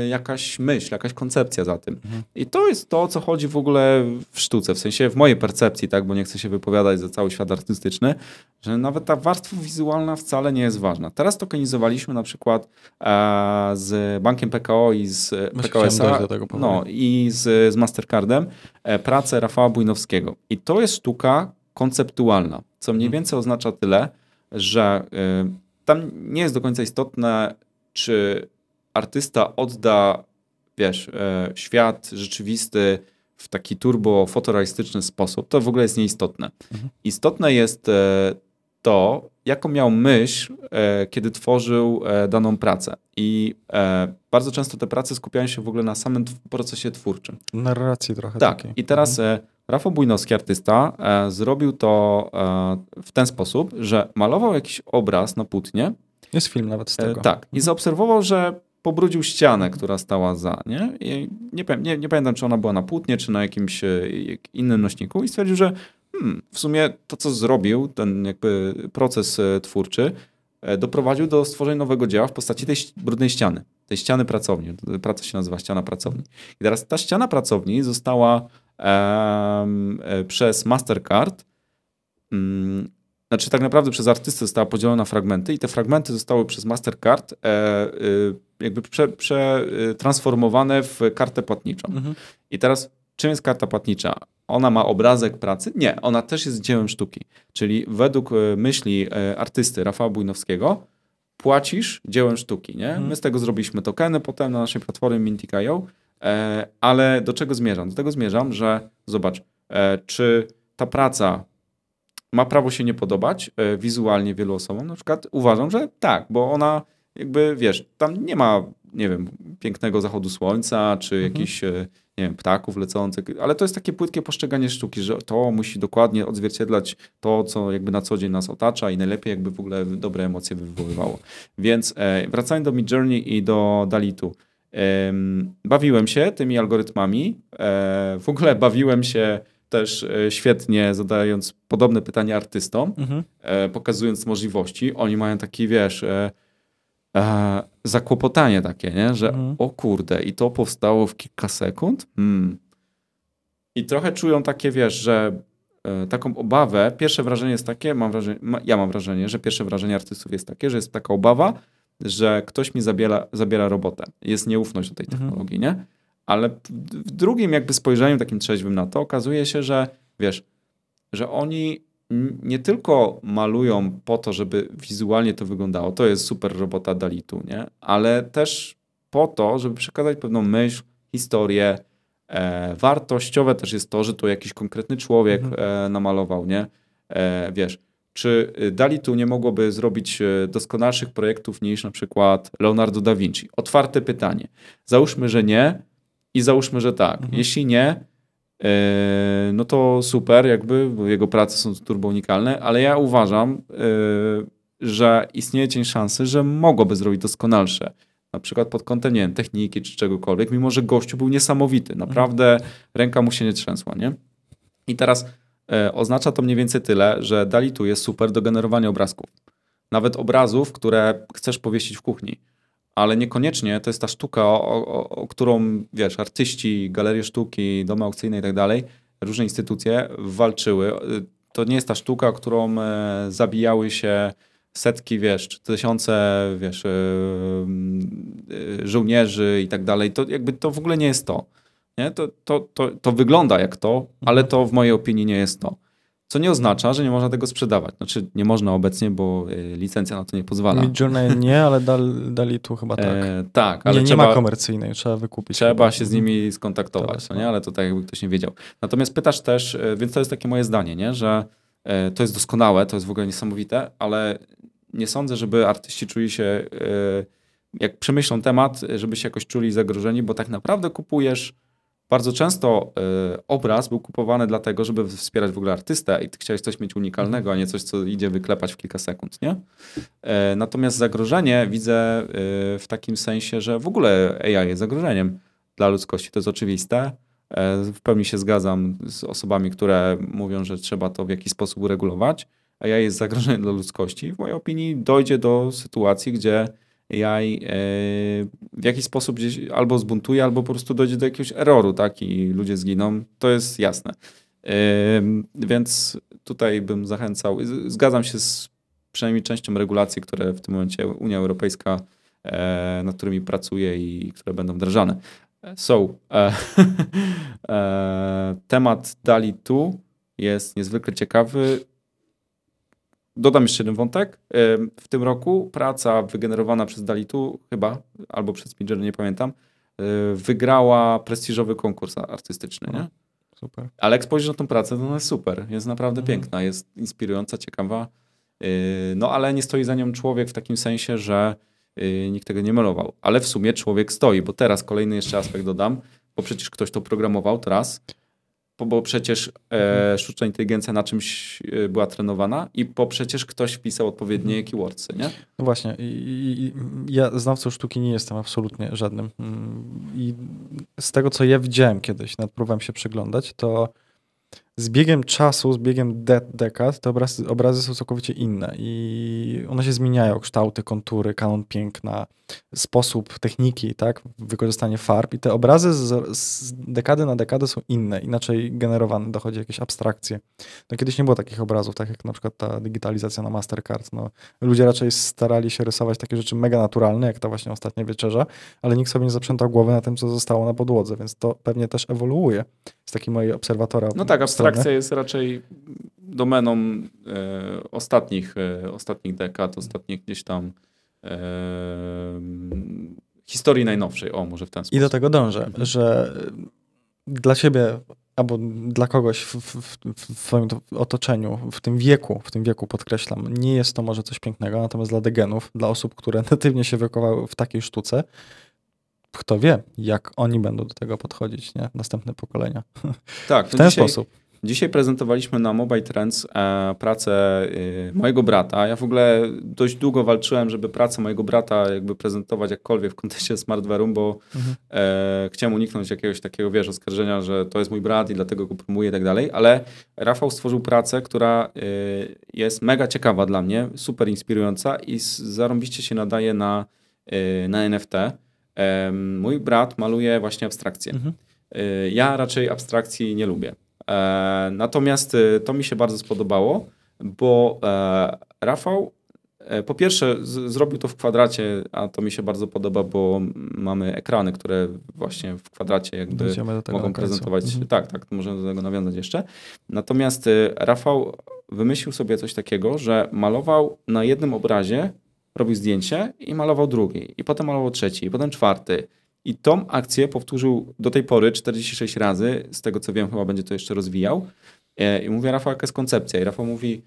jakaś myśl, jakaś koncepcja za tym. Mhm. I to jest to, o co chodzi w ogóle w sztuce, w sensie w mojej percepcji, tak, bo nie chcę się wypowiadać za cały świat artystyczny, że nawet ta warstwa wizualna wcale nie jest ważna. Teraz tokenizowaliśmy na przykład e, z bankiem PKO i z PKO SA, no, i z, z Mastercardem e, pracę Rafała Bujnowskiego. I to jest sztuka konceptualna, co mniej mhm. więcej oznacza tyle, że y, tam nie jest do końca istotne, czy artysta odda, wiesz, e, świat rzeczywisty w taki turbo fotorealistyczny sposób, to w ogóle jest nieistotne. Mhm. Istotne jest e, to, jaką miał myśl, e, kiedy tworzył daną pracę. I bardzo często te prace skupiają się w ogóle na samym procesie twórczym. Narracji trochę. Tak. Takiej. I teraz mhm. Rafał Bujnowski, artysta, zrobił to w ten sposób, że malował jakiś obraz na płótnie, jest film nawet z tego. Tak. I mhm. zaobserwował, że pobrudził ścianę, która stała za, nie? Nie, nie, nie pamiętam, czy ona była na płótnie, czy na jakimś e, innym nośniku i stwierdził, że hmm, w sumie to, co zrobił, ten jakby proces e, twórczy, doprowadził do stworzenia nowego dzieła w postaci tej brudnej ściany, tej ściany pracowni. Praca się nazywa ściana pracowni. I teraz ta ściana pracowni została um, przez Mastercard um, znaczy tak naprawdę przez artystę została podzielona na fragmenty i te fragmenty zostały przez Mastercard e, e, jakby przetransformowane e, w kartę płatniczą. Mhm. I teraz czym jest karta płatnicza? Ona ma obrazek pracy? Nie, ona też jest dziełem sztuki. Czyli według e, myśli e, artysty Rafała Bujnowskiego płacisz dziełem sztuki. Nie? Mhm. My z tego zrobiliśmy tokeny potem na naszej platformie Mintic.io, e, ale do czego zmierzam? Do tego zmierzam, że zobacz, czy ta praca ma prawo się nie podobać e, wizualnie wielu osobom. Na przykład uważam, że tak, bo ona jakby wiesz, tam nie ma, nie wiem, pięknego zachodu słońca, czy mhm. jakichś, e, nie wiem, ptaków lecących, ale to jest takie płytkie postrzeganie sztuki, że to musi dokładnie odzwierciedlać to, co jakby na co dzień nas otacza i najlepiej jakby w ogóle dobre emocje wywoływało. Więc e, wracając do Midjourney i do Dalitu, bawiłem się tymi algorytmami, e, w ogóle bawiłem się też e, świetnie zadając podobne pytania artystom, mhm. E, pokazując możliwości. Oni mają taki, wiesz, e, zakłopotanie takie, nie? że mhm. o kurde, i to powstało w kilka sekund? Hmm. I trochę czują takie, wiesz, że taką obawę, pierwsze wrażenie jest takie, mam wrażenie, ja mam wrażenie, że pierwsze wrażenie artystów jest takie, że jest taka obawa, że ktoś mi zabiera, zabiera robotę. Jest nieufność do tej mhm. technologii, mhm. nie? Ale w drugim jakby spojrzeniu takim trzeźwym na to okazuje się, że wiesz, że oni nie tylko malują po to, żeby wizualnie to wyglądało, to jest super robota Dalitu, nie? Ale też po to, żeby przekazać pewną myśl, historię. E, wartościowe też jest to, że to jakiś konkretny człowiek mhm. e, namalował, nie? E, wiesz, czy Dalitu nie mogłoby zrobić e, doskonalszych projektów niż na przykład Leonardo da Vinci? Otwarte pytanie. Załóżmy, że nie, i załóżmy, że tak. Mhm. Jeśli nie, yy, no to super, jakby, bo jego prace są turbo unikalne, ale ja uważam, yy, że istnieje cień szansy, że mogłoby zrobić doskonalsze. Na przykład pod kątem, nie wiem, techniki czy czegokolwiek, mimo że gościu był niesamowity. Naprawdę mhm. ręka mu się nie trzęsła, nie? I teraz yy, oznacza to mniej więcej tyle, że Dali tu jest super do generowania obrazków. Nawet obrazów, które chcesz powiesić w kuchni ale niekoniecznie to jest ta sztuka, o, o, o, którą, wiesz, artyści, galerie sztuki, domy aukcyjne i tak dalej, różne instytucje walczyły. To nie jest ta sztuka, którą e, zabijały się setki, wiesz, czy tysiące, wiesz, e, e, żołnierzy i tak dalej. To jakby to w ogóle nie jest to. Nie? To, to, to, to wygląda jak to, ale to w mojej opinii nie jest to. Co nie oznacza, że nie można tego sprzedawać. Znaczy nie można obecnie, bo y, licencja na to nie pozwala. Midjourney nie, ale dali, dali tu chyba tak. E, tak, ale nie, trzeba, nie ma komercyjnej, trzeba wykupić. Trzeba chyba. się z nimi skontaktować, to, no nie? ale to tak jakby ktoś nie wiedział. Natomiast pytasz też, e, więc to jest takie moje zdanie, nie? że e, to jest doskonałe, to jest w ogóle niesamowite, ale nie sądzę, żeby artyści czuli się, jak przemyślą temat, żeby się jakoś czuli zagrożeni, bo tak naprawdę kupujesz bardzo często y, obraz był kupowany dlatego, żeby wspierać w ogóle artystę i ty chciałeś coś mieć unikalnego, a nie coś, co idzie wyklepać w kilka sekund, nie? E, natomiast zagrożenie widzę y, w takim sensie, że w ogóle AI jest zagrożeniem dla ludzkości, to jest oczywiste. W pełni się zgadzam z osobami, które mówią, że trzeba to w jakiś sposób uregulować. AI jest zagrożeniem dla ludzkości. W mojej opinii dojdzie do sytuacji, gdzie AI e, w jakiś sposób gdzieś albo zbuntuje, albo po prostu dojdzie do jakiegoś erroru, tak, i ludzie zginą. To jest jasne. E, więc tutaj bym zachęcał, zgadzam się z przynajmniej częścią regulacji, które w tym momencie Unia Europejska, e, nad którymi pracuje i które będą wdrażane. So, temat DALI 2 jest niezwykle ciekawy. Dodam jeszcze jeden wątek. W tym roku praca wygenerowana przez Dalitu, chyba, albo przez Midjourney, nie pamiętam, e, wygrała prestiżowy konkurs artystyczny. Nie? Super. Ale jak spojrzysz na tą pracę, to ona jest super. Jest naprawdę mhm. piękna, jest inspirująca, ciekawa. E, no ale nie stoi za nią człowiek w takim sensie, że e, nikt tego nie malował. Ale w sumie człowiek stoi, bo teraz kolejny jeszcze aspekt dodam, bo przecież ktoś to programował teraz bo przecież e, sztuczna inteligencja na czymś e, była trenowana i bo przecież ktoś wpisał odpowiednie mhm. keywordsy, nie? No właśnie. I, i, ja znawcą sztuki nie jestem absolutnie żadnym. Mm, I z tego, co ja widziałem kiedyś, nawet próbowałem się przyglądać, to z biegiem czasu, z biegiem de dekad, te obrazy, obrazy są całkowicie inne i one się zmieniają, kształty, kontury, kanon piękna, sposób, techniki, tak, wykorzystanie farb i te obrazy z, z dekady na dekadę są inne, inaczej generowane, dochodzi jakieś abstrakcje. No, kiedyś nie było takich obrazów, tak jak na przykład ta digitalizacja na Mastercard. No, ludzie raczej starali się rysować takie rzeczy mega naturalne, jak ta właśnie ostatnia wieczerza, ale nikt sobie nie zaprzętał głowy na tym, co zostało na podłodze, więc to pewnie też ewoluuje z takiej mojej obserwatora. No tak, abstrakcja strony. jest raczej domeną e, ostatnich, e, ostatnich dekad, ostatnich gdzieś tam e, historii najnowszej, o może w ten sposób. I do tego dążę, mhm. że dla siebie albo dla kogoś w, w, w swoim otoczeniu, w tym wieku, w tym wieku podkreślam, nie jest to może coś pięknego, natomiast dla degenów, dla osób, które natywnie się wychowały w takiej sztuce, kto wie, jak oni będą do tego podchodzić, nie? Następne pokolenia. Tak, w ten dzisiaj, sposób. Dzisiaj prezentowaliśmy na Mobile Trends e, pracę e, mojego brata. Ja w ogóle dość długo walczyłem, żeby pracę mojego brata jakby prezentować jakkolwiek w kontekście smartware'u, bo mhm. e, chciałem uniknąć jakiegoś takiego, wiesz, oskarżenia, że to jest mój brat i dlatego go promuję i tak dalej, ale Rafał stworzył pracę, która e, jest mega ciekawa dla mnie, super inspirująca i zarąbiście się nadaje na, e, na NFT. mój brat maluje właśnie abstrakcje. Mhm. Ja raczej abstrakcji nie lubię. E, natomiast e, to mi się bardzo spodobało, bo e, Rafał po pierwsze z, zrobił to w kwadracie, a to mi się bardzo podoba, bo mamy ekrany, które właśnie w kwadracie jakby mogą prezentować. Mhm. Tak, tak, możemy do tego nawiązać jeszcze. Natomiast Rafał wymyślił sobie coś takiego, że malował na jednym obrazie, robił zdjęcie i malował drugi, i potem malował trzeci, i potem czwarty. I tą akcję powtórzył do tej pory 46 razy. Z tego co wiem, chyba będzie to jeszcze rozwijał. E, I mówię, Rafał, jaka jest koncepcja? I Rafał mówi,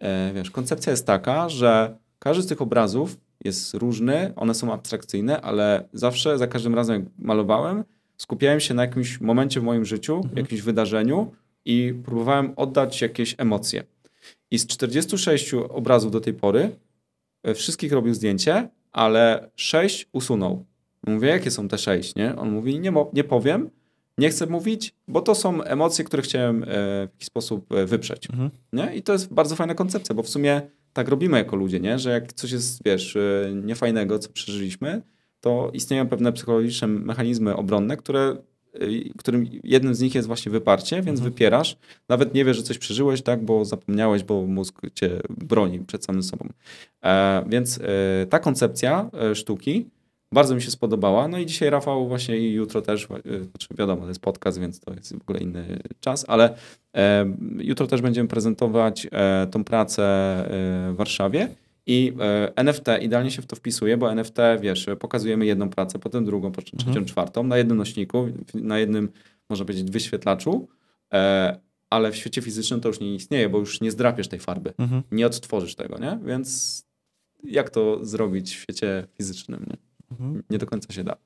e, wiesz, koncepcja jest taka, że każdy z tych obrazów jest różny, one są abstrakcyjne, ale zawsze, za każdym razem, jak malowałem, skupiałem się na jakimś momencie w moim życiu, mhm. jakimś wydarzeniu i próbowałem oddać jakieś emocje. I z 46 obrazów do tej pory, e, wszystkich robił zdjęcie, ale 6 usunął. Mówię, jakie są te sześć, nie? On mówi, nie, nie powiem, nie chcę mówić, bo to są emocje, które chciałem e, w jakiś sposób e, wyprzeć. Mhm. Nie? I to jest bardzo fajna koncepcja, bo w sumie tak robimy jako ludzie, nie? że jak coś jest, wiesz, e, niefajnego, co przeżyliśmy, to istnieją pewne psychologiczne mechanizmy obronne, które, którym jednym z nich jest właśnie wyparcie, więc mhm. wypierasz. Nawet nie wiesz, że coś przeżyłeś, tak, bo zapomniałeś, bo mózg cię broni przed samym sobą. E, więc e, ta koncepcja e, sztuki bardzo mi się spodobała. No i dzisiaj Rafał właśnie i jutro też, y, znaczy wiadomo, to jest podcast, więc to jest w ogóle inny czas, ale e, jutro też będziemy prezentować e, tą pracę e, w Warszawie. I e, NFT idealnie się w to wpisuje, bo NFT, wiesz, pokazujemy jedną pracę, potem drugą, potem trzecią, mhm. czwartą na jednym nośniku, na jednym, można powiedzieć, wyświetlaczu, e, ale w świecie fizycznym to już nie istnieje, bo już nie zdrapiesz tej farby, mhm. nie odtworzysz tego, nie? Więc jak to zrobić w świecie fizycznym, nie? Mhm. Nie do końca się da.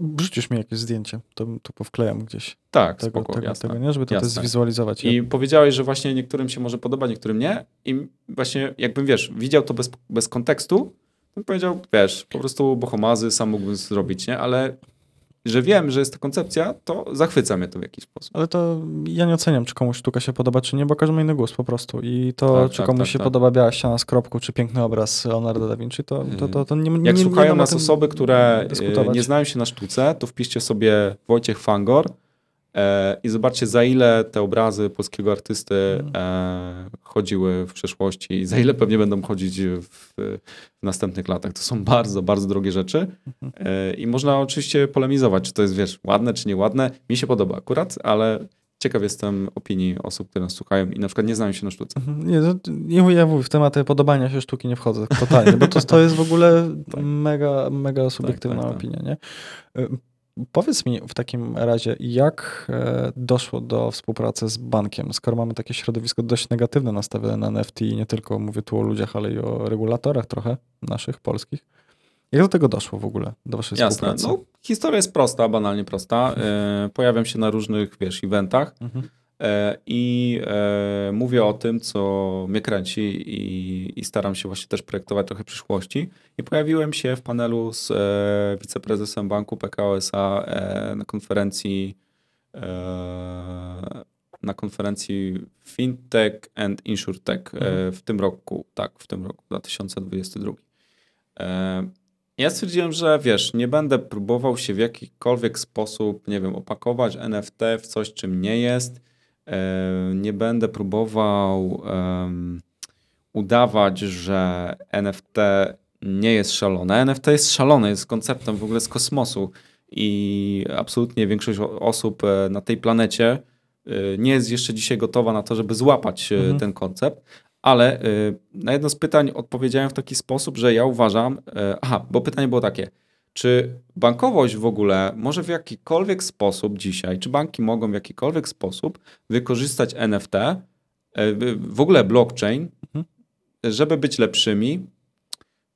Wrzucisz mi jakieś zdjęcie, to, to powklejam gdzieś. Tak, tego, spoko, tego, jasne, tego, nie? Żeby to jasne. też zwizualizować. I powiedziałeś, że właśnie niektórym się może podoba, niektórym nie. I właśnie jakbym, wiesz, widział to bez, bez kontekstu, to bym powiedział, wiesz, po prostu bohomazy sam mógłbym zrobić, nie? Ale że wiem, że jest to koncepcja, to zachwyca mnie to w jakiś sposób. Ale to ja nie oceniam, czy komuś sztuka się podoba, czy nie, bo każdy ma inny głos po prostu. I to, tak, czy tak, komuś tak, się tak. podoba biała ściana z kropką, czy piękny obraz Leonardo da Vinci, to, to, to, to nie, nie Jak nie, słuchają nas osoby, które dyskutować. nie znają się na sztuce, to wpiszcie sobie Wojciech Fangor E, I zobaczcie, za ile te obrazy polskiego artysty e, chodziły w przeszłości i za ile pewnie będą chodzić w, w, następnych latach. To są bardzo, bardzo drogie rzeczy. Mhm. E, I można oczywiście polemizować, czy to jest, wiesz, ładne, czy nieładne. Mi się podoba akurat, ale ciekaw jestem opinii osób, które nas słuchają i na przykład nie znają się na sztuce. Mhm. Nie, nie ja mówię, w tematy podobania się sztuki nie wchodzę totalnie, bo to, to jest w ogóle tak. mega, mega subiektywna tak, tak, tak. opinia, nie? Powiedz mi w takim razie, jak e, doszło do współpracy z bankiem, skoro mamy takie środowisko dość negatywne nastawione na NFT i nie tylko mówię tu o ludziach, ale i o regulatorach trochę naszych, polskich. Jak do tego doszło w ogóle, do waszej Jasne. współpracy? No, historia jest prosta, banalnie prosta. E, pojawiam się na różnych, wiesz, eventach. Mhm. E, I e, mówię o tym, co mnie kręci i, i, staram się właśnie też projektować trochę przyszłości. I pojawiłem się w panelu z e, wiceprezesem banku PKO SA na konferencji na konferencji FinTech and InsurTech mhm. w tym roku, tak, w tym roku 2022. Ja stwierdziłem, że wiesz, nie będę próbował się w jakikolwiek sposób, nie wiem, opakować NFT w coś, czym nie jest nie będę próbował um, udawać, że NFT nie jest szalone. NFT jest szalone, jest konceptem w ogóle z kosmosu i absolutnie większość osób e, na tej planecie e, nie jest jeszcze dzisiaj gotowa na to, żeby złapać mhm. ten koncept. Ale na jedno z pytań odpowiedziałem w taki sposób, że ja uważam, aha, bo pytanie było takie, czy bankowość w ogóle może w jakikolwiek sposób dzisiaj, czy banki mogą w jakikolwiek sposób wykorzystać NFT, e, w ogóle blockchain, mhm. żeby być lepszymi,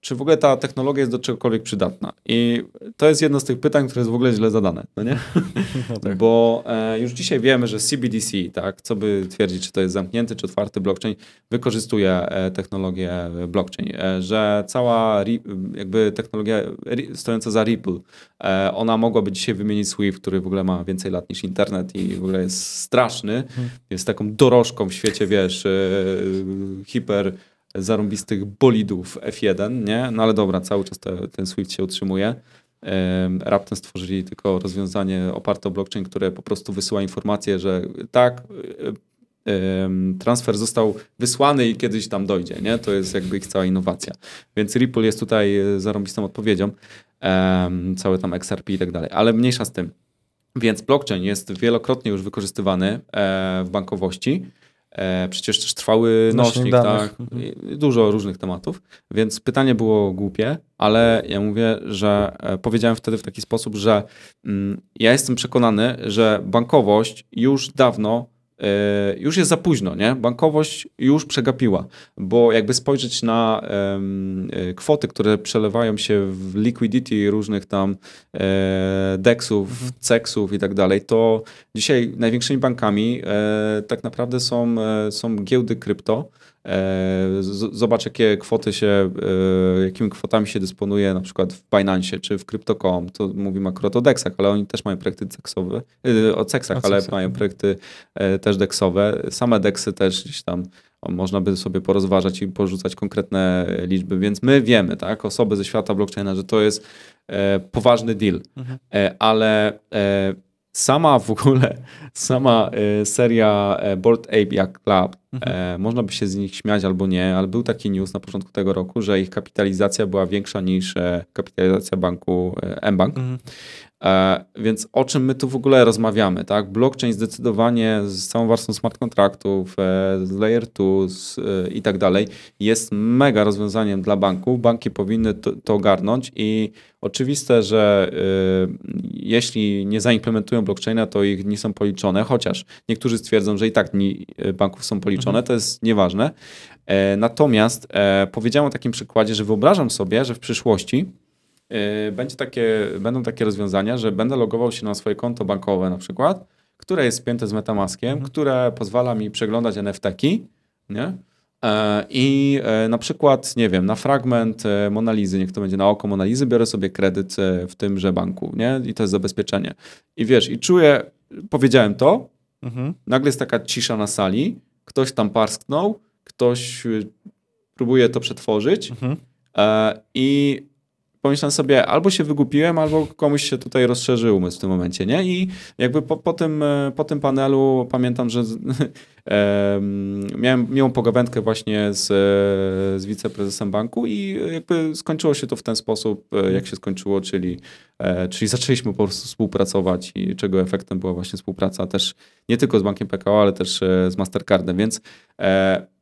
czy w ogóle ta technologia jest do czegokolwiek przydatna? I to jest jedno z tych pytań, które jest w ogóle źle zadane, no nie? No tak. Bo e, już dzisiaj wiemy, że CBDC, tak, co by twierdzić, czy to jest zamknięty, czy otwarty blockchain, wykorzystuje e, technologię blockchain, e, że cała jakby technologia stojąca za Ripple, e, ona mogłaby dzisiaj wymienić Swift, który w ogóle ma więcej lat niż internet i w ogóle jest straszny, hmm. jest taką dorożką w świecie, wiesz, e, hiper zarąbistych bolidów F1, nie? No ale dobra, cały czas te, ten Swift się utrzymuje. Raptem stworzyli tylko rozwiązanie oparte o blockchain, które po prostu wysyła informację, że tak, transfer został wysłany i kiedyś tam dojdzie, nie? To jest jakby ich cała innowacja. Więc Ripple jest tutaj e, zarąbistą odpowiedzią. Całe tam XRP i tak dalej. Ale mniejsza z tym. Więc blockchain jest wielokrotnie już wykorzystywany e, w bankowości. E, przecież też trwały nośnik, tak? Mhm. Dużo różnych tematów. Więc pytanie było głupie, ale ja mówię, że e, powiedziałem wtedy w taki sposób, że mm, ja jestem przekonany, że bankowość już dawno już jest za późno, nie? Bankowość już przegapiła, bo jakby spojrzeć na e, kwoty, które przelewają się w liquidity różnych tam e, dexów, mhm. ceksów i tak dalej, to dzisiaj największymi bankami tak naprawdę są, są giełdy krypto, E, zobacz, jakie kwoty się, e, jakimi kwotami się dysponuje na przykład w Binance czy w Crypto.com. To mówimy akurat o DEXach, ale oni też mają projekty deksowe, e, o CEXach, ale mają projekty też deksowe. Same DEXy też gdzieś tam można by sobie porozważać i porzucać konkretne liczby, więc my wiemy, tak, osoby ze świata blockchaina, że to jest poważny deal, mhm. ale sama w ogóle, sama e, seria e, Board Ape jak mhm. E, można by się z nich śmiać albo nie, ale był taki news na początku tego roku, że ich kapitalizacja była większa niż kapitalizacja banku mBank. Mhm. E, więc o czym my tu w ogóle rozmawiamy, tak? Blockchain zdecydowanie z całą warstwą smart kontraktów, e, z layer 2 z, e, i tak dalej jest mega rozwiązaniem dla banków. Banki powinny to, to ogarnąć i oczywiste, że y, jeśli nie zaimplementują blockchaina, to ich nie są policzone, chociaż niektórzy stwierdzą, że i tak dni banków są policzone, mhm. to jest nieważne. E, natomiast e, powiedziałem o takim przykładzie, że wyobrażam sobie, że w przyszłości będzie takie, będą takie rozwiązania, że będę logował się na swoje konto bankowe na przykład, które jest spięte z Metamaskiem, mhm. które pozwala mi przeglądać NFT-ki, nie? E, I e, na przykład, nie wiem, na fragment e, Monalizy, niech to będzie na oko Monalizy, biorę sobie kredyt w tymże banku, nie? I to jest zabezpieczenie. I wiesz, i czuję, powiedziałem to, mhm. nagle jest taka cisza na sali, ktoś tam parsknął, ktoś y, próbuje to przetworzyć mhm. i pomyślałem sobie, albo się wygupiłem, albo komuś się tutaj rozszerzył umysł w tym momencie, nie? I jakby po, po, tym, e, po tym panelu pamiętam, że e, miałem miłą pogawędkę właśnie z, e, z wiceprezesem banku i jakby skończyło się to w ten sposób, jak się skończyło, czyli, czyli zaczęliśmy po prostu współpracować i czego efektem była właśnie współpraca też nie tylko z bankiem PKO, ale też z Mastercardem, więc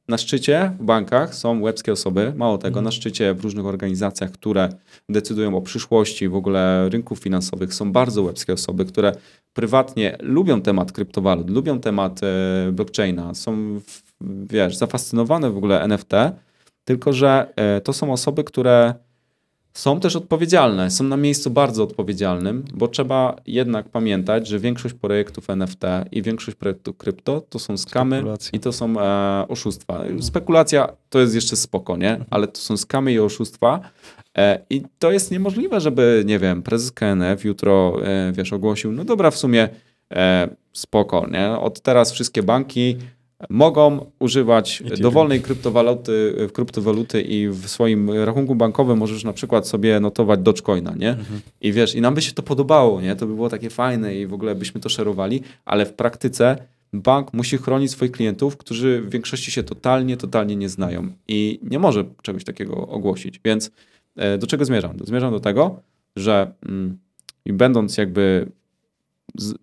na szczycie w bankach są łebskie osoby, mało tego, mhm. na szczycie w różnych organizacjach, które decydują o przyszłości w ogóle rynków finansowych, są bardzo łebskie osoby, które prywatnie lubią temat kryptowalut, lubią temat e, blockchaina, są, wiesz, zafascynowane w ogóle NFT, tylko że e, to są osoby, które są też odpowiedzialne, są na miejscu bardzo odpowiedzialnym, bo trzeba jednak pamiętać, że większość projektów NFT i większość projektów krypto to są skamy i to są e, oszustwa. Spekulacja to jest jeszcze spoko, nie? Mhm. Ale to są skamy i oszustwa. E, I to jest niemożliwe, żeby, nie wiem, prezes KNF jutro, e, wiesz, ogłosił, no dobra, w sumie e, spoko, nie? Od teraz wszystkie banki mogą używać dowolnej kryptowaluty, kryptowaluty i w swoim rachunku bankowym możesz na przykład sobie notować Dogecoina, nie? Mhm. I wiesz, i nam by się to podobało, nie? To by było takie fajne i w ogóle byśmy to szerowali, ale w praktyce bank musi chronić swoich klientów, którzy w większości się totalnie, totalnie nie znają i nie może czegoś takiego ogłosić. Więc e, do czego zmierzam? Zmierzam do tego, że mm, i będąc jakby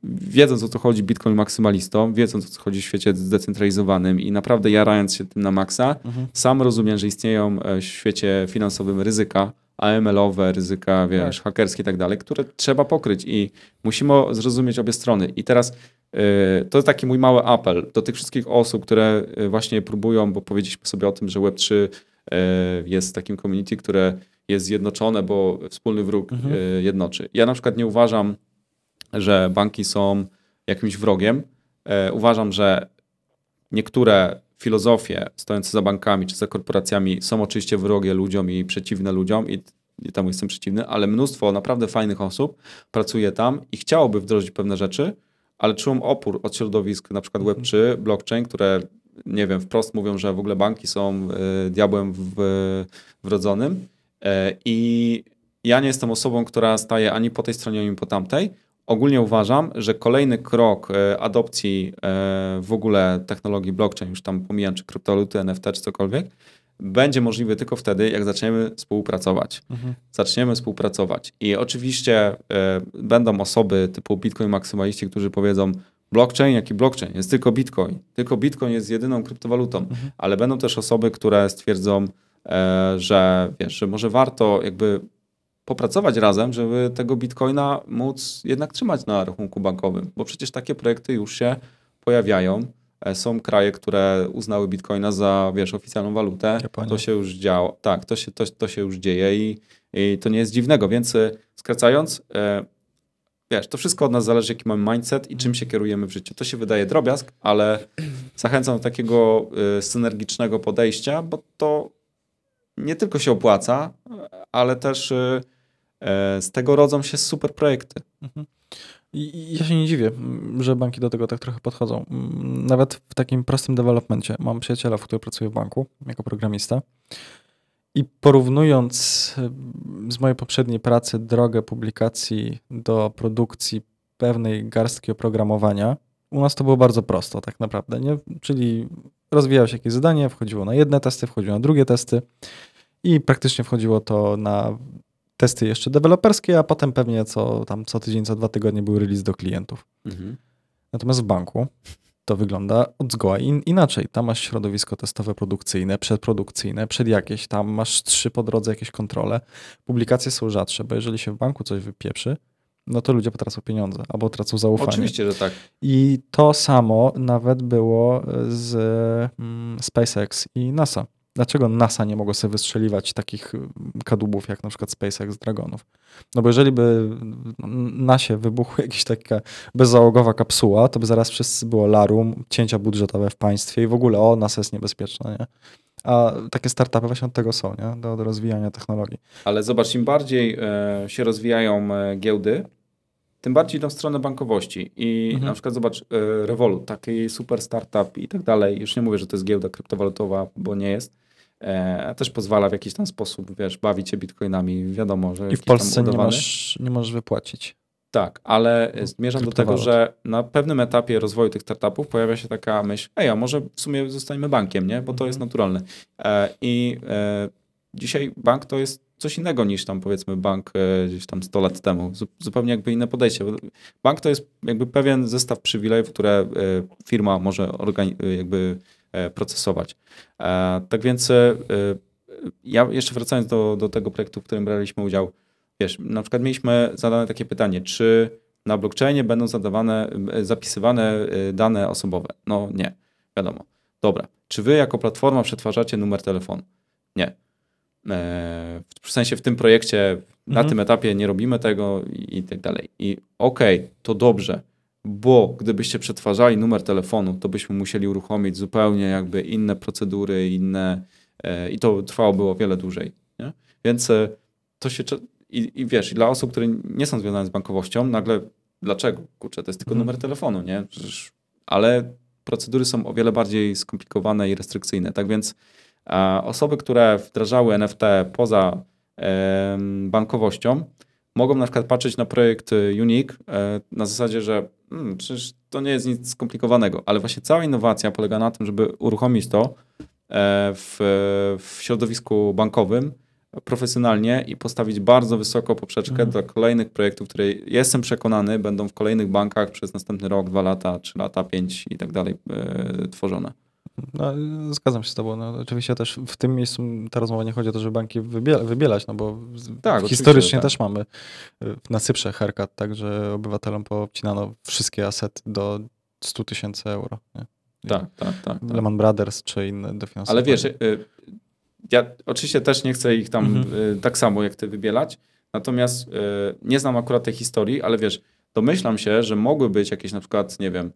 wiedząc o co chodzi Bitcoin maksymalistą, wiedząc o co chodzi w świecie zdecentralizowanym i naprawdę jarając się tym na maksa, mhm. sam rozumiem, że istnieją e, w świecie finansowym ryzyka, AML-owe, ryzyka, wiesz, tak. hakerskie i tak dalej, które trzeba pokryć i musimy zrozumieć obie strony. I teraz y, to jest taki mój mały apel do tych wszystkich osób, które y, właśnie próbują, bo powiedzieliśmy sobie o tym, że Web3 y, jest takim community, które jest zjednoczone, bo wspólny wróg mhm. jednoczy. Ja na przykład nie uważam, że banki są jakimś wrogiem. Uważam, że niektóre filozofie stojące za bankami czy za korporacjami są oczywiście wrogie ludziom i przeciwne ludziom i, i temu jestem przeciwny, ale mnóstwo naprawdę fajnych osób pracuje tam i chciałoby wdrożyć pewne rzeczy, ale czują opór od środowisk na przykład Web3, blockchain, które nie wiem, wprost mówią, że w ogóle banki są y, diabłem w, wrodzonym. Y, i ja nie jestem osobą, która staje ani po tej stronie, ani po tamtej, Ogólnie uważam, że kolejny krok e, adopcji e, w ogóle technologii blockchain, już tam pomijam czy kryptowaluty, NFT czy cokolwiek, będzie możliwy tylko wtedy, jak zaczniemy współpracować. Mhm. Zaczniemy współpracować. I oczywiście e, będą osoby typu Bitcoin maksymaliści, którzy powiedzą, blockchain, jaki blockchain, jest tylko Bitcoin. Tylko Bitcoin jest jedyną kryptowalutą, mhm. ale będą też osoby, które stwierdzą, że wiesz, że może warto jakby popracować razem, żeby tego bitcoina móc jednak trzymać na rachunku bankowym, bo przecież takie projekty już się pojawiają. E, są kraje, które uznały bitcoina za, wiesz, oficjalną walutę. To się już działo. Tak, to się, to, to się już dzieje i, i to nie jest dziwnego. Więc e, skracając, e, wiesz, to wszystko od nas zależy, jaki mamy mindset i czym się kierujemy w życiu. To się wydaje drobiazg, ale zachęcam do takiego synergicznego podejścia, bo to nie tylko się opłaca, ale też z tego rodzą się super projekty. Mhm. Ja się nie dziwię, że banki do tego tak trochę podchodzą. Nawet w takim prostym developmencie. Mam przyjaciela, w którym pracuje w banku jako programista. I porównując z mojej poprzedniej pracy drogę publikacji do produkcji pewnej garstki oprogramowania, u nas to było bardzo prosto tak naprawdę. Nie? Czyli rozwijało się jakieś zadanie, wchodziło na jedne testy, wchodziło na drugie testy i praktycznie wchodziło to na testy jeszcze deweloperskie, a potem pewnie co tam co tydzień, co dwa tygodnie był release do klientów. Mhm. Natomiast w banku to wygląda od zgoła in, inaczej. Tam masz środowisko testowe produkcyjne, przedprodukcyjne, przed jakieś, tam masz trzy po drodze jakieś kontrole. Publikacje są rzadsze, bo jeżeli się w banku coś wypieprzy, no to ludzie potracą pieniądze albo tracą zaufanie. Oczywiście, że tak. I to samo nawet było z mm, SpaceX i NASA. Dlaczego NASA nie mogło sobie wystrzeliwać takich y, kadłubów jak na przykład SpaceX Dragonów? No bo jeżeli by nasie wybuchła jakaś taka bezzałogowa kapsuła, to by zaraz wszyscy było larum, cięcia budżetowe w państwie i w ogóle o, NASA jest niebezpieczna, nie? A takie startupy właśnie od tego są, nie? Do, do rozwijania technologii. Ale zobacz, im bardziej e, się rozwijają e, giełdy, tym bardziej idą w stronę bankowości. I mhm. na przykład zobacz, e, Revolut, taki super startup i tak dalej. Już nie mówię, że to jest giełda kryptowalutowa, bo nie jest e, też pozwala w jakiś tam sposób, wiesz, bawić się bitcoinami. Wiadomo, że I w Polsce nie, masz, nie możesz wypłacić. Tak, ale zmierzam do tego, że na pewnym etapie rozwoju tych startupów pojawia się taka myśl, ej, a może w sumie zostaniemy bankiem, nie? Bo to jest mhm. naturalne. E, I e, dzisiaj bank to jest coś innego niż tam powiedzmy bank e, gdzieś tam 100 lat temu. Zupełnie jakby inne podejście. Bank to jest jakby pewien zestaw przywilejów, które e, firma może jakby E, procesować. E, tak więc e, ja jeszcze wracając do, do tego projektu, w którym braliśmy udział, wiesz, na przykład mieliśmy zadane takie pytanie, czy na blockchainie będą zadawane, zapisywane dane osobowe? No nie, wiadomo. Dobra, czy wy jako platforma przetwarzacie numer telefonu? Nie. W sensie w tym projekcie, mhm. na tym etapie nie robimy tego i, i tak dalej. I okej, okay, to dobrze, bo gdybyście przetwarzali numer telefonu, to byśmy musieli uruchomić zupełnie jakby inne procedury, inne e, i to trwałoby o wiele dłużej. Nie? Więc e, to się i, i wiesz, i dla osób, które nie są związane z bankowością, nagle dlaczego? Kurczę, to jest tylko hmm. numer telefonu, nie? Przecież, ale procedury są o wiele bardziej skomplikowane i restrykcyjne. Tak więc e, osoby, które wdrażały NFT poza e, bankowością, mogą na przykład patrzeć na projekt Unique e, na zasadzie, że hmm, przecież to nie jest nic skomplikowanego, ale właśnie cała innowacja polega na tym, żeby uruchomić to e, w, w środowisku bankowym profesjonalnie i postawić bardzo wysoko poprzeczkę mhm. dla kolejnych projektów, które jestem przekonany będą w kolejnych bankach przez następny rok, dwa lata, trzy lata, pięć i tak dalej e, tworzone. No, zgadzam się z tobą. No, oczywiście też w tym miejscu ta rozmowa nie chodzi o to, żeby banki wybiela, wybielać, no bo tak, historycznie tak. też mamy y, na Cyprze haircut, tak, że obywatelom poobcinano wszystkie asety do 100 tysięcy euro. Nie? Tak, tak, tak, tak. Lehman Brothers czy inne dofinansowanie. Ale wiesz, y, ja oczywiście też nie chcę ich tam mhm. tak samo jak ty wybielać, natomiast nie znam akurat tej historii, ale wiesz, domyślam się, że mogły być jakieś na przykład, nie wiem,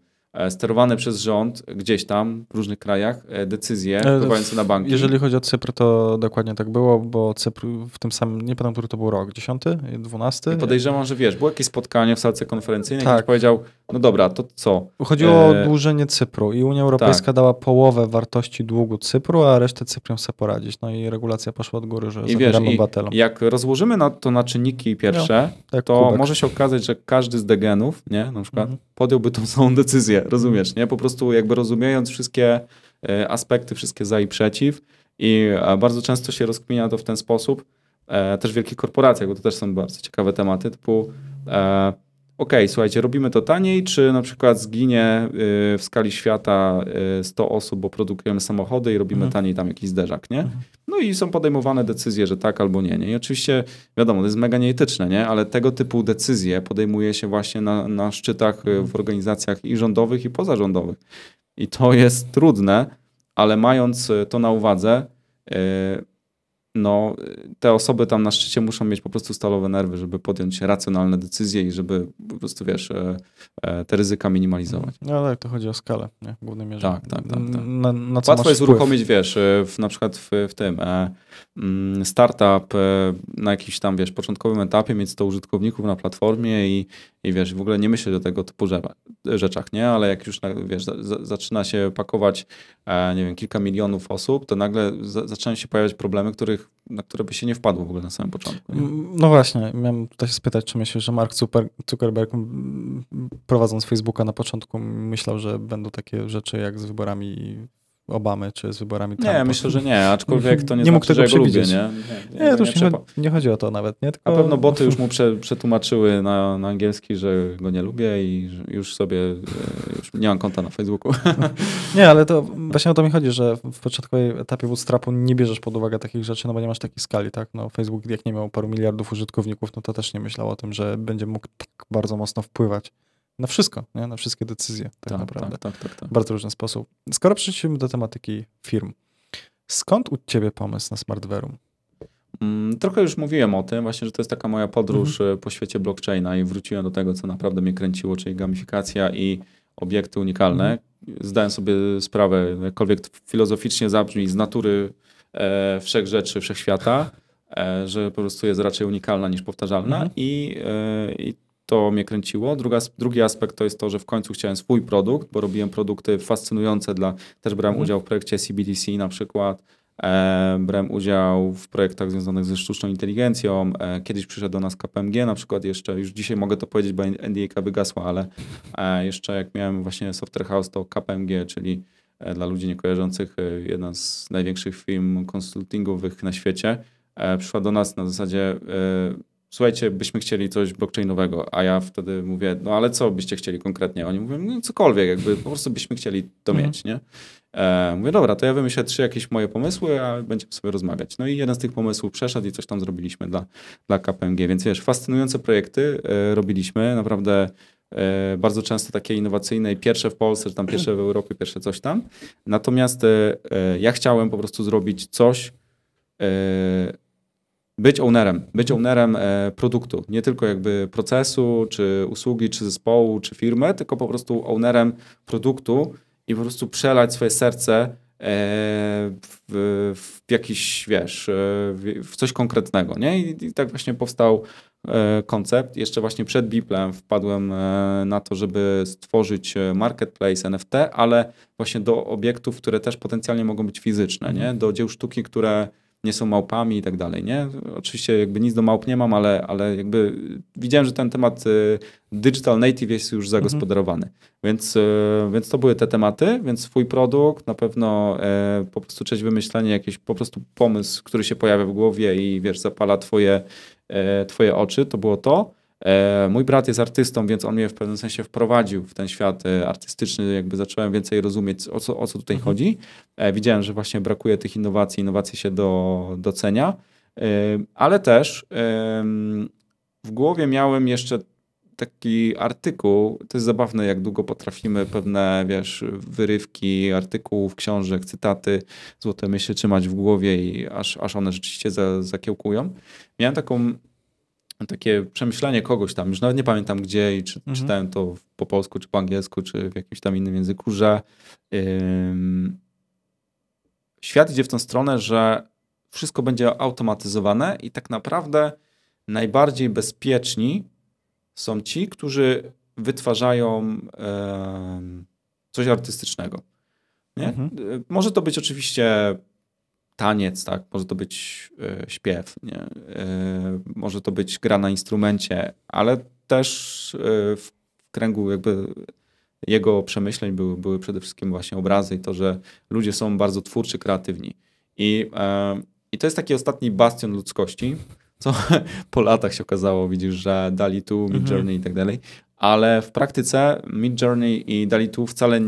sterowane przez rząd gdzieś tam w różnych krajach e, decyzje e, wpływające na banki. Jeżeli chodzi o Cypr, to dokładnie tak było, bo Cypr w tym samym, nie pamiętam, który to był rok, 10, 12? I podejrzewam, że wiesz, było jakieś spotkanie w salce konferencyjnej, tak. ktoś powiedział, no dobra, to co? Chodziło e... o oddłużenie Cypru i Unia Europejska tak. dała połowę wartości długu Cypru, a resztę Cyprią sobie poradzić. No i regulacja poszła od góry, że I wiesz, obywatelom. I jak rozłożymy na to na czynniki pierwsze, no, tak to kubek. może się okazać, że każdy z degenów, nie, na przykład, mhm. podjąłby tą samą decyzję rozumiesz, nie? Po prostu jakby rozumiejąc wszystkie e, aspekty, wszystkie za i przeciw i e, bardzo często się rozkminia to w ten sposób, e, też w wielkich korporacjach, bo to też są bardzo ciekawe tematy, typu ok, słuchajcie, robimy to taniej, czy na przykład zginie w skali świata 100 osób, bo produkujemy samochody i robimy mhm. taniej tam jakiś zderzak, nie? Mhm. No i są podejmowane decyzje, że tak albo nie, nie. I oczywiście, wiadomo, to jest mega nieetyczne, nie? Ale tego typu decyzje podejmuje się właśnie na, na szczytach y, w organizacjach i rządowych, i pozarządowych. I to jest trudne, ale mając y, to na uwadze, no, te osoby tam na szczycie muszą mieć po prostu stalowe nerwy, żeby podjąć racjonalne decyzje i żeby po prostu, wiesz, e, e, te ryzyka minimalizować. No tak, to chodzi o skalę, nie? W głównej mierze. Tak, tak, tak. tak. Na, na Łatwo jest wpływ? uruchomić, wiesz, e, w, na przykład w, w tym startup na jakimś tam, wiesz, początkowym etapie, mieć 100 użytkowników na platformie i, i wiesz, w ogóle nie myśleć o tego typu rzeczach, nie? Ale jak już, wiesz, zaczyna się pakować, nie wiem, kilka milionów osób, to nagle zaczynają się pojawiać problemy, których, na które by się nie wpadło w ogóle na samym początku. Nie? No właśnie, miałem tutaj się spytać, czy myślisz, że Mark Zuckerberg prowadząc Facebooka na początku myślał, że będą takie rzeczy jak z wyborami Obamy, czy z wyborami Trumpa. Nie, myślę, że nie, aczkolwiek to nie, nie znaczy, mógł tego że lubię, nie? Nie, nie, nie to już nie, chodzi, nie, chodzi o to nawet, nie? Tylko... Na pewno boty już mu prze, przetłumaczyły na, na angielski, że go nie lubię i już sobie e, już nie mam konta na Facebooku. Nie, ale to właśnie o to mi chodzi, że w początkowym etapie bootstrapu nie bierzesz pod uwagę takich rzeczy, no bo nie masz takiej skali, tak? No Facebook jak nie miał paru miliardów użytkowników, no to też nie myślał o tym, że będzie mógł tak bardzo mocno wpływać na wszystko, nie? na wszystkie decyzje tak, tak naprawdę. Tak, tak, tak, tak. Bardzo różny sposób. Skoro przeszliśmy do tematyki firm, skąd u ciebie pomysł na SmartVerum? Mm, trochę już mówiłem o tym, właśnie, że to jest taka moja podróż mhm. E, po świecie blockchaina i wróciłem do tego, co naprawdę mnie kręciło, czyli gamifikacja i obiekty unikalne. Mhm. Zdałem sobie sprawę, jakkolwiek filozoficznie zabrzmi, z natury e, wszech rzeczy, wszechświata, e, że po prostu jest raczej unikalna niż powtarzalna mhm. i, e, i to mnie kręciło. Druga, drugi aspekt to jest to, że w końcu chciałem swój produkt, bo robiłem produkty fascynujące dla, też brałem mhm. udział w projekcie CBDC na przykład, e, brałem udział w projektach związanych ze sztuczną inteligencją, e, kiedyś przyszedł do nas KPMG na przykład jeszcze, już dzisiaj mogę to powiedzieć, bo NDA wygasła, ale e, jeszcze jak miałem właśnie Software House, to KPMG, czyli e, dla ludzi niekojarzących, e, jedna z największych firm konsultingowych na świecie, e, przyszła do nas na zasadzie słuchajcie, byśmy chcieli coś blockchainowego, a ja wtedy mówię, no ale co byście chcieli konkretnie? Oni mówią, no cokolwiek, jakby po prostu byśmy chcieli to mhm. mieć, nie? E, mówię, dobra, to ja wymyślę trzy jakieś moje pomysły, a będziemy sobie rozmawiać. No i jeden z tych pomysłów przeszedł i coś tam zrobiliśmy dla, dla KPMG, więc wiesz, fascynujące projekty e, robiliśmy, naprawdę e, bardzo często takie innowacyjne i pierwsze w Polsce, czy tam pierwsze w Europie, pierwsze coś tam. Natomiast e, e, ja chciałem po prostu zrobić coś, e, być ownerem, być ownerem e, produktu, nie tylko jakby procesu, czy usługi, czy zespołu, czy firmy, tylko po prostu ownerem produktu i po prostu przelać swoje serce e, w, w jakiś, wiesz, e, w coś konkretnego, nie? I, i tak właśnie powstał koncept. Jeszcze właśnie przed Biplem wpadłem na to, żeby stworzyć marketplace NFT, ale właśnie do obiektów, które też potencjalnie mogą być fizyczne, nie? Mhm. Do dzieł sztuki, które nie są małpami i tak dalej, nie? Oczywiście jakby nic do małp nie mam, ale, ale jakby widziałem, że ten temat y, digital native jest już zagospodarowany. Mhm. Więc, y, więc to były te tematy, więc swój produkt, na pewno e, po prostu część wymyślenie, jakiś po prostu pomysł, który się pojawia w głowie i wiesz, zapala twoje, e, twoje oczy, to było to. E, mój brat jest artystą, więc on mnie w pewnym sensie wprowadził w ten świat e, artystyczny, jakby zacząłem więcej rozumieć, o co, o co tutaj mhm. chodzi. E, widziałem, że właśnie brakuje tych innowacji, innowacje się do, docenia, ale też w głowie miałem jeszcze taki artykuł, to jest zabawne, jak długo potrafimy pewne, wiesz, wyrywki artykułów, książek, cytaty, złote myśli trzymać w głowie i aż, aż one rzeczywiście za, zakiełkują. Miałem taką takie przemyślenie kogoś tam, już nawet nie pamiętam gdzie i czy mhm. czytałem to po polsku, czy po angielsku, czy w jakimś tam innym języku, że świat idzie w tę stronę, że wszystko będzie automatyzowane i tak naprawdę najbardziej bezpieczni są ci, którzy wytwarzają coś artystycznego. Mhm. Może to być oczywiście taniec, tak? Może to być e, śpiew, nie? E, może to być gra na instrumencie, ale też e, w kręgu jakby jego przemyśleń były, były przede wszystkim właśnie obrazy i to, że ludzie są bardzo twórczy, kreatywni. I, i to jest taki ostatni bastion ludzkości, co po latach się okazało, widzisz, że Dali 2, Mid mhm. Journey i tak dalej, ale w praktyce Mid Journey i Dali 2 wcale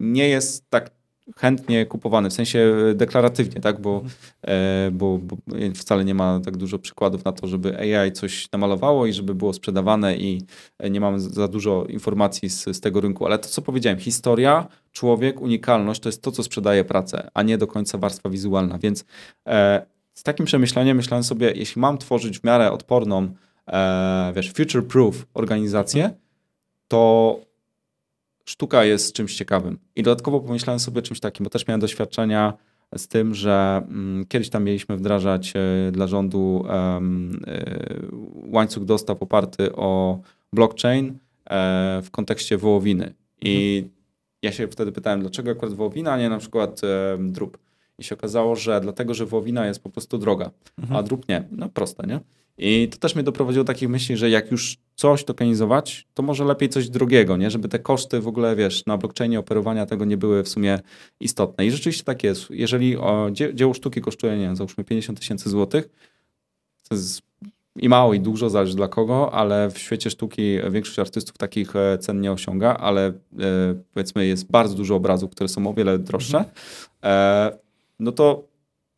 nie jest tak chętnie kupowany, w sensie deklaratywnie, tak? Bo, mhm. e, bo, bo, wcale nie ma tak dużo przykładów na to, żeby AI coś namalowało i żeby było sprzedawane i nie mamy za dużo informacji z, z tego rynku. Ale to, co powiedziałem, historia, człowiek, unikalność to jest to, co sprzedaje pracę, a nie do końca warstwa wizualna. Więc e, z takim przemyśleniem myślałem sobie, jeśli mam tworzyć w miarę odporną, e, wiesz, future-proof organizację, to sztuka jest czymś ciekawym. I dodatkowo pomyślałem sobie o czymś takim, bo też miałem doświadczenia z tym, że mm, kiedyś tam mieliśmy wdrażać e, dla rządu e, łańcuch dostaw oparty o blockchain e, w kontekście wołowiny. I mhm. ja się wtedy pytałem, dlaczego akurat wołowina, a nie na przykład drób. I się okazało, że dlatego, że wołowina jest po prostu droga, mhm. a drób nie. No proste, nie? I to też mnie doprowadziło do takich myśli, że jak już coś tokenizować, to może lepiej coś drogiego, nie? Żeby te koszty w ogóle, wiesz, na blockchainie operowania tego nie były w sumie istotne. I rzeczywiście tak jest. Jeżeli o, dzie dzieło sztuki kosztuje, nie wiem, załóżmy 50 tysięcy złotych, to jest i mało, i dużo, zależy dla kogo, ale w świecie sztuki większość artystów takich e, cen nie osiąga, ale e, powiedzmy jest bardzo dużo obrazów, które są o wiele droższe, mhm. e, no to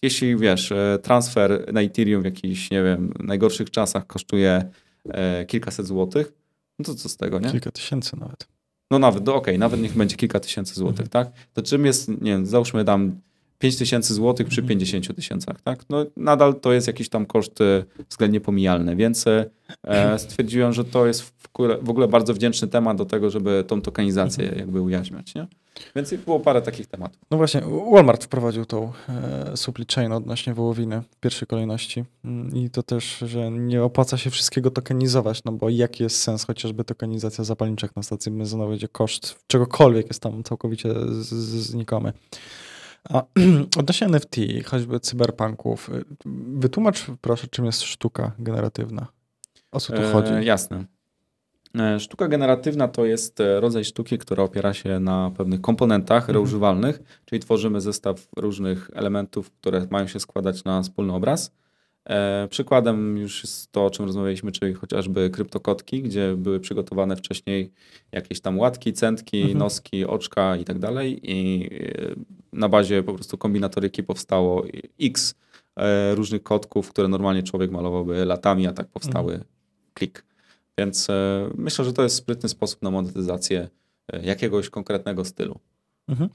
jeśli wiesz, e, transfer na Ethereum w jakichś, nie wiem, najgorszych czasach kosztuje e, kilkaset złotych, no to co z tego, nie? Kilka tysięcy nawet. No nawet, no okej, okay, nawet niech będzie kilka tysięcy złotych, mhm. tak? To czym jest, nie wiem, załóżmy tam 5 tysięcy złotych przy 50 mhm. tysiącach, tak? No nadal to jest jakiś tam koszt e, względnie pomijalny, więc e, stwierdziłem, że to jest w ogóle, bardzo wdzięczny temat do tego, żeby tą tokenizację mhm. jakby ujaźniać, nie? Więc było parę takich tematów. No właśnie, Walmart wprowadził tą e, supply chain odnośnie wołowiny w pierwszej kolejności mm, i to też, że nie opłaca się wszystkiego tokenizować, no bo jaki jest sens chociażby tokenizacja zapalniczek na stacji benzynowej, gdzie koszt czegokolwiek jest tam całkowicie znikomy. A odnośnie NFT, choćby cyberpunków, y, wytłumacz proszę, czym jest sztuka generatywna. O co tu e, chodzi? jasne. E, sztuka generatywna to jest e, rodzaj sztuki, która opiera się na pewnych komponentach mhm. reużywalnych, czyli tworzymy zestaw różnych elementów, które mają się składać na wspólny obraz. E, przykładem już jest to, o czym rozmawialiśmy, czyli chociażby kryptokotki, gdzie były przygotowane wcześniej jakieś tam łatki, centki, mhm. noski, oczka i tak dalej. I na bazie po prostu kombinatoryki powstało x różnych kotków, które normalnie człowiek malowałby latami, a tak powstały mhm. klik. Więc e, myślę, że to jest sprytny sposób na monetyzację e, jakiegoś konkretnego stylu. Mhm.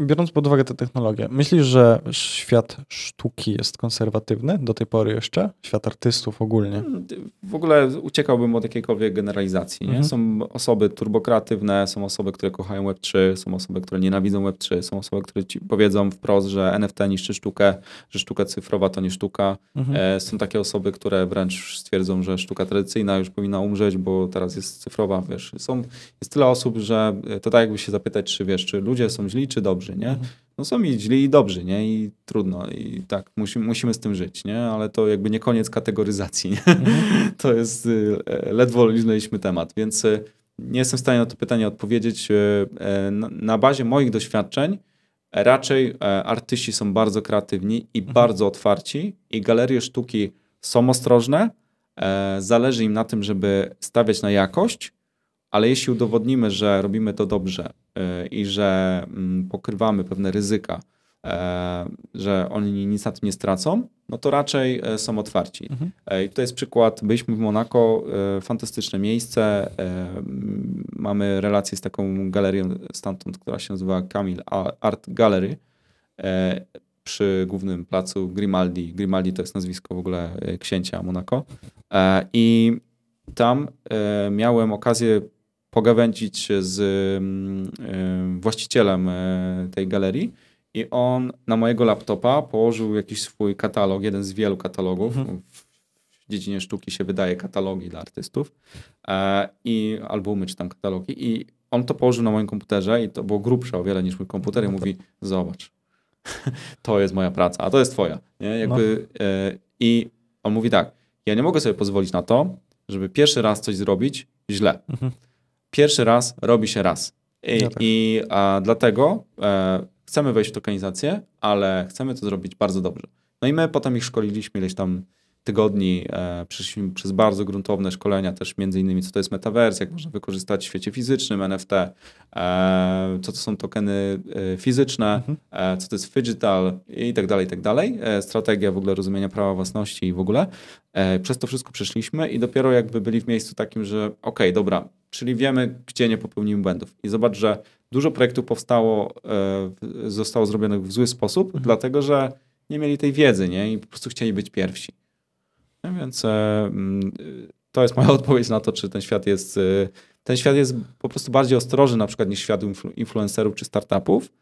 Biorąc pod uwagę tę technologię, myślisz, że świat sztuki jest konserwatywny do tej pory jeszcze? Świat artystów ogólnie? Mm, w ogóle uciekałbym od jakiejkolwiek generalizacji. Mhm. Są osoby turbokreatywne, są osoby, które kochają Web3, są osoby, które nienawidzą Web3, są osoby, które ci powiedzą wprost, że NFT niszczy sztukę, że sztuka cyfrowa to nie sztuka. Mhm. E, są takie osoby, które wręcz stwierdzą, że sztuka tradycyjna już powinna umrzeć, bo teraz jest cyfrowa. Wiesz, są, jest tyle osób, że to tak jakby się zapytać, czy wiesz, czy ludzie ludzie są źli czy dobrzy, nie? Mhm. No są i źli i dobrzy, nie? I trudno. I tak, musimy, musimy z tym żyć, nie? Ale to jakby nie koniec kategoryzacji, nie? Mhm. To jest, y, ledwo liznęliśmy temat, więc y, nie jestem w stanie na to pytanie odpowiedzieć. Y, na bazie moich doświadczeń raczej artyści są bardzo kreatywni i mhm. bardzo otwarci i galerie sztuki są ostrożne, e, zależy im na tym, żeby stawiać na jakość, ale jeśli udowodnimy, że robimy to dobrze e, i że mm, pokrywamy pewne ryzyka, e, że oni nic na tym nie stracą, no to raczej e, są otwarci. Mhm. E, I tutaj jest przykład, byliśmy w Monako, fantastyczne miejsce, mamy relację z taką galerią stamtąd, która się nazywa Camille Art Gallery przy głównym placu Grimaldi. Grimaldi to jest nazwisko w ogóle księcia Monako. I tam miałem okazję pogawędzić się z mm, e, właścicielem e, tej galerii i on na mojego laptopa położył jakiś swój katalog, jeden z wielu katalogów. Mhm. W dziedzinie sztuki się wydaje katalogi dla artystów e, i albumy czy tam katalogi i on to położył na moim komputerze i to było grubsze o wiele niż mój komputer i mówi zobacz, to jest moja praca, a to jest twoja. Nie? Jakby, e, I on mówi tak, ja nie mogę sobie pozwolić na to, żeby pierwszy raz coś zrobić źle. Mhm. Pierwszy raz robi się raz. I, No tak. i dlatego e, chcemy wejść w tokenizację, ale chcemy to zrobić bardzo dobrze. No i my potem ich szkoliliśmy ileś tam tygodni, e, przeszliśmy przez bardzo gruntowne szkolenia, też między innymi co to jest metaverse, jak można wykorzystać w świecie fizycznym NFT, e, co to są tokeny e, fizyczne, Mhm. co to jest digital i tak dalej, i tak dalej. Strategia w ogóle rozumienia prawa własności i w ogóle. Przez to wszystko przeszliśmy i dopiero jakby byli w miejscu takim, że okej, dobra, czyli wiemy, gdzie nie popełnimy błędów. I zobacz, że dużo projektów powstało, zostało zrobionych w zły sposób, Mhm. dlatego że nie mieli tej wiedzy, nie? I po prostu chcieli być pierwsi. Więc e, mm, to jest moja odpowiedź na to, czy ten świat jest. y, Ten świat jest po prostu bardziej ostrożny, na przykład niż świat influ- influencerów czy startupów.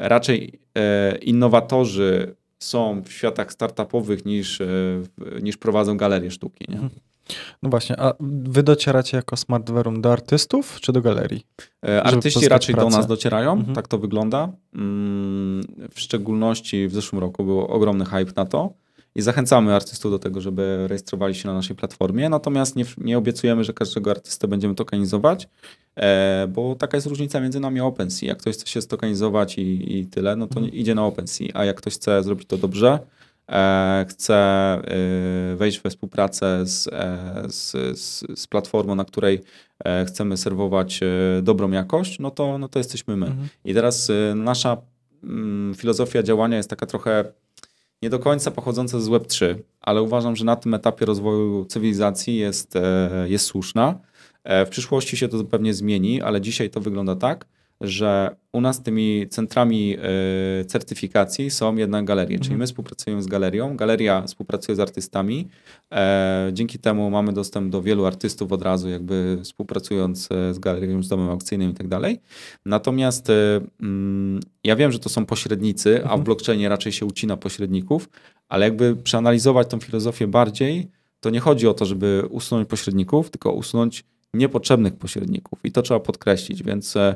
Raczej e, innowatorzy są w światach startupowych niż, e, niż prowadzą galerie sztuki. Nie? Mhm. No właśnie, a wy docieracie jako Smartverum do artystów czy do galerii? E, Artyści raczej do pracę. nas docierają, Mhm. tak to wygląda. Mm, W szczególności w zeszłym roku był ogromny hype na to i zachęcamy artystów do tego, żeby rejestrowali się na naszej platformie, natomiast nie, nie obiecujemy, że każdego artystę będziemy tokenizować, e, bo taka jest różnica między nami a OpenSea. Jak ktoś chce się stokenizować i, i tyle, no to Mhm. idzie na OpenSea, a jak ktoś chce zrobić to dobrze, e, chce e, wejść we współpracę z, e, z, z, z platformą, na której e, chcemy serwować e, dobrą jakość, no to, no to jesteśmy my. Mhm. I teraz y, nasza mm, filozofia działania jest taka trochę nie do końca pochodząca z Web3, ale uważam, że na tym etapie rozwoju cywilizacji jest, e, jest słuszna. E, W przyszłości się to pewnie zmieni, ale dzisiaj to wygląda tak, że u nas tymi centrami e, certyfikacji są jednak galerie, czyli Mhm. my współpracujemy z galerią, galeria współpracuje z artystami, e, dzięki temu mamy dostęp do wielu artystów od razu, jakby współpracując e, z galerią, z domem aukcyjnym i tak dalej. Natomiast e, mm, ja wiem, że to są pośrednicy, a w Mhm. blockchainie raczej się ucina pośredników, ale jakby przeanalizować tą filozofię bardziej, to nie chodzi o to, żeby usunąć pośredników, tylko usunąć niepotrzebnych pośredników. I to trzeba podkreślić, więc e,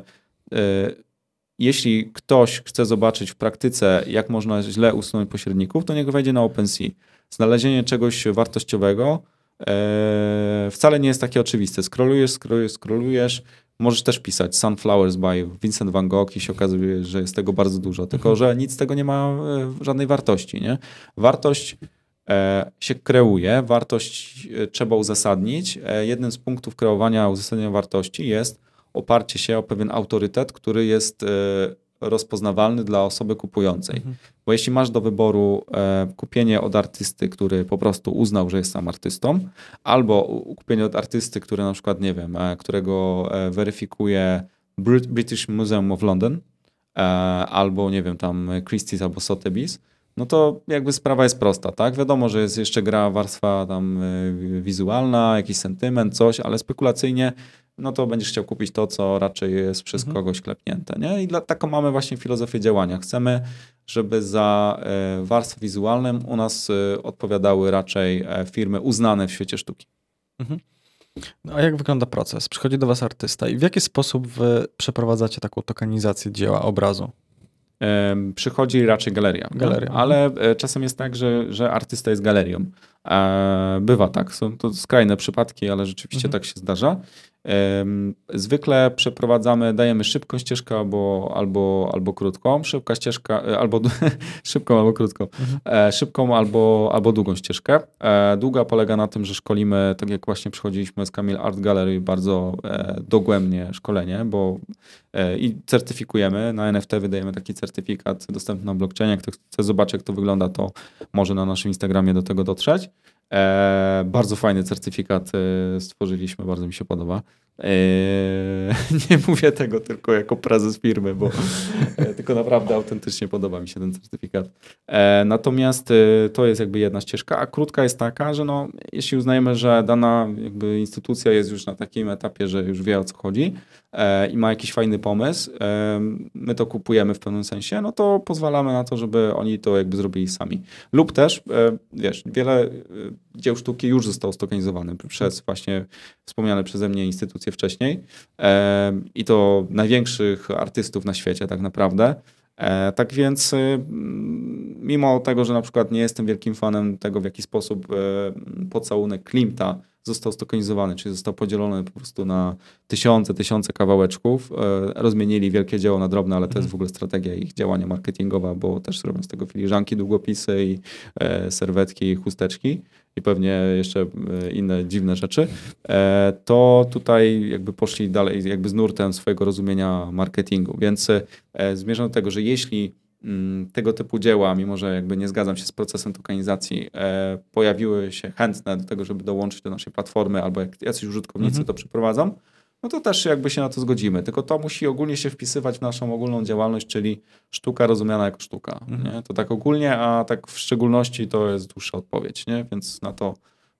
jeśli ktoś chce zobaczyć w praktyce, jak można źle usunąć pośredników, to niech wejdzie na OpenSea. Znalezienie czegoś wartościowego e, wcale nie jest takie oczywiste. Scrollujesz, scrollujesz, scrollujesz. Możesz też pisać Sunflowers by Vincent van Gogh i się okazuje, że jest tego bardzo dużo, tylko Mhm. że nic z tego nie ma e, żadnej wartości. Nie? Wartość się kreuje, wartość trzeba uzasadnić. Jednym z punktów kreowania uzasadnienia wartości jest oparcie się o pewien autorytet, który jest e, rozpoznawalny dla osoby kupującej. Mhm. Bo jeśli masz do wyboru e, kupienie od artysty, który po prostu uznał, że jest sam artystą, albo kupienie od artysty, który na przykład, nie wiem, e, którego e, weryfikuje Brit- British Museum of London, albo nie wiem, tam Christie's albo Sotheby's, no to jakby sprawa jest prosta, tak? Wiadomo, że jest jeszcze gra warstwa tam e, wizualna, jakiś sentyment, coś, ale spekulacyjnie no to będziesz chciał kupić to, co raczej jest przez Mhm. kogoś klepnięte, nie? I dla, taką mamy właśnie filozofię działania. Chcemy, żeby za e, warstwę wizualną u nas e, odpowiadały raczej e, firmy uznane w świecie sztuki. No, a jak wygląda proces? Przychodzi do was artysta i w jaki sposób wy przeprowadzacie taką tokenizację dzieła, obrazu? Przychodzi raczej galeria. Galeria, Ale e, czasem jest tak, że, że artysta jest galerią. E, Bywa tak, są to skrajne przypadki, ale rzeczywiście Mhm. tak się zdarza. Zwykle przeprowadzamy, dajemy szybką ścieżkę albo, albo, albo krótką. Szybka ścieżka, e, albo szybką albo krótką. Mhm. Szybką albo, albo długą ścieżkę. Długa polega na tym, że szkolimy, tak jak właśnie przychodziliśmy z Kamil Art Gallery, bardzo dogłębnie szkolenie, bo i certyfikujemy. Na NFT wydajemy taki certyfikat dostępny na blockchainie. Kto chce zobaczyć, jak to wygląda, to może na naszym Instagramie do tego dotrzeć. E, bardzo fajny certyfikat e, stworzyliśmy, bardzo mi się podoba. E, nie mówię tego tylko jako prezes firmy, bo e, tylko naprawdę autentycznie podoba mi się ten certyfikat. E, natomiast e, to jest jakby jedna ścieżka, a krótka jest taka, że no, jeśli uznajemy, że dana jakby instytucja jest już na takim etapie, że już wie o co chodzi, E, i ma jakiś fajny pomysł, my to kupujemy w pewnym sensie, no to pozwalamy na to, żeby oni to jakby zrobili sami. Lub też, e, wiesz, wiele dzieł sztuki już zostało stokanizowane przez właśnie wspomniane przeze mnie instytucje wcześniej i to największych artystów na świecie tak naprawdę. Tak więc, mimo tego, że na przykład nie jestem wielkim fanem tego, w jaki sposób pocałunek Klimta został stokonizowany, czyli został podzielony po prostu na tysiące, tysiące kawałeczków. E, rozmienili wielkie dzieło na drobne, ale to jest w ogóle strategia ich działania marketingowa, bo też robią z tego filiżanki, długopisy i e, serwetki, chusteczki i pewnie jeszcze e, inne dziwne rzeczy, to tutaj jakby poszli dalej jakby z nurtem swojego rozumienia marketingu. Więc zmierzam do tego, że jeśli Mm, tego typu dzieła, mimo że jakby nie zgadzam się z procesem tokenizacji, e, pojawiły się chętne do tego, żeby dołączyć do naszej platformy, albo jak jacyś użytkownicy mhm. to przeprowadzą, no to też jakby się na to zgodzimy. Tylko to musi ogólnie się wpisywać w naszą ogólną działalność, czyli sztuka rozumiana jako sztuka. Mhm. Nie? To tak ogólnie, a tak w szczególności to jest dłuższa odpowiedź, nie? więc na to,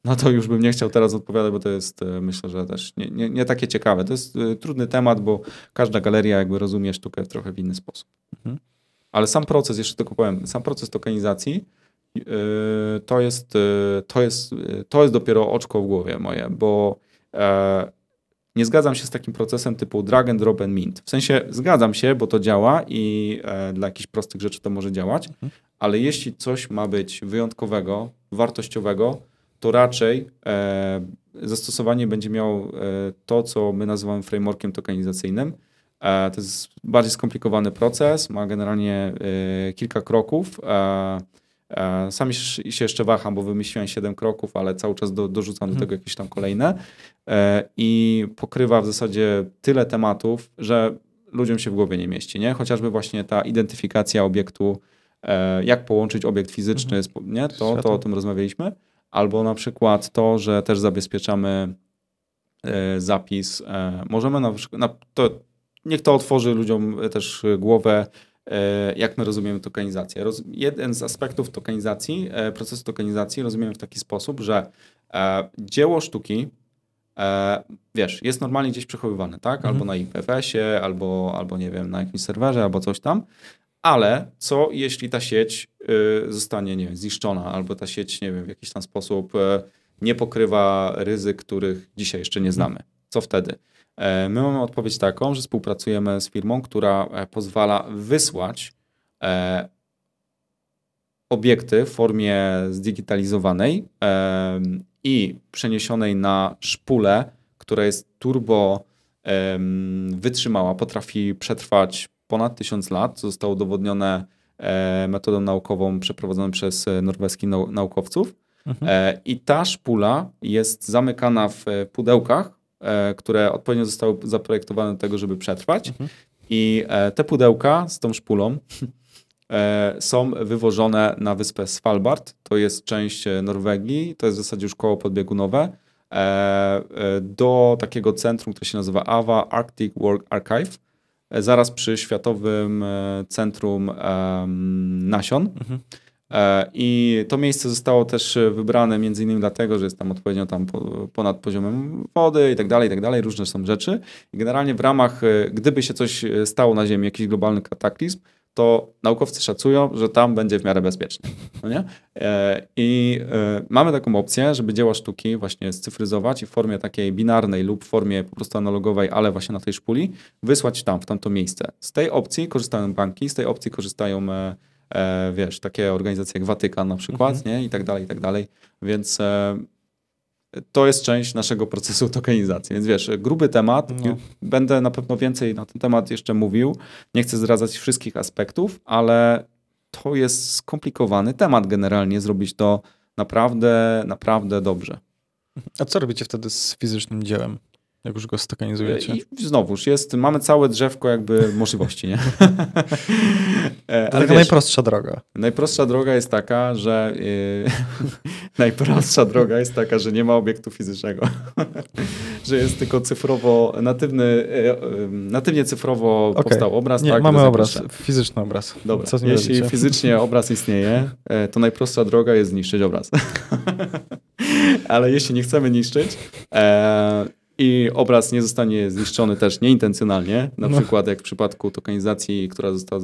na to już bym nie chciał teraz odpowiadać, bo to jest e, myślę, że też nie, nie, nie takie ciekawe. To jest e, trudny temat, bo każda galeria jakby rozumie sztukę w trochę w inny sposób. Mhm. Ale sam proces, jeszcze tylko powiem, sam proces tokenizacji yy, to jest, yy, to, jest, yy, to jest dopiero oczko w głowie moje, bo e, nie zgadzam się z takim procesem typu drag and drop and mint. W sensie zgadzam się, bo to działa i e, dla jakichś prostych rzeczy to może działać, mhm. ale jeśli coś ma być wyjątkowego, wartościowego, to raczej e, zastosowanie będzie miało to, co my nazywamy frameworkiem tokenizacyjnym, E, to jest bardziej skomplikowany proces, ma generalnie e, kilka kroków. E, Sami się jeszcze waham, bo wymyśliłem 7 kroków, ale cały czas do, dorzucam do mhm. tego jakieś tam kolejne. I pokrywa w zasadzie tyle tematów, że ludziom się w głowie nie mieści. Nie? Chociażby właśnie ta identyfikacja obiektu, jak połączyć obiekt fizyczny, mhm. nie? To, to o tym rozmawialiśmy. Albo na przykład to, że też zabezpieczamy zapis. Możemy na przykład, to niech to otworzy ludziom też głowę, e, jak my rozumiemy tokenizację. jeden z aspektów tokenizacji, e, procesu tokenizacji rozumiemy w taki sposób, że e, dzieło sztuki, wiesz, jest normalnie gdzieś przechowywane, tak? Mhm. Albo na IPFS-ie, albo, albo nie wiem, na jakimś serwerze, albo coś tam. Ale co jeśli ta sieć zostanie, nie wiem, zniszczona, albo ta sieć, nie wiem, w jakiś tam sposób nie pokrywa ryzyk, których dzisiaj jeszcze nie znamy? Co wtedy? E, my mamy odpowiedź taką, że współpracujemy z firmą, która e, pozwala wysłać e, obiekty w formie zdigitalizowanej i przeniesionej na szpulę, która jest turbo wytrzymała, potrafi przetrwać ponad tysiąc lat. Zostało udowodnione metodą naukową przeprowadzoną przez norweskich naukowców. Mhm. I ta szpula jest zamykana w pudełkach, które odpowiednio zostały zaprojektowane do tego, żeby przetrwać. Mhm. I e, te pudełka z tą szpulą e, są wywożone na wyspę Svalbard. To jest część Norwegii, to jest w zasadzie już koło podbiegunowe, do takiego centrum, które się nazywa AWA Arctic Work Archive, zaraz przy Światowym Centrum Nasion. Mhm. E, I to miejsce zostało też wybrane między innymi dlatego, że jest tam odpowiednio tam ponad poziomem wody i tak dalej, i tak dalej, różne są rzeczy. I generalnie w ramach, e, gdyby się coś e, stało na Ziemi, jakiś globalny kataklizm, to naukowcy szacują, że tam będzie w miarę bezpiecznie. No nie? I mamy taką opcję, żeby dzieła sztuki właśnie scyfryzować i w formie takiej binarnej lub w formie po prostu analogowej, ale właśnie na tej szpuli, wysłać tam, w tamto miejsce. Z tej opcji korzystają banki, z tej opcji korzystają e, wiesz, takie organizacje jak Watykan na przykład, mhm. nie? I tak dalej, i tak dalej. Więc e, to jest część naszego procesu tokenizacji. Więc wiesz, gruby temat. No. Będę na pewno więcej na ten temat jeszcze mówił. Nie chcę zdradzać wszystkich aspektów, ale to jest skomplikowany temat generalnie, zrobić to naprawdę, naprawdę dobrze. A co robicie wtedy z fizycznym dziełem? Jak już go stokenizujecie? I znowuż jest, mamy całe drzewko jakby możliwości, nie? E, to taka najprostsza droga. Najprostsza droga jest taka, że yy, najprostsza droga jest taka, że nie ma obiektu fizycznego. że jest tylko cyfrowo, natywny, yy, natywnie cyfrowo okay. powstał obraz. Nie, tak, mamy obraz, fizyczny obraz. Dobra, Co jeśli robicie? fizycznie obraz istnieje, to najprostsza droga jest zniszczyć obraz. Ale jeśli nie chcemy niszczyć, i obraz nie zostanie zniszczony też nieintencjonalnie, na no. przykład jak w przypadku tokenizacji, która została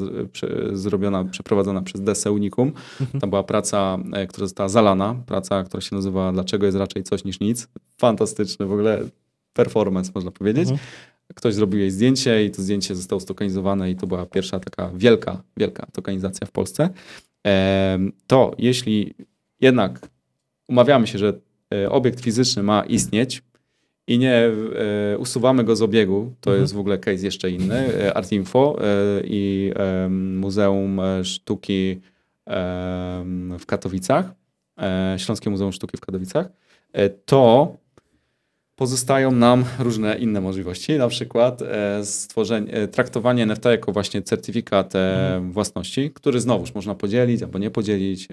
zrobiona, przeprowadzona przez DC Unicum. Mhm. Tam była praca, e, która została zalana, praca, która się nazywa Dlaczego jest raczej coś niż nic. Fantastyczny w ogóle performance, można powiedzieć. Mhm. Ktoś zrobił jej zdjęcie i to zdjęcie zostało stokenizowane i to była pierwsza taka wielka, wielka tokenizacja w Polsce. To jeśli jednak umawiamy się, że e, obiekt fizyczny ma istnieć, i nie e, usuwamy go z obiegu, to mhm. jest w ogóle case jeszcze inny, e, Artinfo e, i e, Muzeum Sztuki w Katowicach, e, Śląskie Muzeum Sztuki w Katowicach, e, to pozostają nam różne inne możliwości, na przykład e, stworzenie, e, traktowanie NFT jako właśnie certyfikat e, mhm. własności, który znowuż można podzielić albo nie podzielić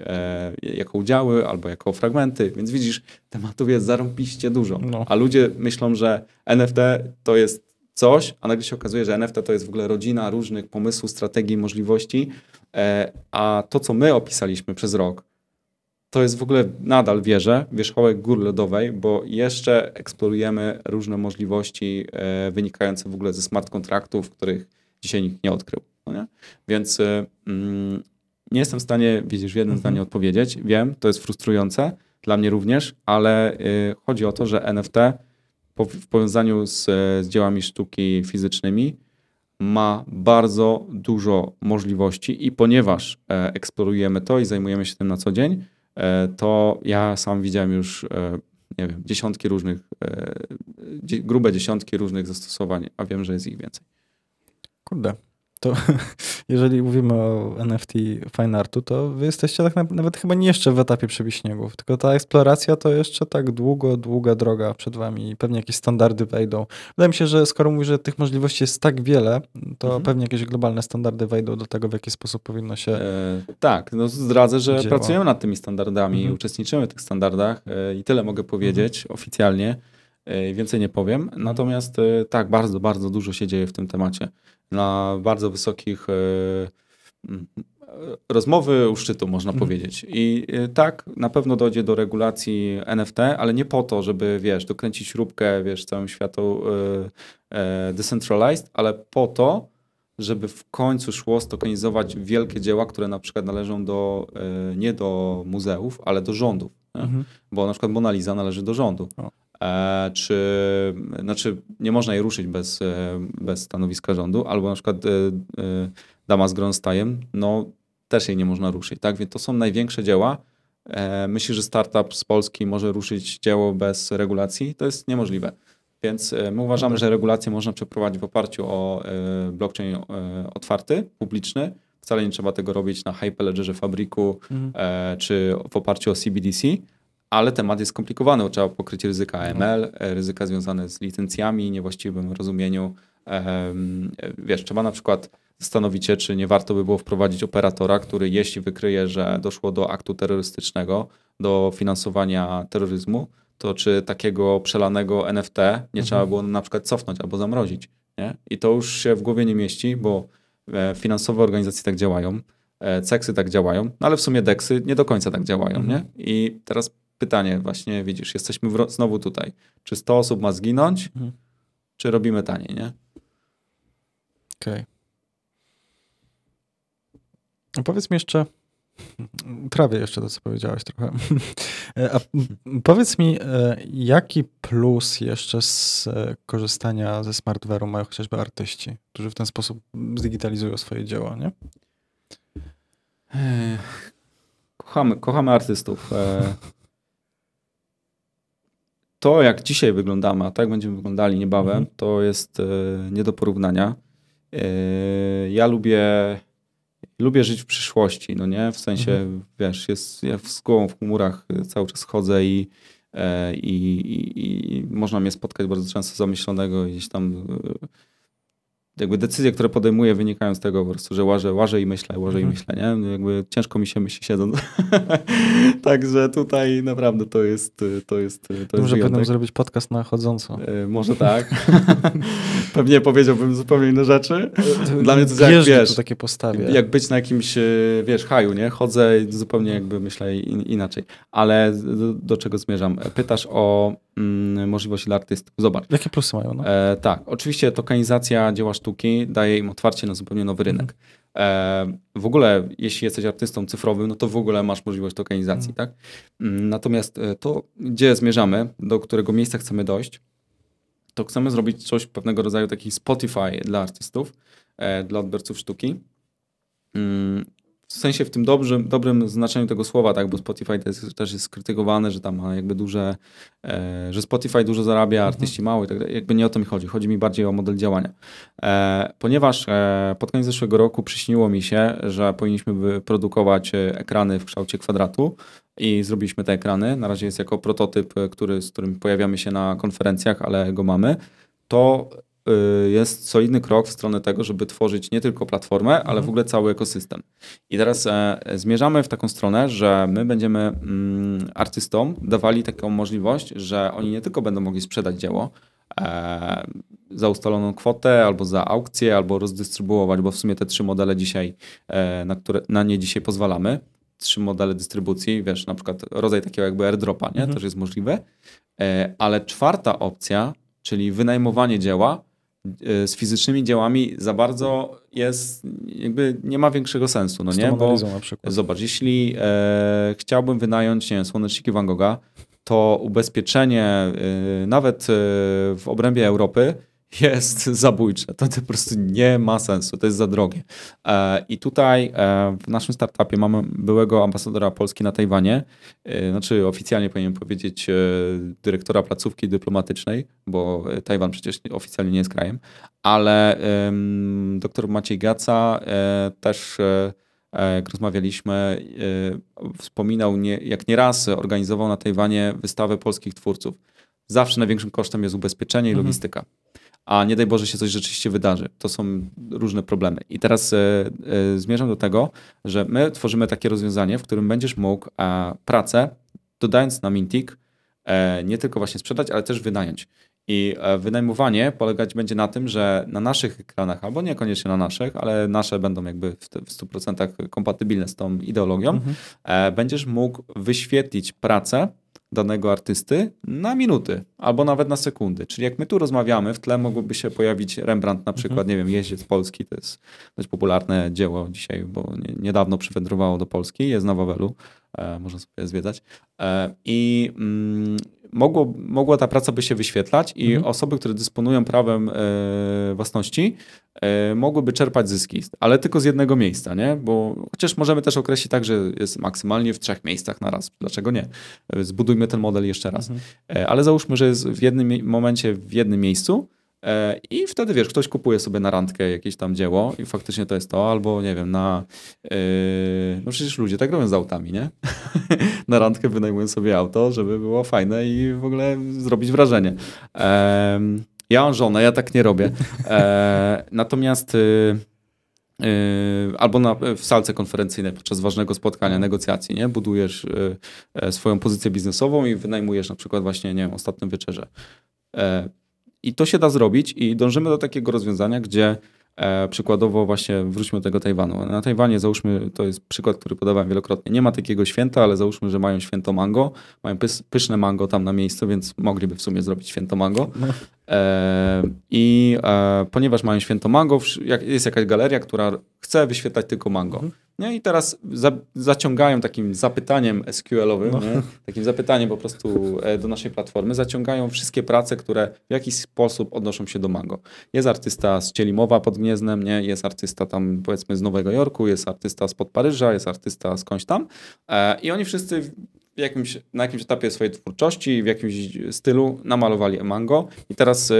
jako udziały albo jako fragmenty, więc widzisz, tematów jest zarąbiście dużo, no. a ludzie myślą, że NFT to jest coś, a nagle się okazuje, że NFT to jest w ogóle rodzina różnych pomysłów, strategii, możliwości, a to, co my opisaliśmy przez rok, to jest w ogóle nadal wierzę, wierzchołek góry lodowej, bo jeszcze eksplorujemy różne możliwości e, wynikające w ogóle ze smart kontraktów, których dzisiaj nikt nie odkrył. No nie? Więc e, mm, nie jestem w stanie, widzisz, w jednym mhm. zdaniu odpowiedzieć. Wiem, to jest frustrujące, dla mnie również, ale y, chodzi o to, że NFT po, w powiązaniu z, z dziełami sztuki fizycznymi ma bardzo dużo możliwości i ponieważ e, eksplorujemy to i zajmujemy się tym na co dzień, E, to ja sam widziałem już, e, nie wiem, dziesiątki różnych, e, grube dziesiątki różnych zastosowań, a wiem, że jest ich więcej. Kurde, to jeżeli mówimy o NFT fine artu, to wy jesteście tak nawet chyba nie jeszcze w etapie przebiśniegów, tylko ta eksploracja to jeszcze tak długo, długa droga przed wami i pewnie jakieś standardy wejdą. Wydaje mi się, że skoro mówisz, że tych możliwości jest tak wiele, to mhm. pewnie jakieś globalne standardy wejdą do tego, w jaki sposób powinno się e, Tak, no zdradzę, że dzieło. pracujemy nad tymi standardami, mhm. uczestniczymy w tych standardach e, i tyle mogę powiedzieć mhm. oficjalnie. E, więcej nie powiem. Mhm. Natomiast e, tak, bardzo, bardzo dużo się dzieje w tym temacie na bardzo wysokich e, rozmowy u szczytu, można mhm. powiedzieć. I e, tak, na pewno dojdzie do regulacji NFT, ale nie po to, żeby, wiesz, dokręcić śrubkę, wiesz, całym światu e, decentralized, ale po to, żeby w końcu szło stokenizować wielkie dzieła, które na przykład należą do, nie do muzeów, ale do rządów. Mhm. Bo na przykład Mona Lisa należy do rządu. O. E, czy znaczy nie można jej ruszyć bez, e, bez stanowiska rządu, albo na przykład e, Dama z Gronsteinem, no też jej nie można ruszyć, tak? Więc to są największe dzieła. Myślę, że startup z Polski może ruszyć dzieło bez regulacji? To jest niemożliwe. Więc my uważamy, że regulacje można przeprowadzić w oparciu o blockchain otwarty, publiczny. Wcale nie trzeba tego robić na Hyperledgerze Fabriku mhm. czy w oparciu o CBDC ale temat jest skomplikowany, trzeba pokryć ryzyka AML, mhm. ryzyka związane z licencjami, niewłaściwym rozumieniu. Wiesz, trzeba na przykład zastanowić się, czy nie warto by było wprowadzić operatora, który jeśli wykryje, że doszło do aktu terrorystycznego, do finansowania terroryzmu, to czy takiego przelanego NFT nie mhm. trzeba było na przykład cofnąć albo zamrozić. Nie? I to już się w głowie nie mieści, bo e, finansowe organizacje tak działają, e, CEXy tak działają, no ale w sumie DEXy nie do końca tak działają. Mhm. Nie? I teraz pytanie właśnie, widzisz, jesteśmy znowu tutaj. Czy 100 osób ma zginąć, mhm. czy robimy taniej, nie? Okej. Okay. Powiedz mi jeszcze, trawię jeszcze to, co powiedziałeś trochę. A powiedz mi, e, jaki plus jeszcze z e, korzystania ze smartware'u mają chociażby artyści, którzy w ten sposób zdigitalizują swoje dzieła, nie? Kochamy, kochamy artystów. E, to, jak dzisiaj wyglądamy, a tak będziemy wyglądali niebawem, mhm. to jest e, nie do porównania. E, ja lubię, lubię żyć w przyszłości, no nie? W sensie, mhm. wiesz, jest, ja z głową w chmurach cały czas chodzę i, i, i, i można mnie spotkać bardzo często zamyślonego gdzieś tam jakby decyzje, które podejmuję wynikają z tego po prostu, że łażę, łażę i myślę, łażę mhm. i myślę, nie? No jakby ciężko mi się myśli siedząc. Także tutaj naprawdę to jest to jest, to Może będę zrobić podcast na chodząco. E, może tak. Pewnie powiedziałbym zupełnie inne rzeczy. Dla mnie to jest jak, wiesz, takie postawie. Jak być na jakimś, e, wiesz, haju, nie? Chodzę zupełnie jakby myślę in, inaczej. Ale do, do, czego zmierzam? Pytasz o mm, możliwości dla artystów. Zobacz. Jakie plusy mają? No? E, tak, oczywiście tokenizacja dzieła sztuki daje im otwarcie na zupełnie nowy rynek. E, w ogóle, jeśli jesteś artystą cyfrowym, no to w ogóle masz możliwość tokenizacji, tak? Mm, natomiast e, to, gdzie zmierzamy, do którego miejsca chcemy dojść, to chcemy zrobić coś pewnego rodzaju taki Spotify dla artystów, e, dla odbiorców sztuki. W sensie w tym dobrym, dobrym znaczeniu tego słowa, tak, bo Spotify też, też jest skrytykowane, że tam ma jakby duże, e, że Spotify dużo zarabia, mhm. artyści mało i tak dalej. Jakby nie o to mi chodzi. Chodzi mi bardziej o model działania. E, ponieważ e, pod koniec zeszłego roku przyśniło mi się, że powinniśmy wyprodukować e, ekrany w kształcie kwadratu i zrobiliśmy te ekrany. Na razie jest jako prototyp, e, który, z którym pojawiamy się na konferencjach, ale go mamy. To jest solidny krok w stronę tego, żeby tworzyć nie tylko platformę, ale w mhm. ogóle cały ekosystem. I teraz e, zmierzamy w taką stronę, że my będziemy mm, artystom dawali taką możliwość, że oni nie tylko będą mogli sprzedać dzieło e, za ustaloną kwotę, albo za aukcję, albo rozdystrybuować, bo w sumie te trzy modele dzisiaj, e, na, które, na nie dzisiaj pozwalamy, trzy modele dystrybucji, wiesz, na przykład rodzaj takiego jakby airdropa, nie? Mhm. Też jest możliwe. E, ale czwarta opcja, czyli wynajmowanie dzieła, z fizycznymi dziełami za bardzo jest, jakby nie ma większego sensu, no nie? Bo na przykład. zobacz, jeśli e, chciałbym wynająć, nie wiem, słoneczniki Van Gogha, to ubezpieczenie e, nawet e, w obrębie Europy jest zabójcze. To, to po prostu nie ma sensu, to jest za drogie. E, I tutaj e, w naszym startupie mamy byłego ambasadora Polski na Tajwanie, e, znaczy oficjalnie powinienem powiedzieć dyrektora placówki dyplomatycznej, bo Tajwan przecież oficjalnie nie jest krajem, ale doktor Maciej Gaca też jak rozmawialiśmy, wspominał, nie, jak nieraz organizował na Tajwanie wystawę polskich twórców. Zawsze największym kosztem jest ubezpieczenie i mhm. A nie daj Boże się coś rzeczywiście wydarzy. To są różne problemy. I teraz e, e, zmierzam do tego, że my tworzymy takie rozwiązanie, w którym będziesz mógł e, pracę, dodając na Mintik, e, nie tylko właśnie sprzedać, ale też wynająć. I wynajmowanie polegać będzie na tym, że na naszych ekranach, albo niekoniecznie na naszych, ale nasze będą jakby w, w 100% kompatybilne z tą ideologią, mhm. Będziesz mógł wyświetlić pracę, danego artysty na minuty albo nawet na sekundy. Czyli jak my tu rozmawiamy, w tle mogłoby się pojawić Rembrandt na przykład, mhm. nie wiem, Jeździec Polski, to jest dość popularne dzieło dzisiaj, bo nie, niedawno przywędrowało do Polski, jest na Wawelu, e, można sobie zwiedzać. E, I mm, mogło, mogła ta praca by się wyświetlać i mhm. osoby, które dysponują prawem e, własności, e, mogłyby czerpać zyski, ale tylko z jednego miejsca, nie? Bo chociaż możemy też określić tak, że jest maksymalnie w trzech miejscach na raz. Dlaczego nie? E, zbudujmy ten model jeszcze raz. Mhm. Ale załóżmy, że jest w jednym momencie w jednym miejscu, I wtedy wiesz, ktoś kupuje sobie na randkę jakieś tam dzieło i faktycznie to jest to, albo nie wiem, na. Yy, no przecież ludzie tak robią z autami, nie? na randkę wynajmują sobie auto, żeby było fajne i w ogóle zrobić wrażenie. E, ja mam żonę, ja tak nie robię. E, natomiast. Yy, albo na, w salce konferencyjnej podczas ważnego spotkania, negocjacji, nie? Budujesz y, swoją pozycję biznesową i wynajmujesz na przykład właśnie, nie wiem, ostatnią wieczerzę. I to się da zrobić i dążymy do takiego rozwiązania, gdzie e, przykładowo właśnie wróćmy do tego Tajwanu. Na Tajwanie załóżmy, to jest przykład, który podawałem wielokrotnie, nie ma takiego święta, ale załóżmy, że mają święto mango, mają pys, pyszne mango tam na miejscu, więc mogliby w sumie zrobić święto mango. No. I e, ponieważ mają święto mango, jest jakaś galeria, która chce wyświetlać tylko mango. Mhm. Nie? I teraz za, zaciągają takim zapytaniem SQL-owym, no. takim zapytaniem po prostu e, do naszej platformy, zaciągają wszystkie prace, które w jakiś sposób odnoszą się do Mango. Jest artysta z Cielimowa pod Gniezdnem, nie? jest artysta tam powiedzmy z Nowego Jorku, jest artysta spod Paryża, jest artysta skądś tam e, i oni wszyscy jakimś, na jakimś etapie swojej twórczości, w jakimś stylu namalowali mango i teraz y,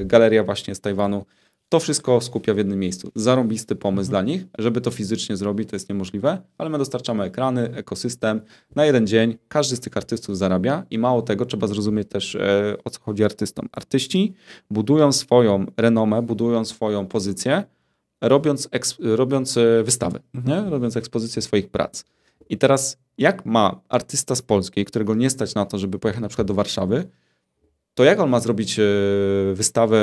y, galeria właśnie z Tajwanu to wszystko skupia w jednym miejscu. Zarąbisty pomysł dla nich, żeby to fizycznie zrobić, to jest niemożliwe, ale my dostarczamy ekrany, ekosystem. Na jeden dzień każdy z tych artystów zarabia i mało tego, trzeba zrozumieć też e, o co chodzi artystom. Artyści budują swoją renomę, budują swoją pozycję, robiąc, eks, robiąc e, wystawy, nie? robiąc ekspozycję swoich prac. I teraz jak ma artysta z Polski, którego nie stać na to, żeby pojechać na przykład do Warszawy, to jak on ma zrobić e, wystawę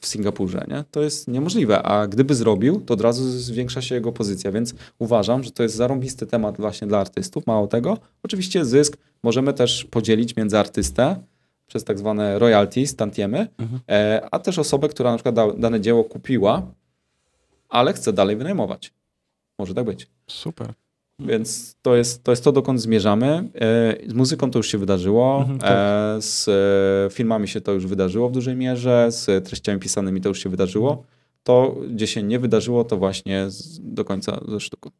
w Singapurze? Nie? To jest niemożliwe, a gdyby zrobił, to od razu zwiększa się jego pozycja, więc uważam, że to jest zarąbisty temat właśnie dla artystów. Mało tego, oczywiście zysk możemy też podzielić między artystę przez tak zwane royalties, tantiemy, mhm. E, a też osobę, która na przykład dane dzieło kupiła, ale chce dalej wynajmować. Może tak być. Super. Więc to jest, to jest to, dokąd zmierzamy. E, z muzyką to już się wydarzyło, mhm, tak. E, z e, filmami się to już wydarzyło w dużej mierze, z treściami pisanymi to już się wydarzyło. To, gdzie się nie wydarzyło, to właśnie z, do końca ze sztuką.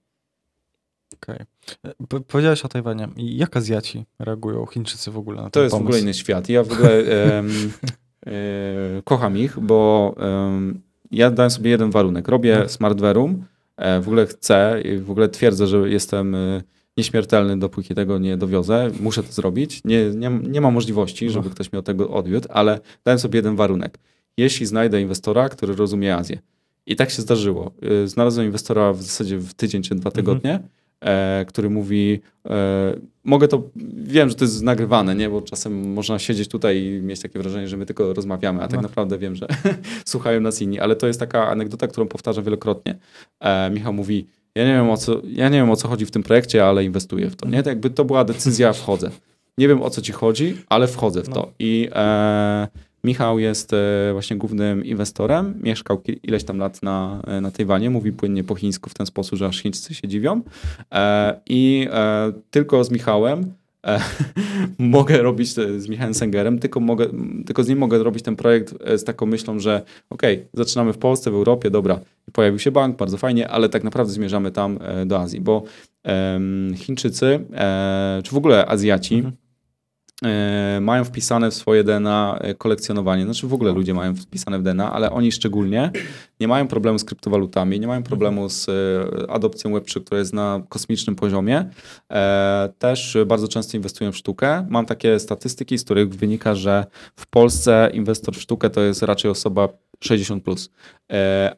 Okej. Okay. Powiedziałeś o Tajwanie. Jak Azjaci reagują, Chińczycy w ogóle na to To jest pomysł? w ogóle inny świat. Ja w ogóle um, kocham ich, bo um, ja dałem sobie jeden warunek. Robię mhm. smartware'um, E, w ogóle chcę i w ogóle twierdzę, że jestem e, nieśmiertelny, dopóki tego nie dowiozę. Muszę to zrobić. Nie, nie, nie ma możliwości, żeby ktoś mnie od tego odwiódł, ale dałem sobie jeden warunek. Jeśli znajdę inwestora, który rozumie Azję. I tak się zdarzyło. E, znalazłem inwestora w zasadzie w tydzień czy dwa mhm. tygodnie. Mhm e, który mówi, e, mogę to, wiem, że to jest nagrywane, nie, bo czasem można siedzieć tutaj i mieć takie wrażenie, że my tylko rozmawiamy, a tak no. naprawdę wiem, że słuchają nas inni, ale to jest taka anegdota, którą powtarzam wielokrotnie. E, Michał mówi, ja nie wiem o co, ja nie wiem o co chodzi w tym projekcie, ale inwestuję w to, nie, to jakby to była decyzja, wchodzę. Nie wiem o co ci chodzi, ale wchodzę w to. No. I e, Michał jest e, właśnie głównym inwestorem, mieszkał ileś tam lat na, e, na Tajwanie, mówi płynnie po chińsku w ten sposób, że aż Chińczycy się dziwią. E, I tylko z Michałem mogę robić z Michałem Sengerem, tylko, mogę, tylko z nim mogę robić ten projekt z taką myślą, że okej, okay, zaczynamy w Polsce, w Europie, dobra, pojawił się bank, bardzo fajnie, ale tak naprawdę zmierzamy tam do Azji, bo Chińczycy, czy w ogóle Azjaci, mhm mają wpisane w swoje DNA e, kolekcjonowanie. Znaczy w ogóle ludzie mają wpisane w DNA, ale oni szczególnie nie mają problemu z kryptowalutami, nie mają problemu z e, adopcją Web3, która jest na kosmicznym poziomie. Też bardzo często inwestują w sztukę. Mam takie statystyki, z których wynika, że w Polsce inwestor w sztukę to jest raczej osoba 60+. Plus.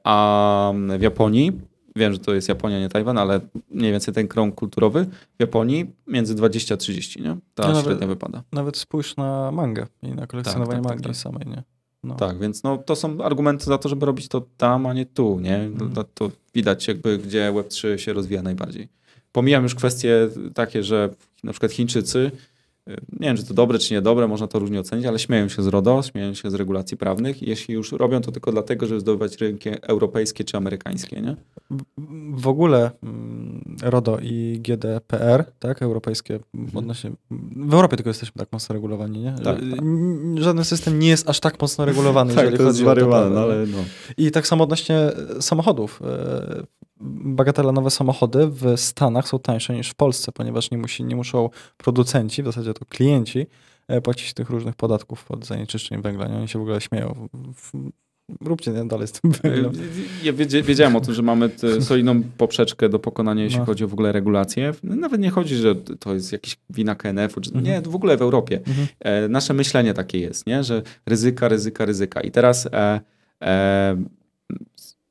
A w Japonii wiem, że to jest Japonia, nie Tajwan, ale mniej więcej ten krąg kulturowy w Japonii między 20 a 30, nie? Ta no średnia wypada. Nawet spójrz na mangę i na kolekcjonowanie tak, tak, mangi tak, tak. samej, nie? No. Tak, więc no, to są argumenty za to, żeby robić to tam, a nie tu, nie? Mm. To, to widać jakby, gdzie Web3 się rozwija najbardziej. Pomijam już kwestie takie, że na przykład Chińczycy nie wiem, czy to dobre, czy niedobre, można to różnie ocenić, ale śmieją się z RODO, śmieją się z regulacji prawnych. Jeśli już robią to tylko dlatego, żeby zdobywać rynki europejskie czy amerykańskie, nie? W ogóle mm, RODO i GDPR, tak, europejskie, mhm. odnośnie, w Europie tylko jesteśmy tak mocno regulowani, nie? Tak, tak. Żaden system nie jest aż tak mocno regulowany, tak, jeżeli to chodzi o to. No, ale no. I tak samo odnośnie samochodów. E, bagatelanowe samochody w Stanach są tańsze niż w Polsce, ponieważ nie, musi, nie muszą producenci, w zasadzie to klienci, e, płacić tych różnych podatków od zanieczyszczeń węgla. Nie? Oni się w ogóle śmieją. Róbcie nie, dalej z tym węglem. Ja wiedziałem o tym, że mamy solidną poprzeczkę do pokonania, jeśli no. chodzi o w ogóle regulacje. Nawet nie chodzi, że to jest jakiś wina KNF-u, czy, mhm. nie, w ogóle w Europie. Mhm. E, nasze myślenie takie jest, nie? że ryzyka, ryzyka, ryzyka. I teraz e, e,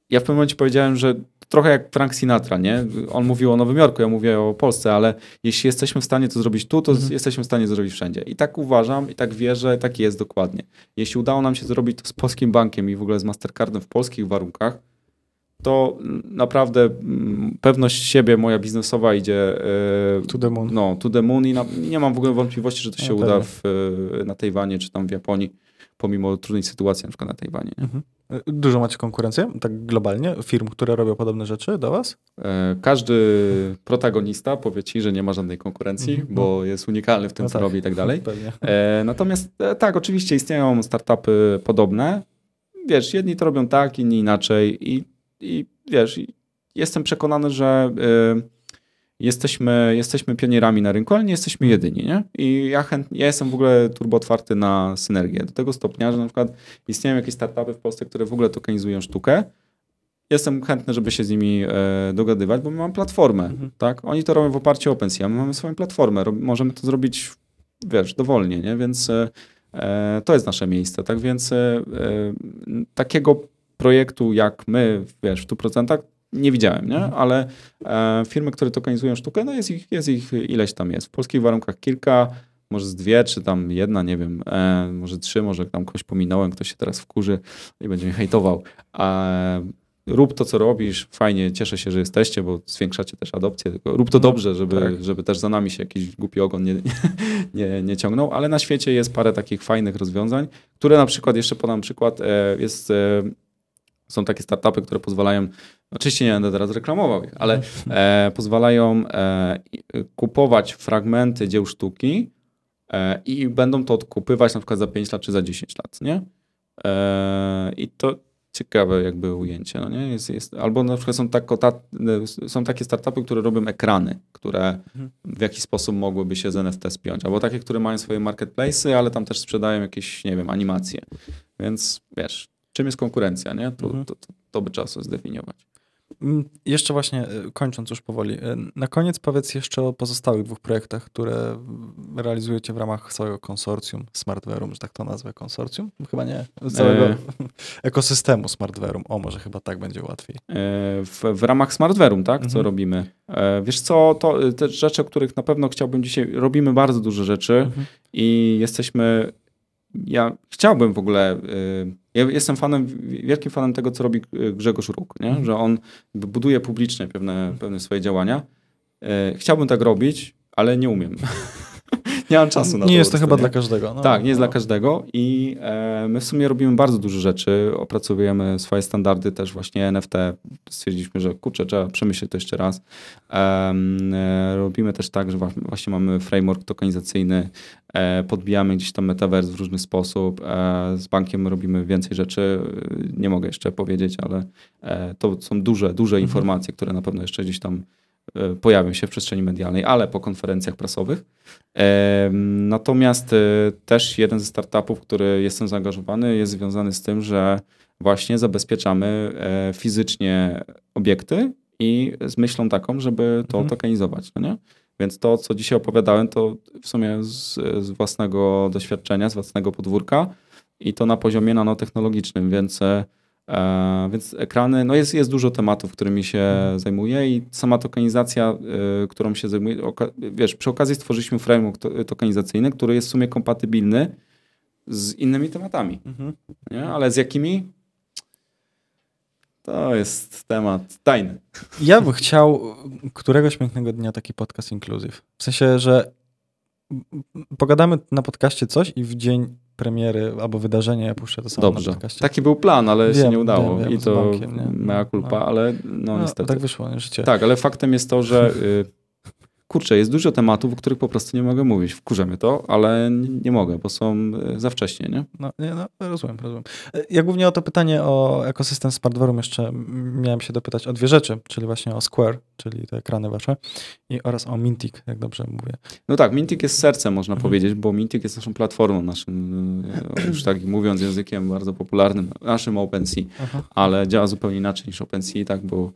ja w pewnym momencie powiedziałem, że trochę jak Frank Sinatra, nie? On mówił o Nowym Jorku, ja mówię o Polsce, ale jeśli jesteśmy w stanie to zrobić tu, to mhm. jesteśmy w stanie zrobić wszędzie. I tak uważam, i tak wierzę, tak jest dokładnie. Jeśli udało nam się zrobić to z polskim bankiem i w ogóle z Mastercardem w polskich warunkach, to naprawdę mm, pewność siebie moja biznesowa idzie e, to the moon. No, to the moon i na, nie mam w ogóle wątpliwości, że to się no, uda w, e, na Tajwanie czy tam w Japonii pomimo trudnej sytuacji, na przykład na Tajwanie. Mhm. Dużo macie konkurencję, tak globalnie, firm, które robią podobne rzeczy do was? E, każdy protagonista powie ci, że nie ma żadnej konkurencji, mhm. bo jest unikalny w tym, no co tak. robi i tak dalej. E, natomiast e, tak, oczywiście istnieją startupy podobne. Wiesz, jedni to robią tak, inni inaczej i, i wiesz, jestem przekonany, że jesteśmy, jesteśmy pionierami na rynku, ale nie jesteśmy jedyni, nie? I ja, chęt, ja jestem w ogóle turbo otwarty na synergię. Do tego stopnia, że na przykład istnieją jakieś startupy w Polsce, które w ogóle tokenizują sztukę. Jestem chętny, żeby się z nimi e, dogadywać, bo my mamy platformę, mhm. tak? Oni to robią w oparciu o OpenSea, a my mamy swoją platformę. Rob, możemy to zrobić, wiesz, dowolnie, nie? Więc e, e to jest nasze miejsce, tak? Więc e, e, takiego projektu jak my, wiesz, w 100% nie widziałem, nie? Mhm. ale e, firmy, które tokenizują sztukę, no jest ich, jest ich ileś tam jest. W polskich warunkach kilka, może z dwie, czy tam jedna, nie wiem, e, może trzy, może tam kogoś pominąłem, ktoś się teraz wkurzy i będzie mnie hejtował. E, rób to, co robisz, fajnie, cieszę się, że jesteście, bo zwiększacie też adopcję, tylko rób to no, dobrze, żeby, tak. żeby też za nami się jakiś głupi ogon nie, nie, nie ciągnął, ale na świecie jest parę takich fajnych rozwiązań, które na przykład, jeszcze podam przykład, e, jest e, są takie startupy, które pozwalają, oczywiście nie będę teraz reklamował ich, ale e, pozwalają e, kupować fragmenty dzieł sztuki e, i będą to odkupywać na przykład za 5 lat czy za 10 lat, nie? E, I to ciekawe jakby ujęcie, no nie? Jest, jest, albo na przykład są, tak, ta, są takie startupy, które robią ekrany, które w jakiś sposób mogłyby się z NFT spiąć, albo takie, które mają swoje marketplace'y, ale tam też sprzedają jakieś, nie wiem, animacje. Więc wiesz, czym jest konkurencja, nie? To, mhm. to, to, to by trzeba zdefiniować. Mm, jeszcze właśnie y, kończąc już powoli, y, na koniec powiedz jeszcze o pozostałych dwóch projektach, które realizujecie w ramach całego konsorcjum Smartverum, że tak to nazwę, konsorcjum? Chyba nie, całego e... ekosystemu Smartverum. O, może chyba tak będzie łatwiej. E... W, w, ramach Smartverum, tak? Co mhm. robimy? E... Wiesz co, to te rzeczy, o których na pewno chciałbym dzisiaj, robimy bardzo dużo rzeczy mhm. i jesteśmy ja chciałbym w ogóle. Y, ja jestem fanem, wielkim fanem tego, co robi y, Grzegorz Róg, nie? Mhm. że on buduje publicznie pewne, pewne swoje działania. Y, chciałbym tak robić, ale nie umiem. nie mam czasu na to. Nie jest to chyba nie? dla każdego. No, tak, nie jest no. dla każdego i e, my w sumie robimy bardzo dużo rzeczy, opracowujemy swoje standardy też właśnie NFT. Stwierdziliśmy, że kurczę, trzeba przemyśleć to jeszcze raz. E, robimy też tak, że właśnie mamy framework tokenizacyjny, e, podbijamy gdzieś tam metaverse w różny sposób. E, z bankiem robimy więcej rzeczy. Nie mogę jeszcze powiedzieć, ale e, to są duże, duże mhm. informacje, które na pewno jeszcze gdzieś tam E, pojawią się w przestrzeni medialnej, ale po konferencjach prasowych. Natomiast e, też jeden ze startupów, który jestem zaangażowany, jest związany z tym, że właśnie zabezpieczamy e, fizycznie obiekty i z myślą taką, żeby to mhm. tokenizować. No nie? Więc to, co dzisiaj opowiadałem, to w sumie z, z własnego doświadczenia, z własnego podwórka i to na poziomie nanotechnologicznym, więc E, więc ekrany, no jest, jest dużo tematów, którymi się mhm. zajmuję i sama tokenizacja, y, którą się zajmuję, wiesz, przy okazji stworzyliśmy framework to, tokenizacyjny, który jest w sumie kompatybilny z innymi tematami. Mhm. Nie? Ale z jakimi? To jest temat tajny. Ja bym chciał któregoś pięknego dnia taki podcast inclusive. W sensie, że pogadamy na podcaście coś i w dzień premiery albo wydarzenie ja puszczę to samo Dobrze. Taki był plan, ale wiem, się nie udało. Wiem, wiem, I to bankiem, mea culpa, no. ale no, no niestety. Tak wyszło, życie. Tak, ale faktem jest to, że y, kurczę, jest dużo tematów, o których po prostu nie mogę mówić. Wkurza mnie to, ale nie, mogę, bo są e, za wcześnie, nie? No, nie, no rozumiem, rozumiem. E, ja głównie o to pytanie o ekosystem Smartwarum jeszcze miałem się dopytać o dwie rzeczy, czyli właśnie o Square, czyli te ekrany wasze i oraz o Mintic, jak dobrze mówię. No tak, Mintic jest sercem, można mhm. powiedzieć, bo Mintic jest naszą platformą, naszym, e, już tak mówiąc językiem bardzo popularnym, naszym OpenSea, Aha. ale działa zupełnie inaczej niż OpenSea, tak, bo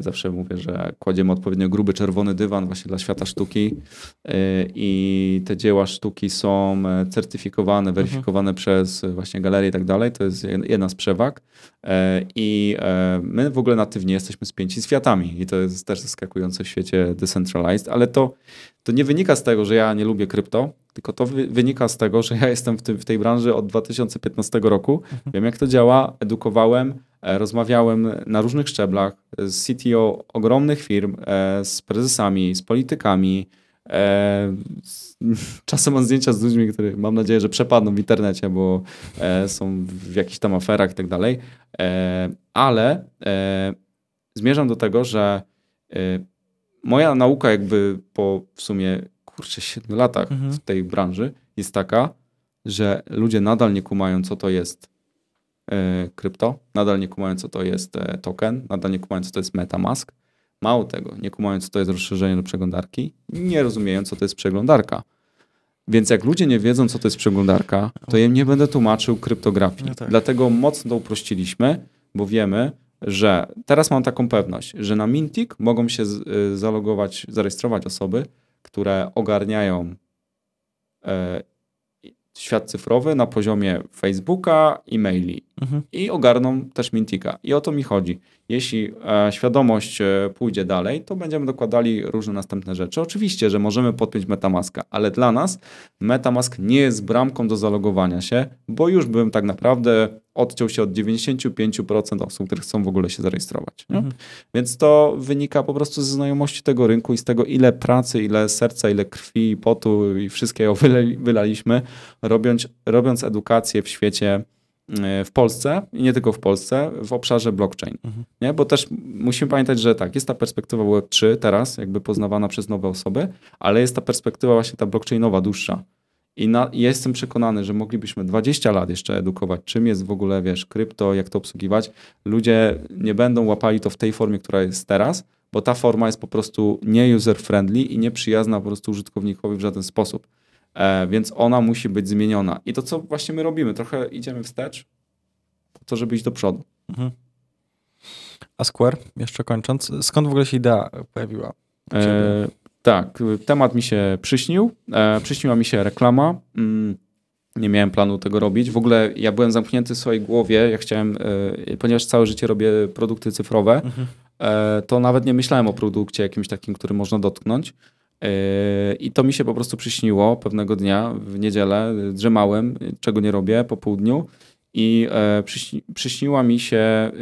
zawsze mówię, że kładziemy odpowiednio gruby czerwony dywan właśnie dla świata sztuki e, i te dzieła sztuki są e, certyfikowane, mhm. weryfikowane mhm. przez właśnie galerie i tak dalej. To jest jedna z przewag. I my w ogóle natywnie jesteśmy spięci z kwiatami i to jest też zaskakujące w świecie decentralized, ale to, to nie wynika z tego, że ja nie lubię krypto, tylko to wynika z tego, że ja jestem w, tym, w tej branży od 2015 roku. Mhm. Wiem, jak to działa, edukowałem, E, rozmawiałem na różnych szczeblach z CTO ogromnych firm, e, z prezesami, z politykami. E, czasem mam zdjęcia z ludźmi, których mam nadzieję, że przepadną w internecie, bo są w jakichś tam aferach i tak dalej. Ale zmierzam do tego, że moja nauka jakby po w sumie kurczę 7 latach mhm. w tej branży jest taka, że ludzie nadal nie kumają, co to jest E, krypto, nadal nie kumają, co to jest e, token, nadal nie kumają, co to jest MetaMask, Mało tego, nie kumają, co to jest rozszerzenie do przeglądarki, nie rozumieją, co to jest przeglądarka. Więc jak ludzie nie wiedzą, co to jest przeglądarka, to ja nie będę tłumaczył kryptografii. No tak. Dlatego mocno to uprościliśmy, bo wiemy, że teraz mam taką pewność, że na Mintik mogą się y, zalogować, zarejestrować osoby, które ogarniają e, świat cyfrowy na poziomie Facebooka, e-maili Mhm. i ogarną też Mintika. I o to mi chodzi. Jeśli e, świadomość e, pójdzie dalej, to będziemy dokładali różne następne rzeczy. Oczywiście, że możemy podpiąć Metamaska, ale dla nas Metamask nie jest bramką do zalogowania się, bo już bym tak naprawdę odciął się od 95% osób, które chcą w ogóle się zarejestrować. Mhm. Więc to wynika po prostu ze znajomości tego rynku i z tego, ile pracy, ile serca, ile krwi i potu i wszystkiego wylaliśmy, robiąc, robiąc edukację w świecie e, w Polsce i nie tylko w Polsce, w obszarze blockchain. Mhm. Nie? Bo też musimy pamiętać, że tak, jest ta perspektywa Web3 teraz, jakby poznawana przez nowe osoby, ale jest ta perspektywa właśnie ta blockchainowa, dłuższa. I na, jestem przekonany, że moglibyśmy 20 lat jeszcze edukować, czym jest w ogóle, wiesz, krypto, jak to obsługiwać. Ludzie nie będą łapali to w tej formie, która jest teraz, bo ta forma jest po prostu nie user-friendly i nie przyjazna po prostu użytkownikowi w żaden sposób. E, więc ona musi być zmieniona. I to, co właśnie my robimy, trochę idziemy wstecz po to, żeby iść do przodu. Mhm. A Square, jeszcze kończąc, skąd w ogóle się idea pojawiła? E, tak, temat mi się przyśnił. E, przyśniła mi się reklama. Mm, nie miałem planu tego robić. W ogóle ja byłem zamknięty w swojej głowie. Ja chciałem, e, ponieważ całe życie robię produkty cyfrowe, Mhm. e, to nawet nie myślałem o produkcie jakimś takim, który można dotknąć. E, I to mi się po prostu przyśniło pewnego dnia w niedzielę. Drzemałem, czego nie robię po południu. I e, przyśni, przyśniła mi się e,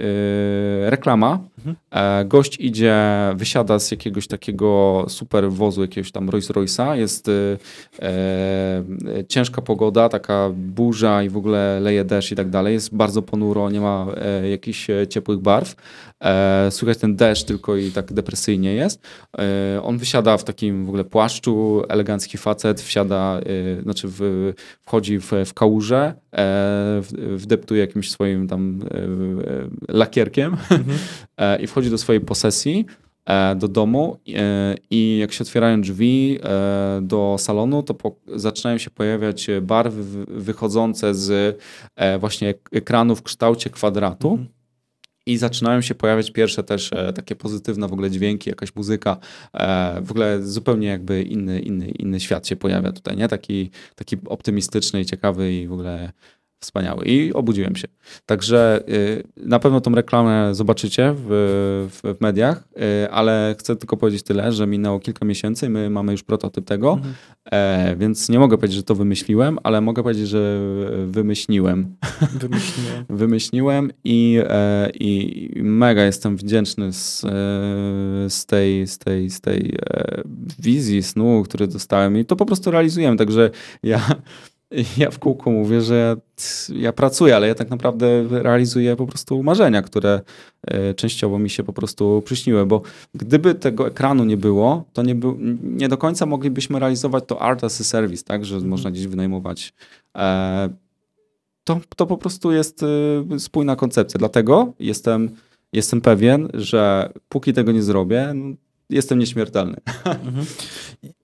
reklama. Mhm. E, gość idzie, wysiada z jakiegoś takiego super wozu, jakiegoś tam Rolls Royce'a. Jest e, e, ciężka pogoda, taka burza i w ogóle leje deszcz i tak dalej. Jest bardzo ponuro, nie ma e, jakichś e, ciepłych barw. E, słychać ten deszcz tylko i tak depresyjnie jest. E, on wysiada w takim w ogóle płaszczu, elegancki facet, wsiada, znaczy w, wchodzi w, w kałużę, w- wdeptuje jakimś swoim tam lakierkiem e, i wchodzi do swojej posesji, e, do domu e, i jak się otwierają drzwi e, do salonu, to zaczynają się pojawiać barwy wy- wychodzące z właśnie ek- ekranu w kształcie kwadratu. Mhm. I zaczynają się pojawiać pierwsze też takie pozytywne w ogóle dźwięki, jakaś muzyka. W ogóle zupełnie jakby inny, inny, inny świat się pojawia tutaj, nie? Taki, taki optymistyczny i ciekawy i w ogóle wspaniały. I obudziłem się. Także y, na pewno tą reklamę zobaczycie w, w, w mediach, y, ale chcę tylko powiedzieć tyle, że minęło kilka miesięcy i my mamy już prototyp tego, Mhm. e, więc nie mogę powiedzieć, że to wymyśliłem, ale mogę powiedzieć, że wymyśliłem Wymyśliłem. wymyśliłem i, e, i mega jestem wdzięczny z, e, z tej, z tej, z tej e, wizji, snu, który dostałem i to po prostu realizujemy, także ja, ja w kółku mówię, że ja, pracuję, ale ja tak naprawdę realizuję po prostu marzenia, które e, częściowo mi się po prostu przyśniły, bo gdyby tego ekranu nie było, to nie, był, nie do końca moglibyśmy realizować to art as a service, tak, że Mhm. można gdzieś wynajmować e, to, to po prostu jest y, spójna koncepcja. Dlatego jestem, jestem pewien, że póki tego nie zrobię, no, jestem nieśmiertelny. Mhm.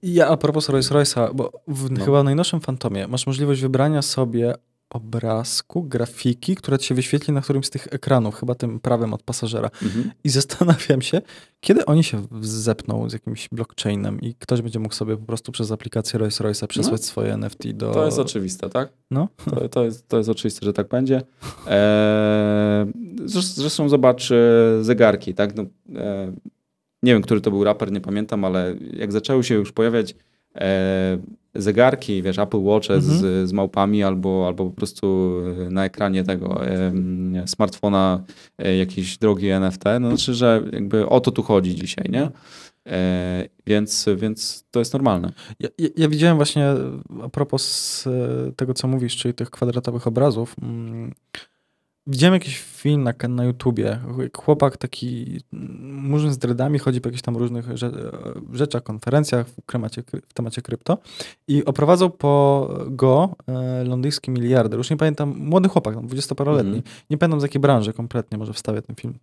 Ja a propos Rolls Royce'a, bo w, No. chyba w najnowszym Fantomie masz możliwość wybrania sobie obrazku, grafiki, która ci się wyświetli na którymś z tych ekranów, chyba tym prawym od pasażera. Mhm. I zastanawiam się, kiedy oni się zepną z jakimś blockchainem i ktoś będzie mógł sobie po prostu przez aplikację Rolls Royce'a przesłać swoje NFT do... To jest oczywiste, tak? No. To, to, jest, to jest oczywiste, że tak będzie. Eee, zresztą, zresztą zobacz e, zegarki, tak? No, e, nie wiem, który to był raper, nie pamiętam, ale jak zaczęły się już pojawiać e, zegarki, wiesz, Apple Watche Mhm. z, z małpami albo, albo po prostu na ekranie tego e, smartfona e, jakiś drogi NFT, no znaczy, że jakby o to tu chodzi dzisiaj, nie? E, więc, więc to jest normalne. Ja, ja, widziałem właśnie a propos e, tego, co mówisz, czyli tych kwadratowych obrazów. Widziałem jakiś film na, na YouTubie. Chłopak taki murzyn z dreadami chodzi po jakichś tam różnych rzeczach, konferencjach w, temacie, w temacie krypto i oprowadzał po go e, londyński miliarder. Już nie pamiętam, młody chłopak, 20-paroletni. Mm. Nie pamiętam z jakiej branży kompletnie, może wstawię ten film.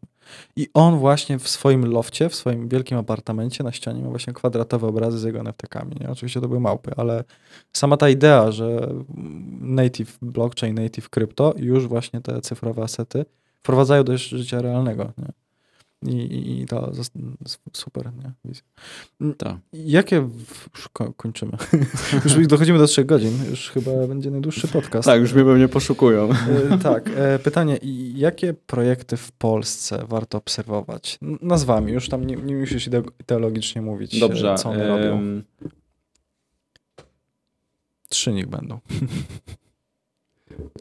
I on właśnie w swoim lofcie, w swoim wielkim apartamencie na ścianie ma właśnie kwadratowe obrazy z jego NFT-kami. Oczywiście to były małpy, ale sama ta idea, że native blockchain, native crypto, już właśnie te cyfrowe asety wprowadzają do życia realnego. Nie? I, I, to super, nie? Tak. Jakie, już kończymy, już dochodzimy do trzech godzin, już chyba będzie najdłuższy podcast. Tak, już mnie pewnie poszukują. E, tak, e, pytanie, jakie projekty w Polsce warto obserwować? Nazwami, już tam nie, nie musisz ideologicznie mówić, Dobrze, co one robią. Trzy niech będą.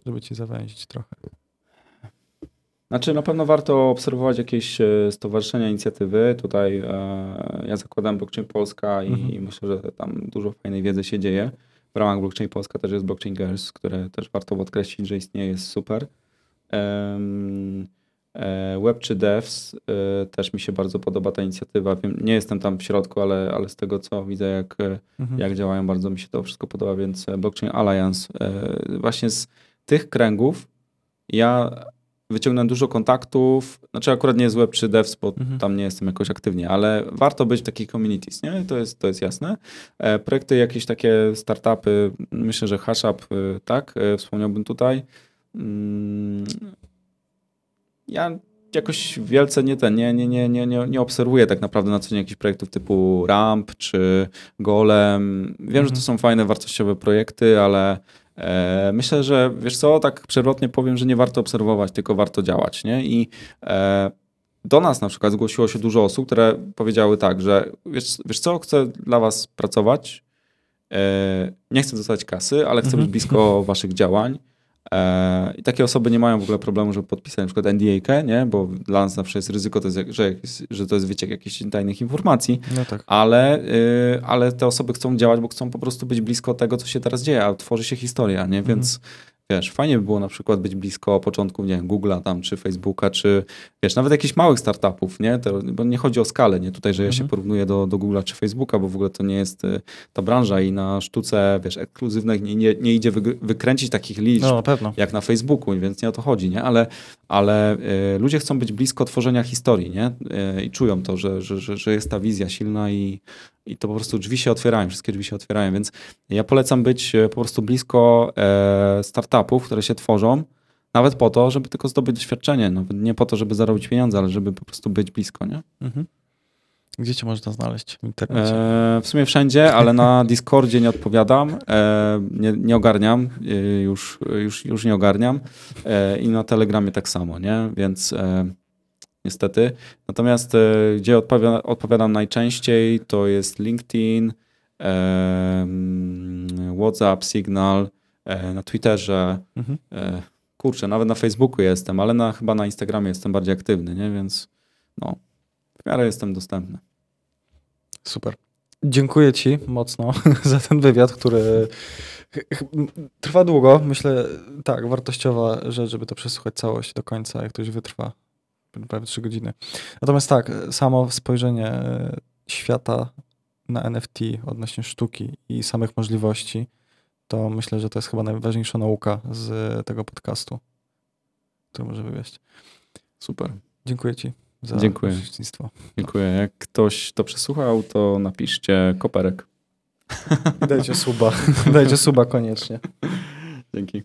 Żeby ci zawęzić trochę. Znaczy na pewno warto obserwować jakieś e, stowarzyszenia, inicjatywy. Tutaj e, ja zakładam Blockchain Polska i, mhm. myślę, że tam dużo fajnej wiedzy się dzieje. W ramach Blockchain Polska też jest Blockchain Girls, które też warto podkreślić, że istnieje, jest super. Um, Web3 Devs e, też mi się bardzo podoba ta inicjatywa. Wiem, nie jestem tam w środku, ale, ale z tego co widzę, jak, mhm. jak działają, bardzo mi się to wszystko podoba, więc Blockchain Alliance. Właśnie z tych kręgów ja wyciągnąłem dużo kontaktów. Znaczy akurat nie jest web czy devs, bo mhm. tam nie jestem jakoś aktywnie, ale warto być w takich communities, nie? To jest, to jest jasne. E, projekty, jakieś takie startupy, myślę, że HashUp, e, tak, e, wspomniałbym tutaj. Mm, ja jakoś wielce nie ten, nie, nie, nie, nie, nie, nie obserwuję tak naprawdę na co dzień jakichś projektów typu Ramp czy Golem. Wiem, mhm. że to mhm. są fajne, wartościowe projekty, ale myślę, że wiesz co, tak przewrotnie powiem, że nie warto obserwować, tylko warto działać, nie? I e, do nas na przykład zgłosiło się dużo osób, które powiedziały tak, że wiesz, wiesz co, chcę dla was pracować, e, nie chcę dostać kasy, ale chcę być mhm. blisko waszych działań, E, I takie osoby nie mają w ogóle problemu, żeby podpisać na przykład NDA, nie? bo dla nas zawsze jest ryzyko, to jest, że, że to jest wyciek jakichś tajnych informacji, no tak. ale, y, ale te osoby chcą działać, bo chcą po prostu być blisko tego, co się teraz dzieje, a tworzy się historia, nie? więc mhm wiesz, fajnie by było na przykład być blisko początków, nie Google'a tam, czy Facebooka, czy wiesz, nawet jakichś małych startupów, nie? To, bo nie chodzi o skalę, nie? Tutaj, że ja mhm. się porównuję do, do Google'a czy Facebooka, bo w ogóle to nie jest y, ta branża i na sztuce, wiesz, ekskluzywnych nie, nie, nie idzie wy, wykręcić takich liczb, no, jak na Facebooku, więc nie o to chodzi, nie? Ale, ale y, ludzie chcą być blisko tworzenia historii, nie? Y, I czują to, że, że, że, że jest ta wizja silna i, i to po prostu drzwi się otwierają, wszystkie drzwi się otwierają, więc ja polecam być e, po prostu blisko e, startupów, które się tworzą, nawet po to, żeby tylko zdobyć doświadczenie, nawet nie po to, żeby zarobić pieniądze, ale żeby po prostu być blisko, nie? Mhm. Gdzie cię można znaleźć w internecie? E, w sumie wszędzie, ale na Discordzie nie odpowiadam, e, nie, nie, ogarniam, e, już, już, już nie ogarniam e, i na Telegramie tak samo, nie? Więc niestety. Natomiast e, gdzie odpowiadam, odpowiadam najczęściej, to jest LinkedIn, WhatsApp, Signal, e, na Twitterze. Mhm. E, kurczę, nawet na Facebooku jestem, ale na, chyba na Instagramie jestem bardziej aktywny, nie? więc no, w miarę jestem dostępny. Super. Dziękuję Ci mocno za ten wywiad, który trwa długo. Myślę, tak, wartościowa rzecz, żeby to przesłuchać całość do końca, jak ktoś wytrwa prawie 3 godziny. Natomiast tak, samo spojrzenie e, świata na NFT odnośnie sztuki i samych możliwości, to myślę, że to jest chyba najważniejsza nauka z tego podcastu, który może wywieźć. Super. Dziękuję Ci za Dziękuję. uczestnictwo. Dziękuję. Jak ktoś to przesłuchał, to napiszcie koperek. Dajcie suba. Dajcie suba koniecznie. Dzięki.